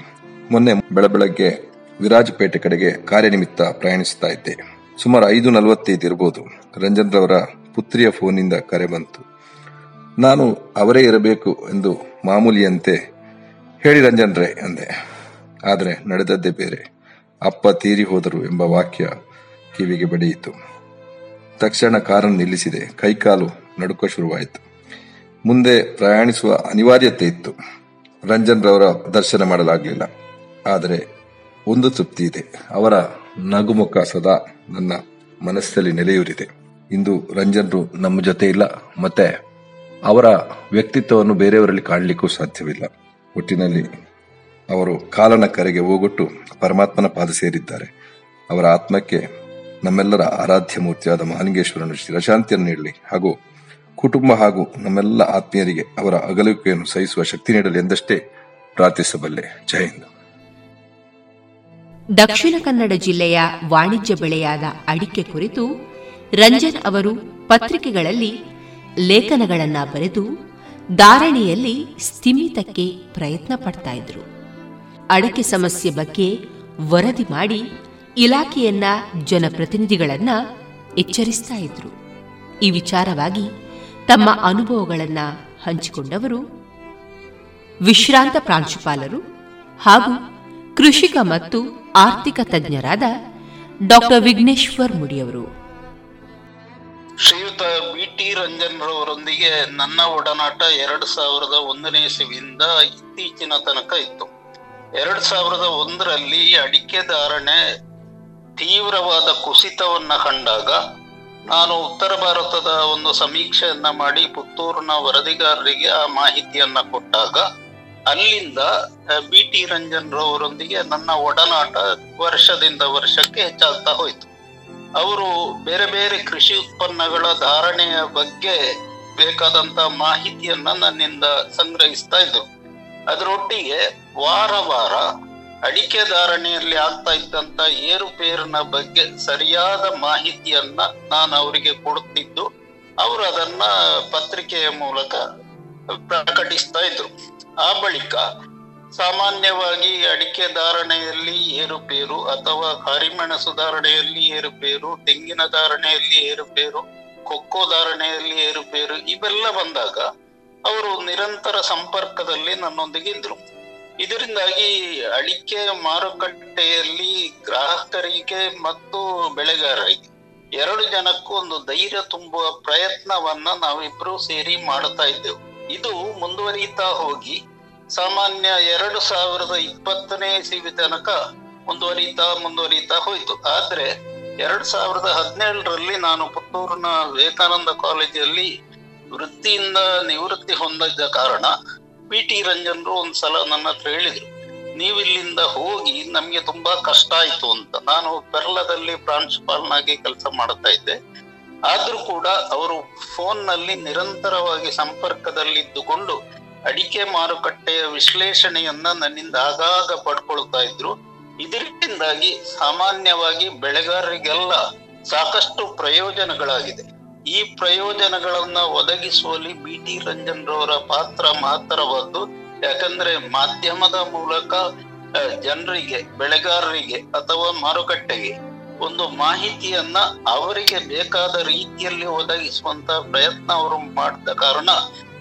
ಮೊನ್ನೆ ಬೆಳಬೆಳಗ್ಗೆ ವಿರಾಜಪೇಟೆ ಕಡೆಗೆ ಕಾರ್ಯನಿಮಿತ್ತ ಪ್ರಯಾಣಿಸುತ್ತಾ ಇದ್ದೆ. ಸುಮಾರು ಐದು ನಲವತ್ತೈದು ಇರಬಹುದು ರಂಜನ್ ರವರ ಪುತ್ರಿಯ ಫೋನಿಂದ ಕರೆ ಬಂತು. ನಾನು ಅವರೇ ಇರಬೇಕು ಎಂದು ಮಾಮೂಲಿಯಂತೆ ಹೇಳಿ ರಂಜನ್ ರೇ ಅಂದೆ. ಆದರೆ ನಡೆದದ್ದೇ ಬೇರೆ. ಅಪ್ಪ ತೀರಿ ಹೋದರು ಎಂಬ ವಾಕ್ಯ ಕಿವಿಗೆ ಬಡಿಯಿತು. ತಕ್ಷಣ ಕಾರನ್ನು ನಿಲ್ಲಿಸಿದೆ. ಕೈಕಾಲು ನಡುಕ ಶುರುವಾಯಿತು. ಮುಂದೆ ಪ್ರಯಾಣಿಸುವ ಅನಿವಾರ್ಯತೆ ಇತ್ತು. ರಂಜನ್ ರವರ ದರ್ಶನ ಮಾಡಲಾಗಲಿಲ್ಲ. ಆದರೆ ಒಂದು ತೃಪ್ತಿ ಇದೆ. ಅವರ ನಗುಮುಖ ಸದಾ ನನ್ನ ಮನಸ್ಸಲ್ಲಿ ನೆಲೆಯೂರಿದೆ. ಇಂದು ರಂಜನ್ರು ನಮ್ಮ ಜೊತೆ ಇಲ್ಲ. ಮತ್ತೆ ಅವರ ವ್ಯಕ್ತಿತ್ವವನ್ನು ಬೇರೆಯವರಲ್ಲಿ ಕಾಣಲಿಕ್ಕೂ ಸಾಧ್ಯವಿಲ್ಲ. ಒಟ್ಟಿನಲ್ಲಿ ಅವರು ಕಾಲನ ಕರೆಗೆ ಹೋಗೊಟ್ಟು ಪರಮಾತ್ಮನ ಪಾದ ಸೇರಿದ್ದಾರೆ. ಅವರ ಆತ್ಮಕ್ಕೆ ನಮ್ಮೆಲ್ಲರ ಆರಾಧ್ಯ ಮೂರ್ತಿಯಾದ ಮಹಾಲಿಂಗೇಶ್ವರನು ಚಿರಶಾಂತಿಯನ್ನು ನೀಡಲಿ. ಹಾಗೂ ಕುಟುಂಬ ಹಾಗೂ ನಮ್ಮೆಲ್ಲ ಆತ್ಮೀಯರಿಗೆ ಅವರ ಅಗಲಿಕೆಯನ್ನು ಸಹಿಸುವ ಶಕ್ತಿ ನೀಡಲಿ ಎಂದಷ್ಟೇ ಪ್ರಾರ್ಥಿಸಬಲ್ಲೆ. ಜೈ ಹಿಂದ್. ದಕ್ಷಿಣ ಕನ್ನಡ ಜಿಲ್ಲೆಯ ವಾಣಿಜ್ಯ ಬೆಳೆಯಾದ ಅಡಿಕೆ ಕುರಿತು ರಂಜನ್ ಅವರು ಪತ್ರಿಕೆಗಳಲ್ಲಿ ಲೇಖನಗಳನ್ನ ಬರೆದು ಧಾರಣೆಯಲ್ಲಿ ಸ್ಥಿಮಿತಕ್ಕೆ ಪ್ರಯತ್ನ ಪಡ್ತಾ ಇದ್ರು. ಅಡಿಕೆ ಸಮಸ್ಯೆ ಬಗ್ಗೆ ವರದಿ ಮಾಡಿ ಇಲಾಖೆಯನ್ನ ಜನಪ್ರತಿನಿಧಿಗಳನ್ನ ಎಚ್ಚರಿಸ್ತಾ ಇದ್ರು. ಈ ವಿಚಾರವಾಗಿ ತಮ್ಮ ಅನುಭವಗಳನ್ನು ಹಂಚಿಕೊಂಡವರು. ವಿಶ್ರಾಂತ ಪ್ರಾಂಶುಪಾಲರು ಹಾಗೂ ಕೃಷಿಕ ಮತ್ತು ಆರ್ಥಿಕ ತಜ್ಞರಾದ ಡಾಕ್ಟರ್ ವಿಘ್ನೇಶ್ವರ್ ಮುಡಿಯವರು. ಶ್ರೀಯುತ ಬಿ ಟಿ ರಂಜನ್ ರವರೊಂದಿಗೆ ನನ್ನ ಒಡನಾಟ ಎರಡು ಸಾವಿರದ ಒಂದನೇ ಇಸವಿಯಿಂದ ಇತ್ತೀಚಿನ ತನಕ ಇತ್ತು. ಎರಡ್ ಸಾವಿರದ ಒಂದರಲ್ಲಿ ಅಡಿಕೆ ಧಾರಣೆ ತೀವ್ರವಾದ ಕುಸಿತವನ್ನ ಕಂಡಾಗ ನಾನು ಉತ್ತರ ಭಾರತದ ಒಂದು ಸಮೀಕ್ಷೆಯನ್ನ ಮಾಡಿ ಪುತ್ತೂರಿನ ವರದಿಗಾರರಿಗೆ ಆ ಮಾಹಿತಿಯನ್ನ ಕೊಟ್ಟಾಗ, ಅಲ್ಲಿಂದ ಬಿ ಟಿ ರಂಜನ್ ರವರೊಂದಿಗೆ ನನ್ನ ಒಡನಾಟ ವರ್ಷದಿಂದ ವರ್ಷಕ್ಕೆ ಹೆಚ್ಚಾಗ್ತಾ ಹೋಯಿತು. ಅವರು ಬೇರೆ ಬೇರೆ ಕೃಷಿ ಉತ್ಪನ್ನಗಳ ಧಾರಣೆಯ ಬಗ್ಗೆ ಬೇಕಾದಂತ ಮಾಹಿತಿಯನ್ನ ನನ್ನಿಂದ ಸಂಗ್ರಹಿಸ್ತಾ ಇದ್ರು. ಅದರೊಟ್ಟಿಗೆ ವಾರ ವಾರ ಅಡಿಕೆ ಧಾರಣೆಯಲ್ಲಿ ಆಗ್ತಾ ಇದ್ದಂತ ಏರುಪೇರಿನ ಬಗ್ಗೆ ಸರಿಯಾದ ಮಾಹಿತಿಯನ್ನ ನಾನು ಅವರಿಗೆ ಕೊಡುತ್ತಿದ್ದು, ಅವರು ಅದನ್ನ ಪತ್ರಿಕೆಯ ಮೂಲಕ ಪ್ರಕಟಿಸ್ತಾ ಇದ್ರು. ಆ ಬಳಿಕ ಸಾಮಾನ್ಯವಾಗಿ ಅಡಿಕೆ ಧಾರಣೆಯಲ್ಲಿ ಏರುಪೇರು ಅಥವಾ ಕರಿಮೆಣಸು ಧಾರಣೆಯಲ್ಲಿ ಏರುಪೇರು ತೆಂಗಿನ ಧಾರಣೆಯಲ್ಲಿ ಏರುಪೇರು ಕೊಕ್ಕೋ ಧಾರಣೆಯಲ್ಲಿ ಏರುಪೇರು ಇವೆಲ್ಲ ಬಂದಾಗ ಅವರು ನಿರಂತರ ಸಂಪರ್ಕದಲ್ಲಿ ನನ್ನೊಂದಿಗೆ ಇದ್ರು. ಇದರಿಂದಾಗಿ ಅಡಿಕೆ ಮಾರುಕಟ್ಟೆಯಲ್ಲಿ ಗ್ರಾಹಕರಿಗೆ ಮತ್ತು ಬೆಳೆಗಾರರಿಗೆ ಎರಡು ಜನಕ್ಕೂ ಒಂದು ಧೈರ್ಯ ತುಂಬುವ ಪ್ರಯತ್ನವನ್ನ ನಾವಿಬ್ರು ಸೇರಿ ಮಾಡ್ತಾ ಇದ್ದೆವು. ಇದು ಮುಂದುವರಿಯುತ್ತಾ ಹೋಗಿ ಸಾಮಾನ್ಯ ಎರಡು ಸಾವಿರದ ಇಪ್ಪತ್ತನೇ ಸಿವಿ ತನಕ ಮುಂದುವರಿತಾ ಮುಂದುವರಿತಾ ಹೋಯ್ತು. ಆದ್ರೆ ಎರಡ್ ಸಾವಿರದ ಹದಿನೇಳರಲ್ಲಿ ನಾನು ಪುತ್ತೂರಿನ ವಿವೇಕಾನಂದ ಕಾಲೇಜಲ್ಲಿ ವೃತ್ತಿಯಿಂದ ನಿವೃತ್ತಿ ಹೊಂದಿದ್ದ ಕಾರಣ ಪಿ ಟಿ ರಂಜನ್ರು ಒಂದ್ಸಲ ನನ್ನ ಹತ್ರ ಹೇಳಿದ್ರು ನೀವು ಇಲ್ಲಿಂದ ಹೋಗಿ ನಮ್ಗೆ ತುಂಬಾ ಕಷ್ಟ ಆಯ್ತು ಅಂತ. ನಾನು ಪೆರ್ಲದಲ್ಲಿ ಪ್ರಾಂಶುಪಾಲನಾಗಿ ಕೆಲಸ ಮಾಡ್ತಾ ಇದ್ದೆ. ಆದ್ರೂ ಕೂಡ ಅವರು ಫೋನ್ನಲ್ಲಿ ನಿರಂತರವಾಗಿ ಸಂಪರ್ಕದಲ್ಲಿದ್ದುಕೊಂಡು ಅಡಿಕೆ ಮಾರುಕಟ್ಟೆಯ ವಿಶ್ಲೇಷಣೆಯನ್ನ ನನ್ನಿಂದ ಆಗಾಗ ಪಡ್ಕೊಳ್ತಾ ಇದ್ರು. ಇದರಿಂದಾಗಿ ಸಾಮಾನ್ಯವಾಗಿ ಬೆಳೆಗಾರರಿಗೆಲ್ಲ ಸಾಕಷ್ಟು ಪ್ರಯೋಜನಗಳಾಗಿದೆ. ಈ ಪ್ರಯೋಜನಗಳನ್ನ ಒದಗಿಸುವಲ್ಲಿ ಬಿ ಟಿ ರಂಜನ್ ರವರ ಪಾತ್ರ ಮಹತ್ತರವಾದ್ದು ಯಾಕಂದ್ರೆ ಮಾಧ್ಯಮದ ಮೂಲಕ ಜನರಿಗೆ, ಬೆಳೆಗಾರರಿಗೆ ಅಥವಾ ಮಾರುಕಟ್ಟೆಗೆ ಒಂದು ಮಾಹಿತಿಯನ್ನ ಅವರಿಗೆ ಬೇಕಾದ ರೀತಿಯಲ್ಲಿ ಒದಗಿಸುವಂತ ಪ್ರಯತ್ನ ಅವರು ಮಾಡಿದ ಕಾರಣ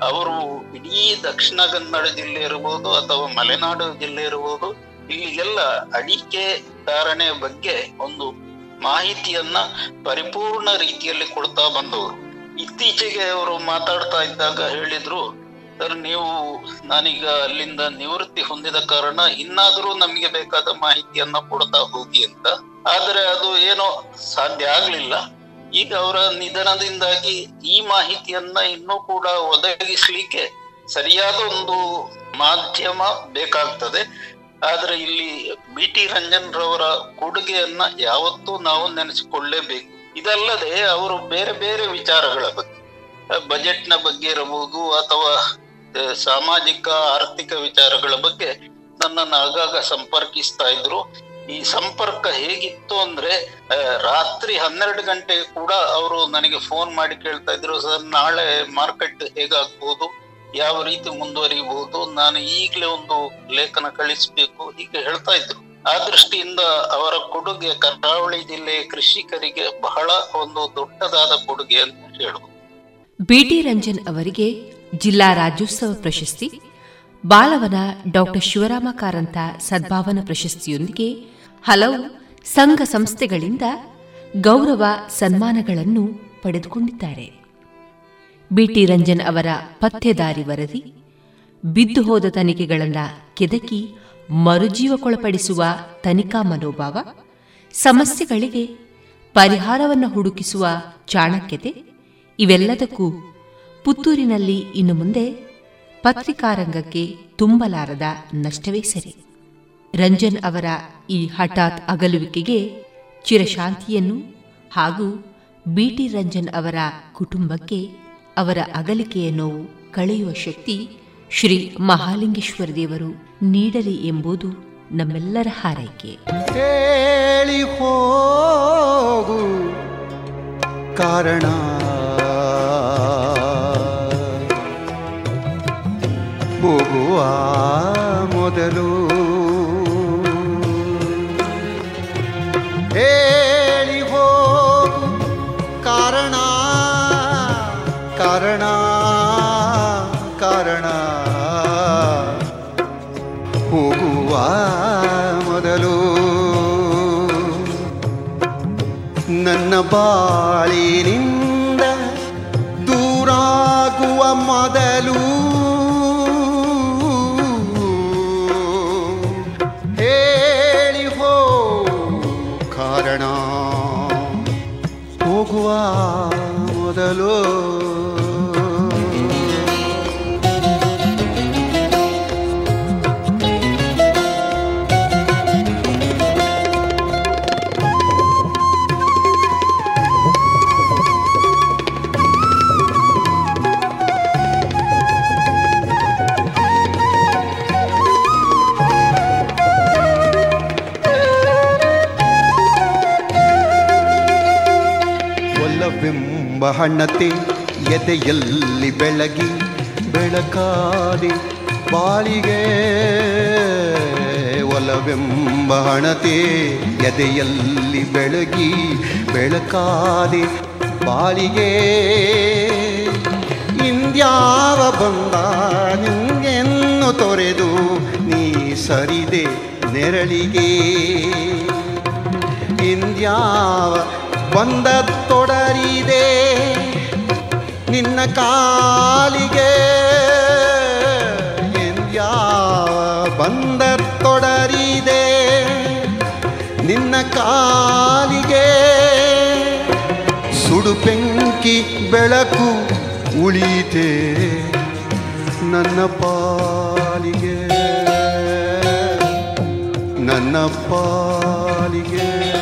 ಅವರು ಇಡೀ ದಕ್ಷಿಣ ಕನ್ನಡ ಜಿಲ್ಲೆ ಇರಬಹುದು ಅಥವಾ ಮಲೆನಾಡು ಜಿಲ್ಲೆ ಇರಬಹುದು ಇಲ್ಲಿಗೆಲ್ಲ ಅಡಿಕೆ ಧಾರಣೆ ಬಗ್ಗೆ ಒಂದು ಮಾಹಿತಿಯನ್ನ ಪರಿಪೂರ್ಣ ರೀತಿಯಲ್ಲಿ ಕೊಡ್ತಾ ಬಂದವರು. ಇತ್ತೀಚೆಗೆ ಅವರು ಮಾತಾಡ್ತಾ ಇದ್ದಾಗ ಹೇಳಿದ್ರು, ಸರ್, ನೀವು, ನಾನೀಗ ಅಲ್ಲಿಂದ ನಿವೃತ್ತಿ ಹೊಂದಿದ ಕಾರಣ ಇನ್ನಾದ್ರೂ ನಮಗೆ ಬೇಕಾದ ಮಾಹಿತಿಯನ್ನ ಕೊಡ್ತಾ ಹೋಗಿ ಅಂತ. ಆದ್ರೆ ಅದು ಏನೋ ಸಾಧ್ಯ ಆಗ್ಲಿಲ್ಲ. ಈಗ ಅವರ ನಿಧನದಿಂದಾಗಿ ಈ ಮಾಹಿತಿಯನ್ನ ಇನ್ನೂ ಕೂಡ ಒದಗಿಸ್ಲಿಕ್ಕೆ ಸರಿಯಾದ ಒಂದು ಮಾಧ್ಯಮ ಬೇಕಾಗ್ತದೆ. ಆದ್ರೆ ಇಲ್ಲಿ ಬಿ ಟಿ ರಂಜನ್ ರವರ ಕೊಡುಗೆಯನ್ನ ಯಾವತ್ತೂ ನಾವು ನೆನೆಸಿಕೊಳ್ಳೇಬೇಕು. ಇದಲ್ಲದೆ ಅವರು ಬೇರೆ ಬೇರೆ ವಿಚಾರಗಳ ಬಗ್ಗೆ ಬಜೆಟ್ನ ಬಗ್ಗೆ ಇರಬಹುದು ಅಥವಾ ಸಾಮಾಜಿಕ, ಆರ್ಥಿಕ ವಿಚಾರಗಳ ಬಗ್ಗೆ ನನ್ನನ್ನು ಆಗಾಗ ಸಂಪರ್ಕಿಸ್ತಾ ಇದ್ರು. ಈ ಸಂಪರ್ಕ ಹೇಗಿತ್ತು ಅಂದ್ರೆ ರಾತ್ರಿ ಹನ್ನೆರಡು ಗಂಟೆಗೆ ಕೂಡ ಅವರು ನನಗೆ ಫೋನ್ ಮಾಡಿ ಕೇಳ್ತಾ ಇದ್ರು, ಸರ್, ನಾಳೆ ಮಾರ್ಕೆಟ್ ಹೇಗಾಗ್ಬೋದು? ಯಾವ ರೀತಿ ಮುಂದುವರಿಬಹುದು ನಾನು ಈಗಲೇ ಒಂದು ಲೇಖನ ಕಳಿಸ್ಬೇಕು ಹೀಗೆ ಹೇಳ್ತಾ ಇದ್ರು. ಆ ದೃಷ್ಟಿಯಿಂದ ಅವರ ಕೊಡುಗೆ ಕರಾವಳಿ ಜಿಲ್ಲೆಯ ಕೃಷಿಕರಿಗೆ ಬಹಳ ಒಂದು ದೊಡ್ಡದಾದ ಕೊಡುಗೆ ಅಂತ ಹೇಳುವುದು ಬಿಟಿ ರಂಜನ್ ಅವರಿಗೆ ಜಿಲ್ಲಾ ರಾಜ್ಯೋತ್ಸವ ಪ್ರಶಸ್ತಿ, ಬಾಲವನ ಡಾಕ್ಟರ್ ಶಿವರಾಮ ಕಾರಂತ ಸದ್ಭಾವನ ಪ್ರಶಸ್ತಿಯೊಂದಿಗೆ ಹಲವು ಸಂಘ ಸಂಸ್ಥೆಗಳಿಂದ ಗೌರವ ಸನ್ಮಾನಗಳನ್ನು ಪಡೆದುಕೊಂಡಿದ್ದಾರೆ. ಬಿಟಿ ರಂಜನ್ ಅವರ ಪತ್ತೆದಾರಿ ವರದಿ, ಬಿದ್ದು ಹೋದ ತನಿಖೆಗಳನ್ನು ಕೆದಕಿ ಮರುಜೀವಕ್ಕೊಳಪಡಿಸುವ ತನಿಖಾ ಮನೋಭಾವ, ಸಮಸ್ಯೆಗಳಿಗೆ ಪರಿಹಾರವನ್ನು ಹುಡುಕಿಸುವ ಚಾಣಕ್ಯತೆ, ಇವೆಲ್ಲದಕ್ಕೂ ಪುತ್ತೂರಿನಲ್ಲಿ ಇನ್ನು ಮುಂದೆ ಪತ್ರಿಕಾರಂಗಕ್ಕೆ ತುಂಬಲಾರದ ನಷ್ಟವೇ ಸರಿ. ರಂಜನ್ ಅವರ ಈ ಹಠಾತ್ ಅಗಲುವಿಕೆಗೆ ಚಿರಶಾಂತಿಯನ್ನು ಹಾಗೂ ಬಿಟಿ ರಂಜನ್ ಅವರ ಕುಟುಂಬಕ್ಕೆ ಅವರ ಅಗಲಿಕೆಯ ನೋವು ಕಳೆಯುವ ಶಕ್ತಿ ಶ್ರೀ ಮಹಾಲಿಂಗೇಶ್ವರ ದೇವರು ನೀಡಲಿ ಎಂಬುದು ನಮ್ಮೆಲ್ಲರ ಹಾರೈಕೆ. ಹೇಳಿ ಕಾರಣ. ಹೋಗುವ ಮೊದಲು. ಹೇಳಿ ನನ್ನ ಬಾಳಿನಿಂದ ದೂರಾಗುವ ಮೊದಲು. ಹೇಳಿ ಹೋ ಕಾರಣ. ಹೋಗುವ ಮೊದಲು. ಒಲ್ಲವೆಂಬ ಹಣ್ಣತೆ ಎದೆಯಲ್ಲಿ ಬೆಳಗಿ ಬೆಳಕಾದೆ ಬಾಳಿಗೆ ಒಲವೆಂಬ ಹಣತೆ ಎದೆಯಲ್ಲಿ ಬೆಳಗಿ ಬೆಳಕಾದೆ ಬಾಳಿಗೆ ಇಂದ್ಯಾವ ಬಂದ ನಿಂಗೆನ್ನು ತೊರೆದು ನೀ ಸರಿದೆ ನೆರಳಿಗೆ. ಇಂದ್ಯಾವ ಬಂದ ತೊಡರಿದೆ ನಿನ್ನ ಕಾಲಿಗೆ ಎಂದ್ಯಾ ಬಂದ ತೊಡರಿದೆ ನಿನ್ನ ಕಾಲಿಗೆ ಸುಡು ಬೆಂಕಿ ಬೆಳಕು ಉಳಿತೆ ನನ್ನ ಪಾಲಿಗೆ ನನ್ನ ಪಾಲಿಗೆ.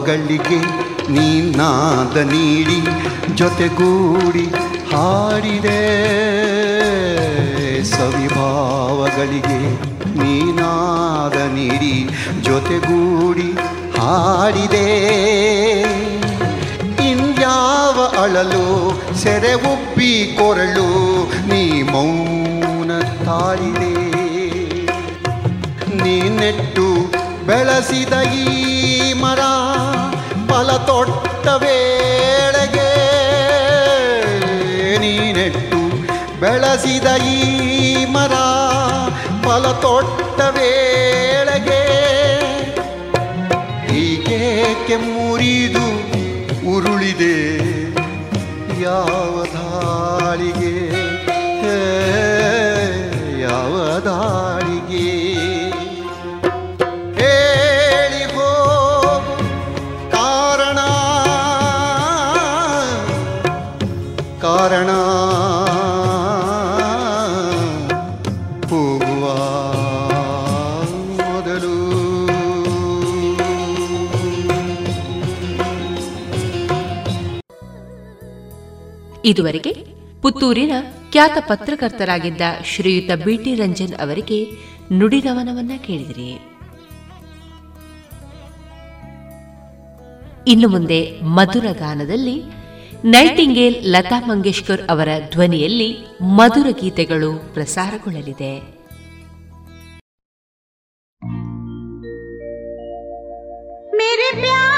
ಭಾವಗಳಿಗೆ ನೀನಾದ ನೀಡಿ ಜೊತೆಗೂಡಿ ಹಾಡಿದೆ. ಸವಿಭಾವಗಳಿಗೆ ನೀನಾದ ನೀಡಿ ಜೊತೆಗೂಡಿ ಹಾಡಿದೆ. ಇಂದ್ಯಾವ ಅಳಲು ಸೆರೆ ಉಬ್ಬಿ ಕೊರಳು ನೀ ಮೌನ ತಾಳಿದೆ. ನೀ ನೆಟ್ಟು ಬೆಳೆಸಿದ ಈ ಮರ ತೊಟ್ಟ ವೇಳೆಗೆ ನೀ ನೆಟ್ಟು ಬೆಳೆಸಿದ ಈ ಮರ ಫಲ ತೊಟ್ಟ ವೇಳೆಗೆ. ಹೀಗೇಕೆ ಮುರಿದು ಉರುಳಿದೆ. ಯಾವ ಇದುವರೆಗೆ ಪುತ್ತೂರಿನ ಖ್ಯಾತ ಪತ್ರಕರ್ತರಾಗಿದ್ದ ಶ್ರೀಯುತ ಬಿಟಿ ರಂಜನ್ ಅವರಿಗೆ ನುಡಿರವನವನ್ನ ಕೇಳಿದಿರಿ. ಇನ್ನು ಮುಂದೆ ಮಧುರ ಗಾನದಲ್ಲಿ ನೈಟಿಂಗೇಲ್ ಲತಾ ಮಂಗೇಶ್ಕರ್ ಅವರ ಧ್ವನಿಯಲ್ಲಿ ಮಧುರ ಗೀತೆಗಳು ಪ್ರಸಾರಗೊಳ್ಳಲಿದೆ. ಮೇರೆ ಪ್ಯಾರ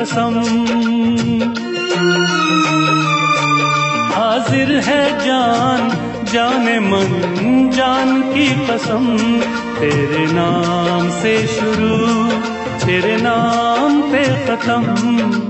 कसम। हाजिर है जान, जाने मन, जान की कसम। तेरे नाम से शुरू, तेरे नाम पे खत्म।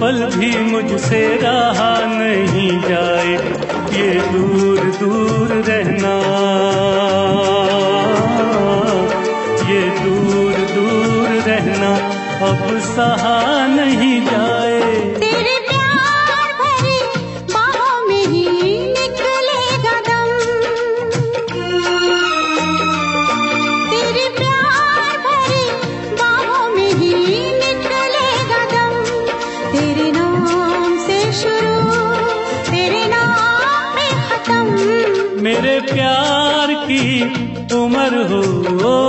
पल भी मुझसे रहा नहीं जाए, ये दूर दूर रहना। ये दूर दूर रहना अब सहा नहीं जाए। oh.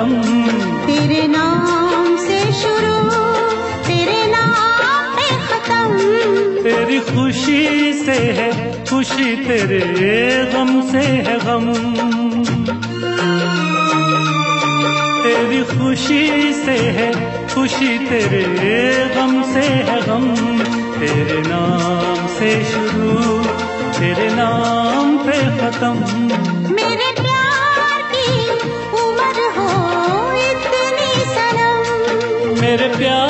का तेरे नाम से शुरू, तेरे नाम पे खत्म। तेरी खुशी से है, खुशी तेरे गम से है गम। तेरी खुशी से है, खुशी तेरे गम से है गम। तेरे नाम से शुरू, तेरे नाम पे खत्म। मेरे प्यार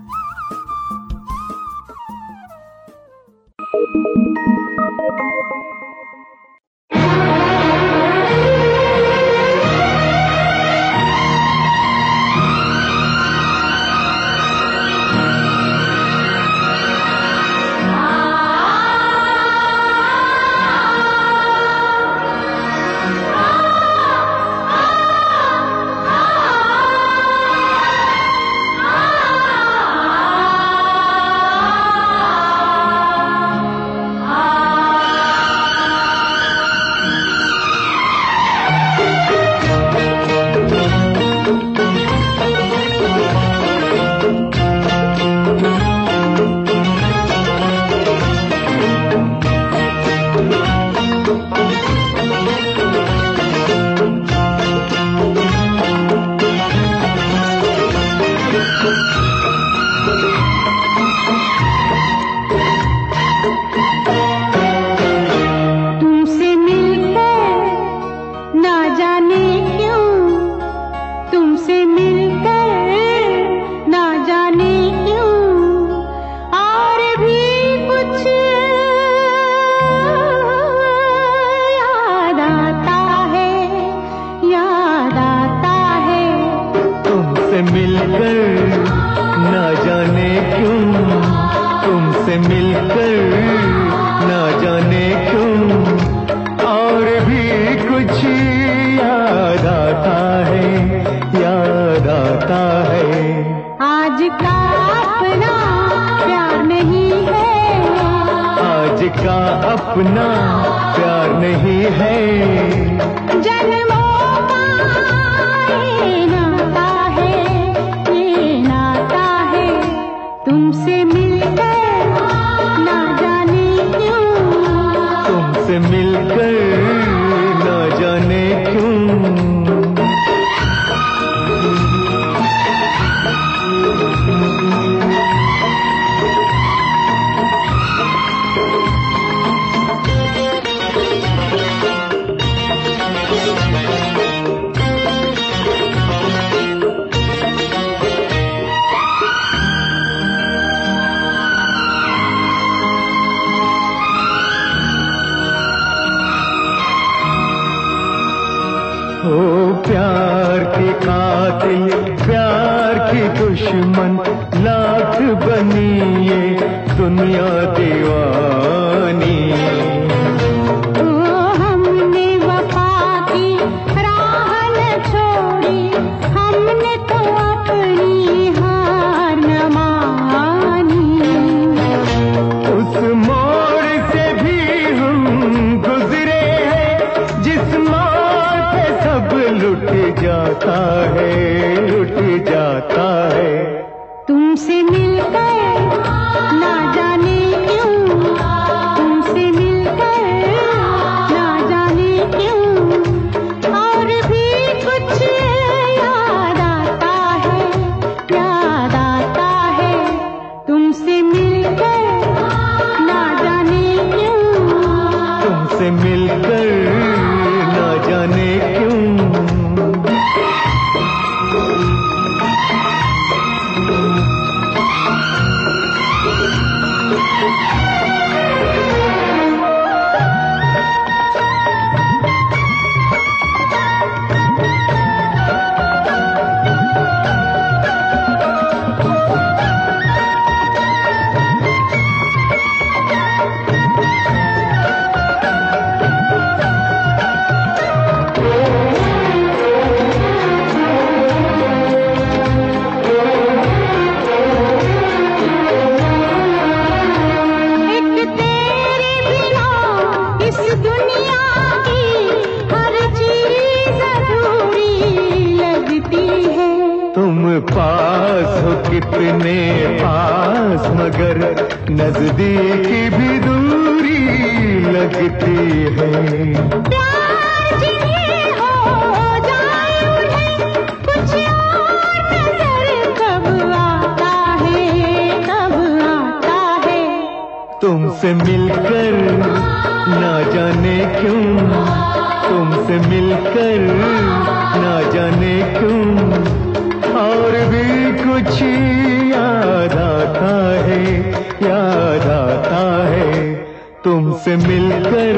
तुमसे मिलकर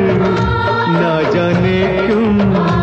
ना जाने क्यों।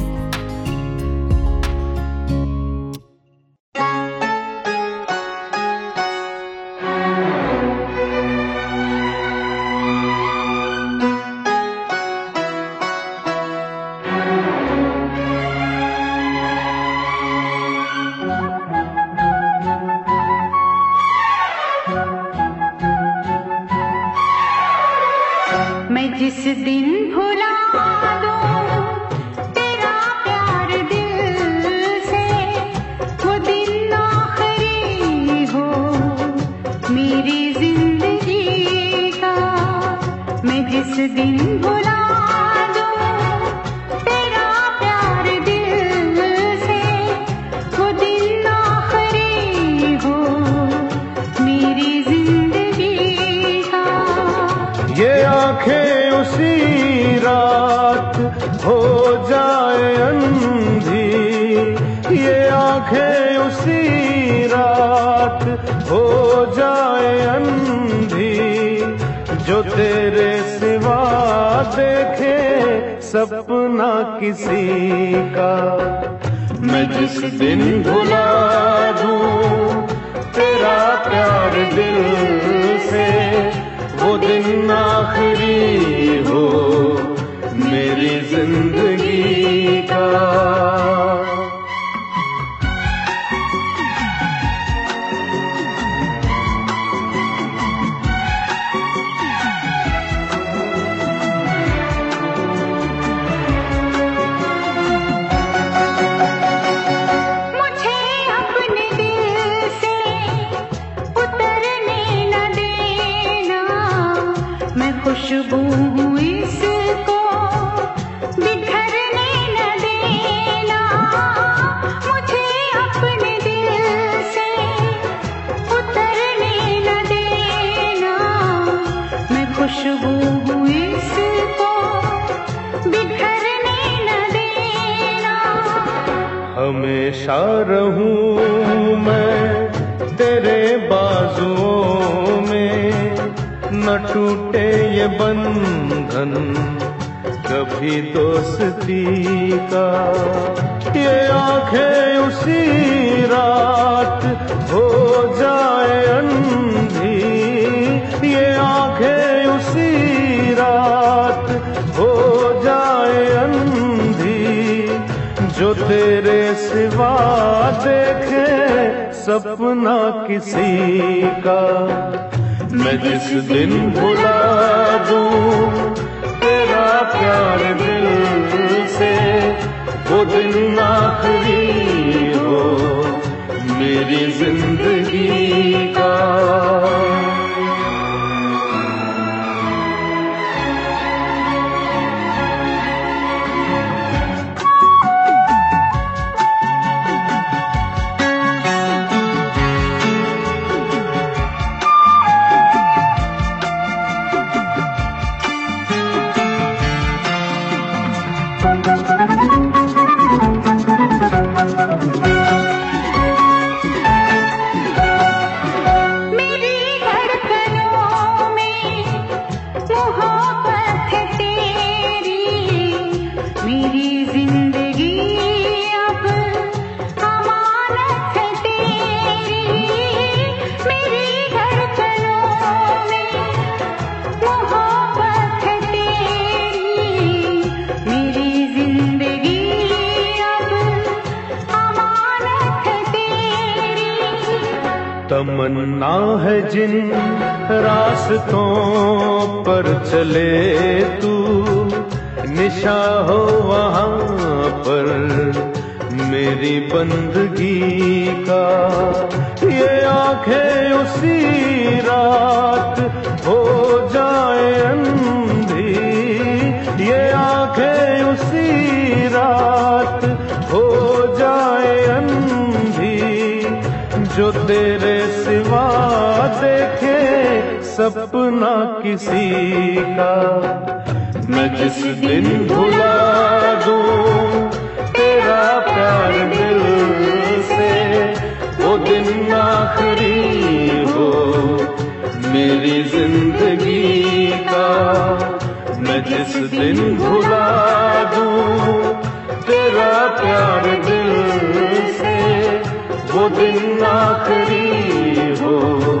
जिंदगी का बसा हूँ मैं तेरे बाजुओं में। न टूटे ये बंधन कभी दोस्ती का। ये आँखें उसी रात हो जाए अंधी। ये आँखें उसी रात हो जाए अंधी। जो तेरे सिवा देखे सपना किसी का। मैं जिस दिन भुला दूँ, तेरा प्यार दिल से, वो दिन आखिरी हो मेरी ज़िंदगी का। है जिन रास्तों पर चले तू। निशा हो वहाँ पर मेरी बंदगी का। ये आँखें उसी रात हो जाए अंधी। ये आँखें उसी रात हो जाए अंधी। जो तेरे से सपना किसी का। मैं जिस दिन भुला दूँ, तेरा प्यार दिल से, वो दिन आखिरी हो, मेरी ज़िंदगी का। मैं जिस दिन भुला दूँ, तेरा प्यार दिल से, वो दिन आखिरी हो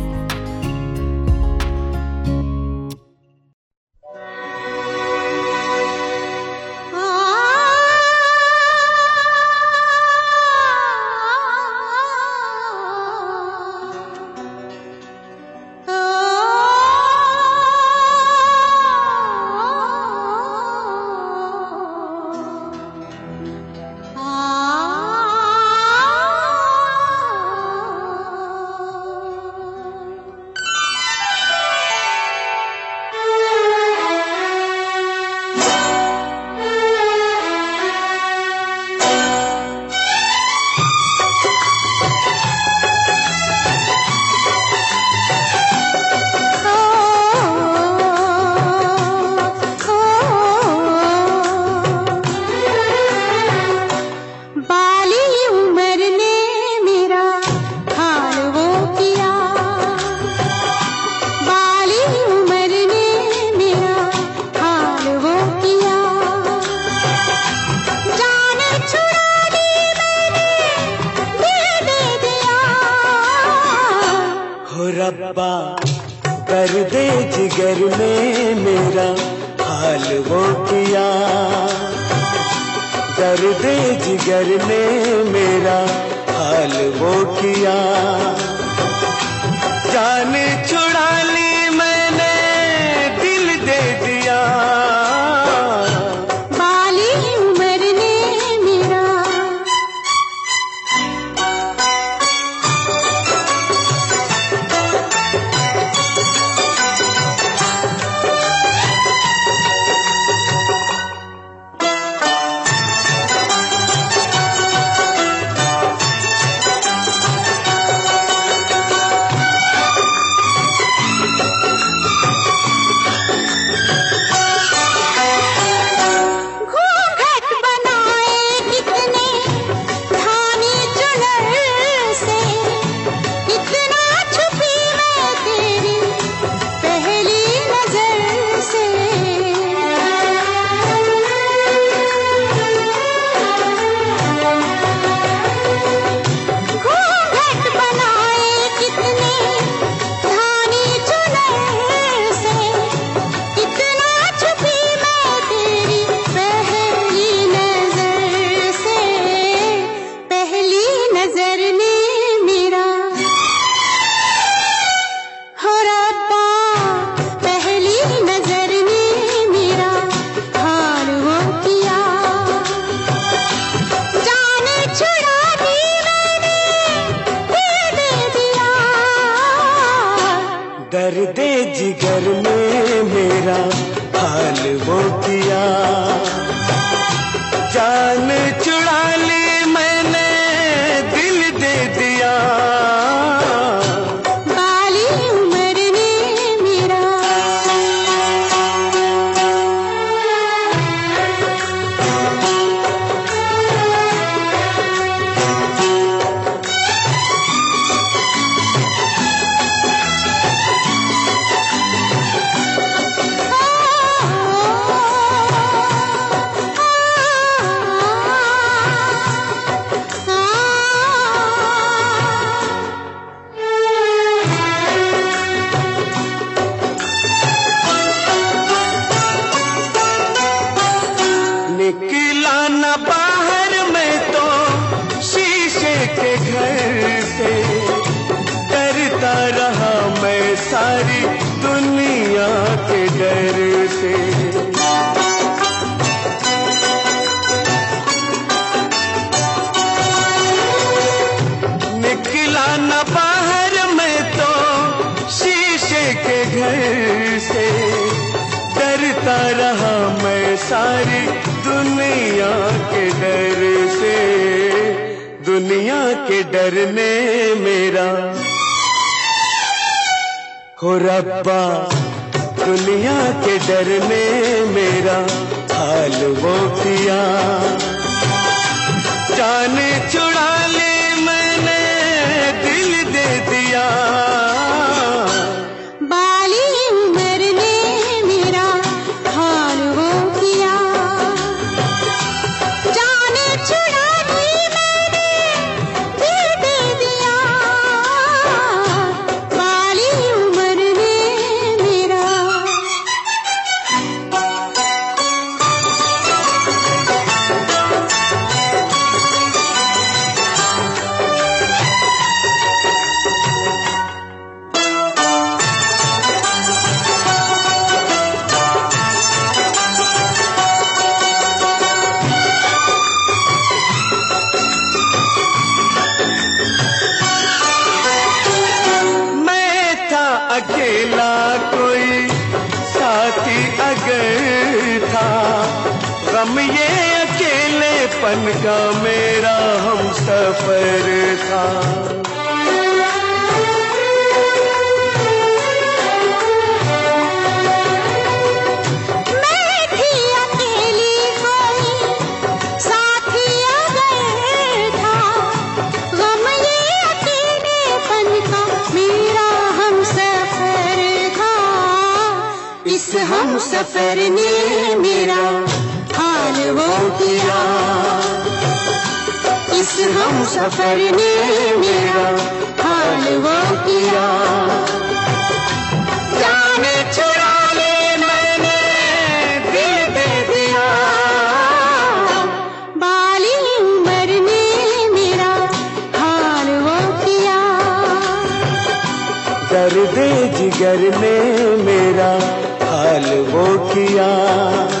घर डरने मेरा। हो रब्बा दुनिया के डरने मेरा। हाल वो किया जान सफ़र ने मेरा हाल वो किया। इस हम सफ़र ने मेरा हाल वो किया। छुड़ा ले दिया। मेरा वो किया। दर्द जिगर मेरा हाल वो किया।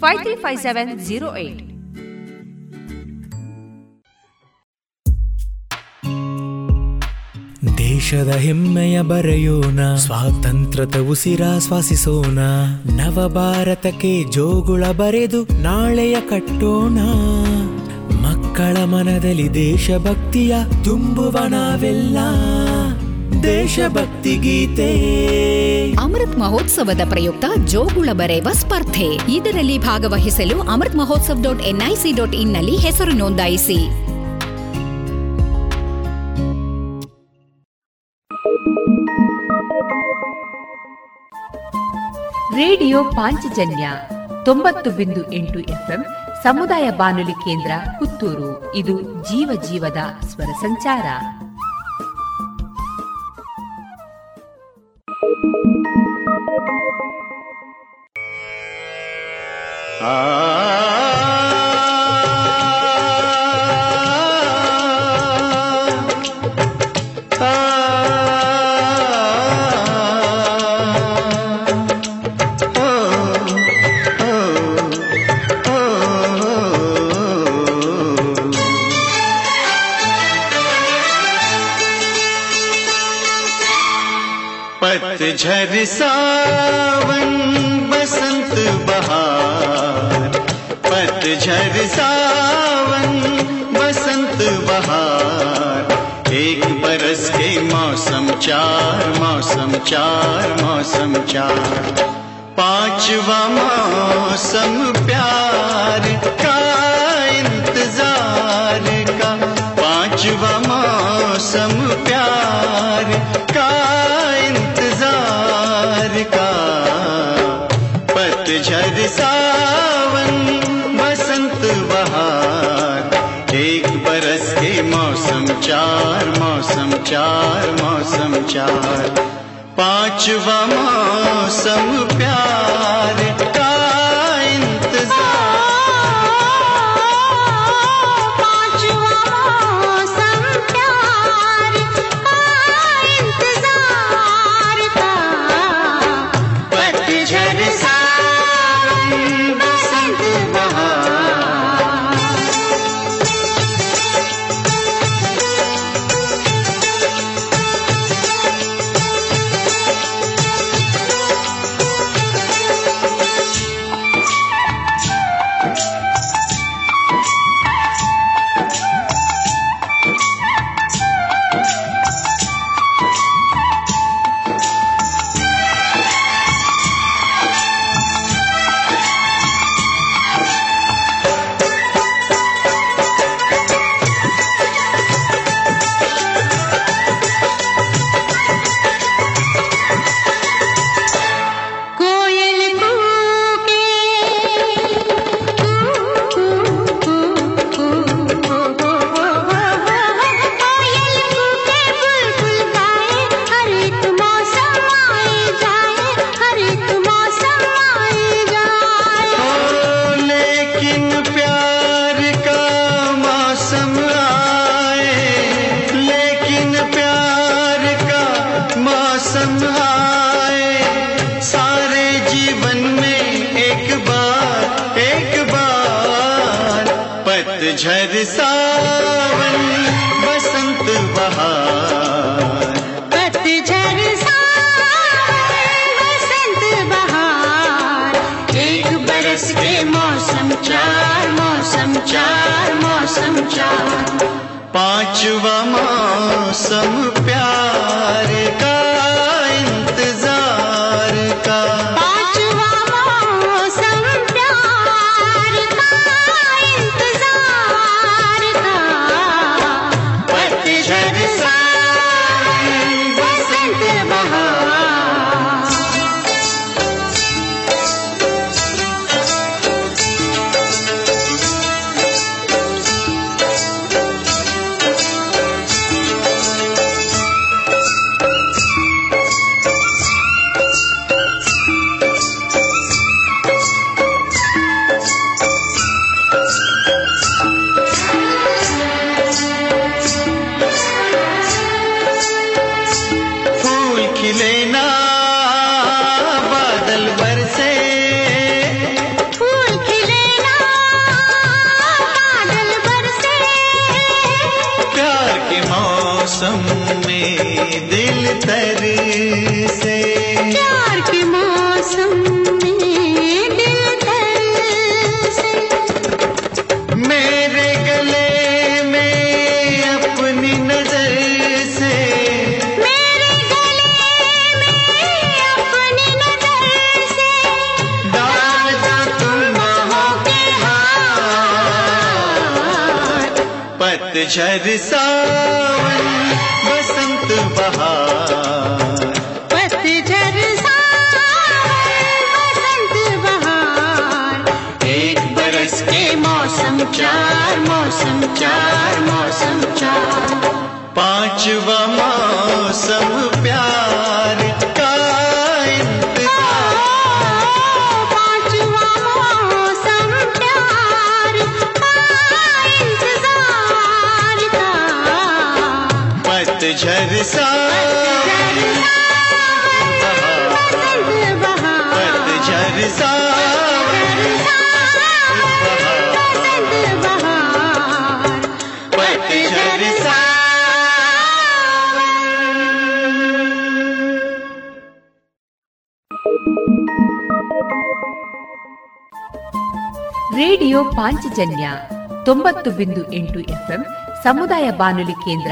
five three five seven zero eight ದೇಶದ ಹೆಮ್ಮೆಯ ಬರೆಯೋಣ, ಸ್ವಾತಂತ್ರ್ಯದ ಉಸಿರಾಶ್ವಾಸಿಸೋಣ ನವ ಭಾರತಕ್ಕೆ ಜೋಗುಳ ಬರೆದು ನಾಳೆಯ ಕಟ್ಟೋಣ. ಮಕ್ಕಳ ಮನದಲ್ಲಿ ದೇಶಭಕ್ತಿಯ ತುಂಬುವ ನಾವೆಲ್ಲ. ದೇಶಭಕ್ತಿ ಗೀತೆ. ಅಮೃತ್ ಮಹೋತ್ಸವದ ಪ್ರಯುಕ್ತ ಜೋಗುಳ ಬರೆಯುವ ಸ್ಪರ್ಧೆ. ಇದರಲ್ಲಿ ಭಾಗವಹಿಸಲು Amrit Mahotsav dot NIC dot ಇನ್ನಲ್ಲಿ ಹೆಸರು ನೋಂದಾಯಿಸಿ. ರೇಡಿಯೋ ಪಾಂಚಜನ್ಯ ತೊಂಬತ್ತು ಬಿಂದು ಎಂಟು ಎಫ್ಎಂ ಸಮುದಾಯ ಬಾನುಲಿ ಕೇಂದ್ರ ಪುತ್ತೂರು. ಇದು ಜೀವ ಜೀವದ ಸ್ವರ ಸಂಚಾರ. झर सा पतझर सावन, बसंत बहार। एक बरस के मौसम चार मौसम चार मौसम चार। पांचवा मौसम प्यार का इंतज़ार का। पांचवा मौसम प्यार का इंतज़ार का। पतझड़ सावन चार मौसम चार मौसम चार। पांचवा मौसम प्यार। मौसम में दिल तर से। प्यार के मौसम में दिल तरसे मेरे गले में अपनी नज़र से। मेरे गले में अपनी नज़र से। डाल दो तुम के हाथ पतझर सावन बसंत बहार पतझर बसंत बहार एक बरस के मौसम चार मौसम चार मौसम चार। पांचवा मौसम पतझर सावन बसंत बहार पतझर सावन बसंत बहार पतझर ರೇಡಿಯೋ ಪಾಂಚಜನ್ಯ ತೊಂಬತ್ತು ಬಿಂದು ಎಂಟು ಎಫ್ಎಂ ಸಮುದಾಯ ಬಾನುಲಿ ಕೇಂದ್ರ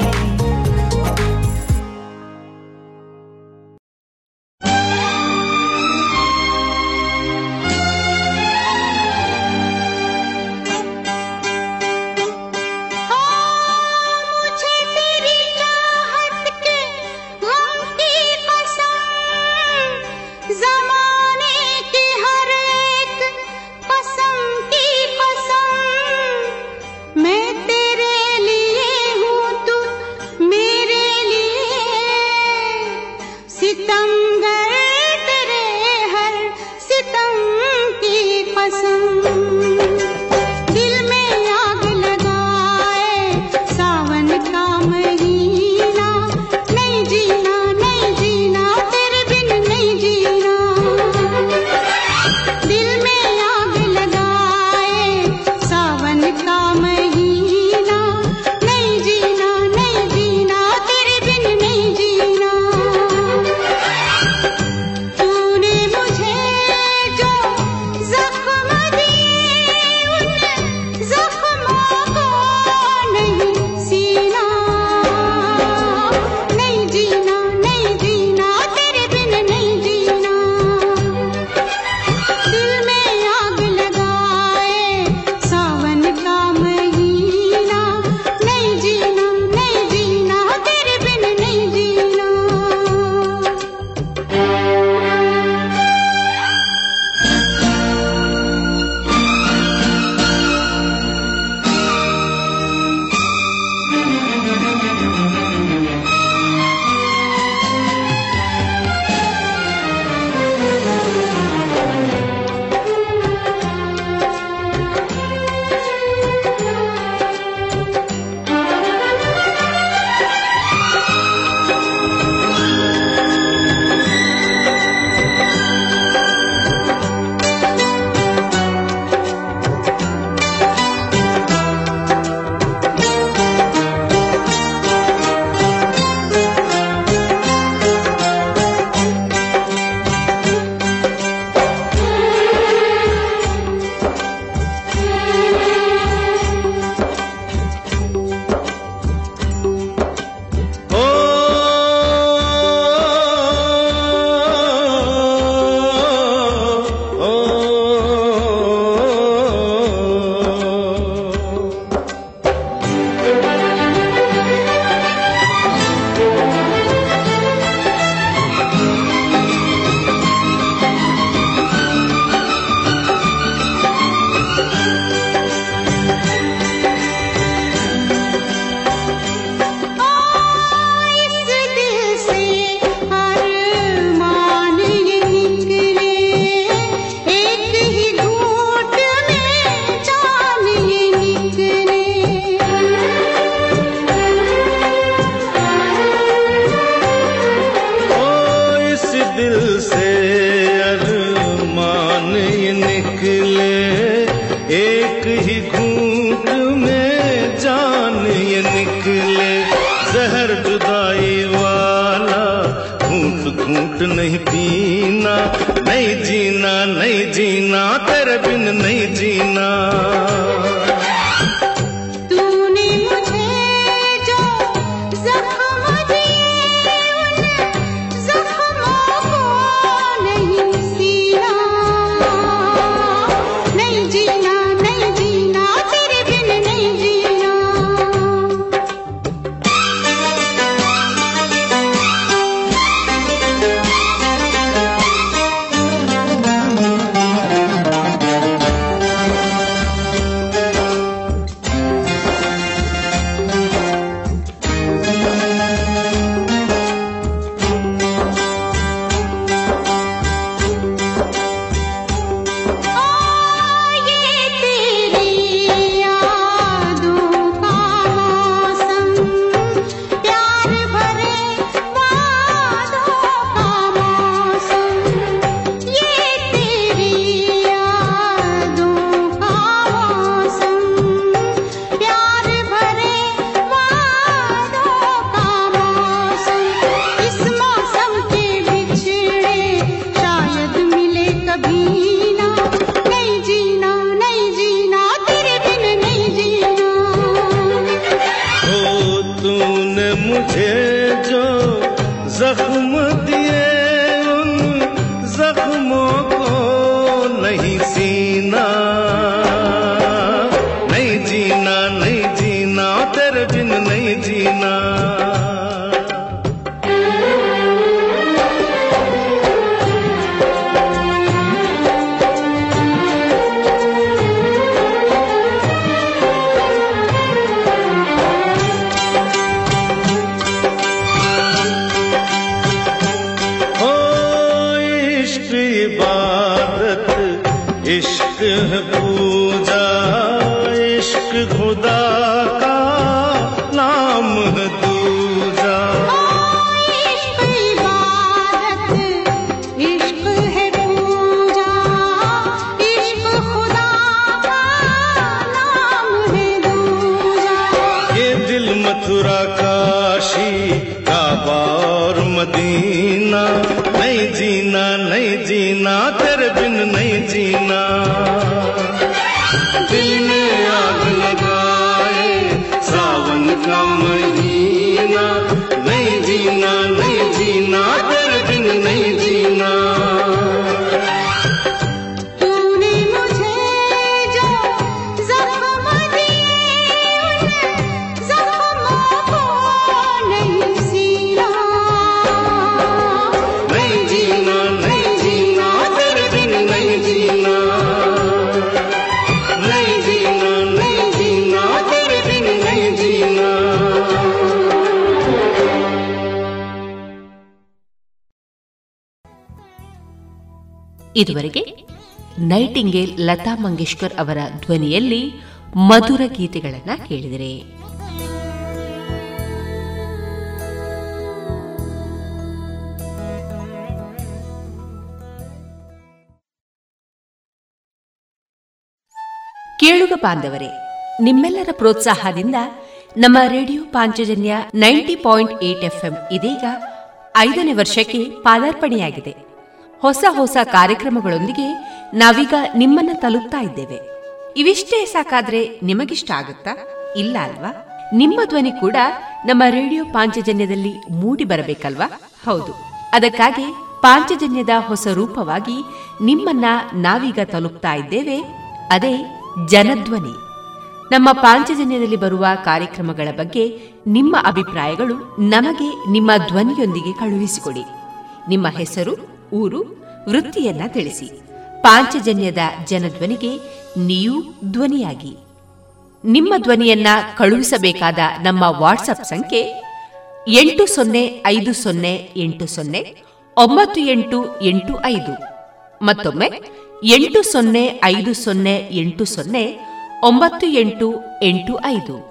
Medina ಇದುವರೆಗೆ ನೈಟಿಂಗೇಲ್ ಲತಾ ಮಂಗೇಶ್ಕರ್ ಅವರ ಧ್ವನಿಯಲ್ಲಿ ಮಧುರ ಗೀತೆಗಳನ್ನು ಕೇಳಿದರೆ. ಕೇಳುಗ ಬಾಂಧವರೇ, ನಿಮ್ಮೆಲ್ಲರ ಪ್ರೋತ್ಸಾಹದಿಂದ ನಮ್ಮ radio Panchajanya ninety point eight FM ಇದೀಗ ಐದನೇ ವರ್ಷಕ್ಕೆ ಪಾದಾರ್ಪಣೆಯಾಗಿದೆ. ಹೊಸ ಹೊಸ ಕಾರ್ಯಕ್ರಮಗಳೊಂದಿಗೆ ನಾವೀಗ ನಿಮ್ಮನ್ನ ತಲುಪ್ತಾ ಇದ್ದೇವೆ. ಇವಿಷ್ಟೇ ಸಾಕಾದ್ರೆ ನಿಮಗಿಷ್ಟ ಆಗುತ್ತಾ? ಇಲ್ಲ ಅಲ್ವಾ? ನಿಮ್ಮ ಧ್ವನಿ ಕೂಡ ನಮ್ಮ ರೇಡಿಯೋ ಪಾಂಚಜನ್ಯದಲ್ಲಿ ಮೂಡಿ ಬರಬೇಕಲ್ವಾ? ಹೌದು. ಅದಕ್ಕಾಗಿ ಪಾಂಚಜನ್ಯದ ಹೊಸ ರೂಪವಾಗಿ ನಿಮ್ಮನ್ನ ನಾವೀಗ ತಲುಪ್ತಾ ಇದ್ದೇವೆ. ಅದೇ ಜನಧ್ವನಿ. ನಮ್ಮ ಪಾಂಚಜನ್ಯದಲ್ಲಿ ಬರುವ ಕಾರ್ಯಕ್ರಮಗಳ ಬಗ್ಗೆ ನಿಮ್ಮ ಅಭಿಪ್ರಾಯಗಳು ನಮಗೆ ನಿಮ್ಮ ಧ್ವನಿಯೊಂದಿಗೆ ಕಳುಹಿಸಿಕೊಡಿ. ನಿಮ್ಮ ಹೆಸರು? ಊರು ವೃತ್ತಿಯನ್ನ ತಿಳಿಸಿ. ಪಾಂಚಜನ್ಯದ ಜನಧ್ವನಿಗೆ ನೀವು ಧ್ವನಿಯಾಗಿ. ನಿಮ್ಮ ಧ್ವನಿಯನ್ನ ಕಳುಹಿಸಬೇಕಾದ ನಮ್ಮ ವಾಟ್ಸಪ್ ಸಂಖ್ಯೆ ಎಂಟು ಸೊನ್ನೆ ಐದು ಸೊನ್ನೆ ಎಂಟು ಸೊನ್ನೆ ಒಂಬತ್ತು ಎಂಟು ಎಂಟು ಐದು. ಮತ್ತೊಮ್ಮೆ ಎಂಟು ಸೊನ್ನೆ ಐದು ಸೊನ್ನೆ ಎಂಟು ಸೊನ್ನೆ ಒಂಬತ್ತು ಎಂಟು ಎಂಟು ಐದು.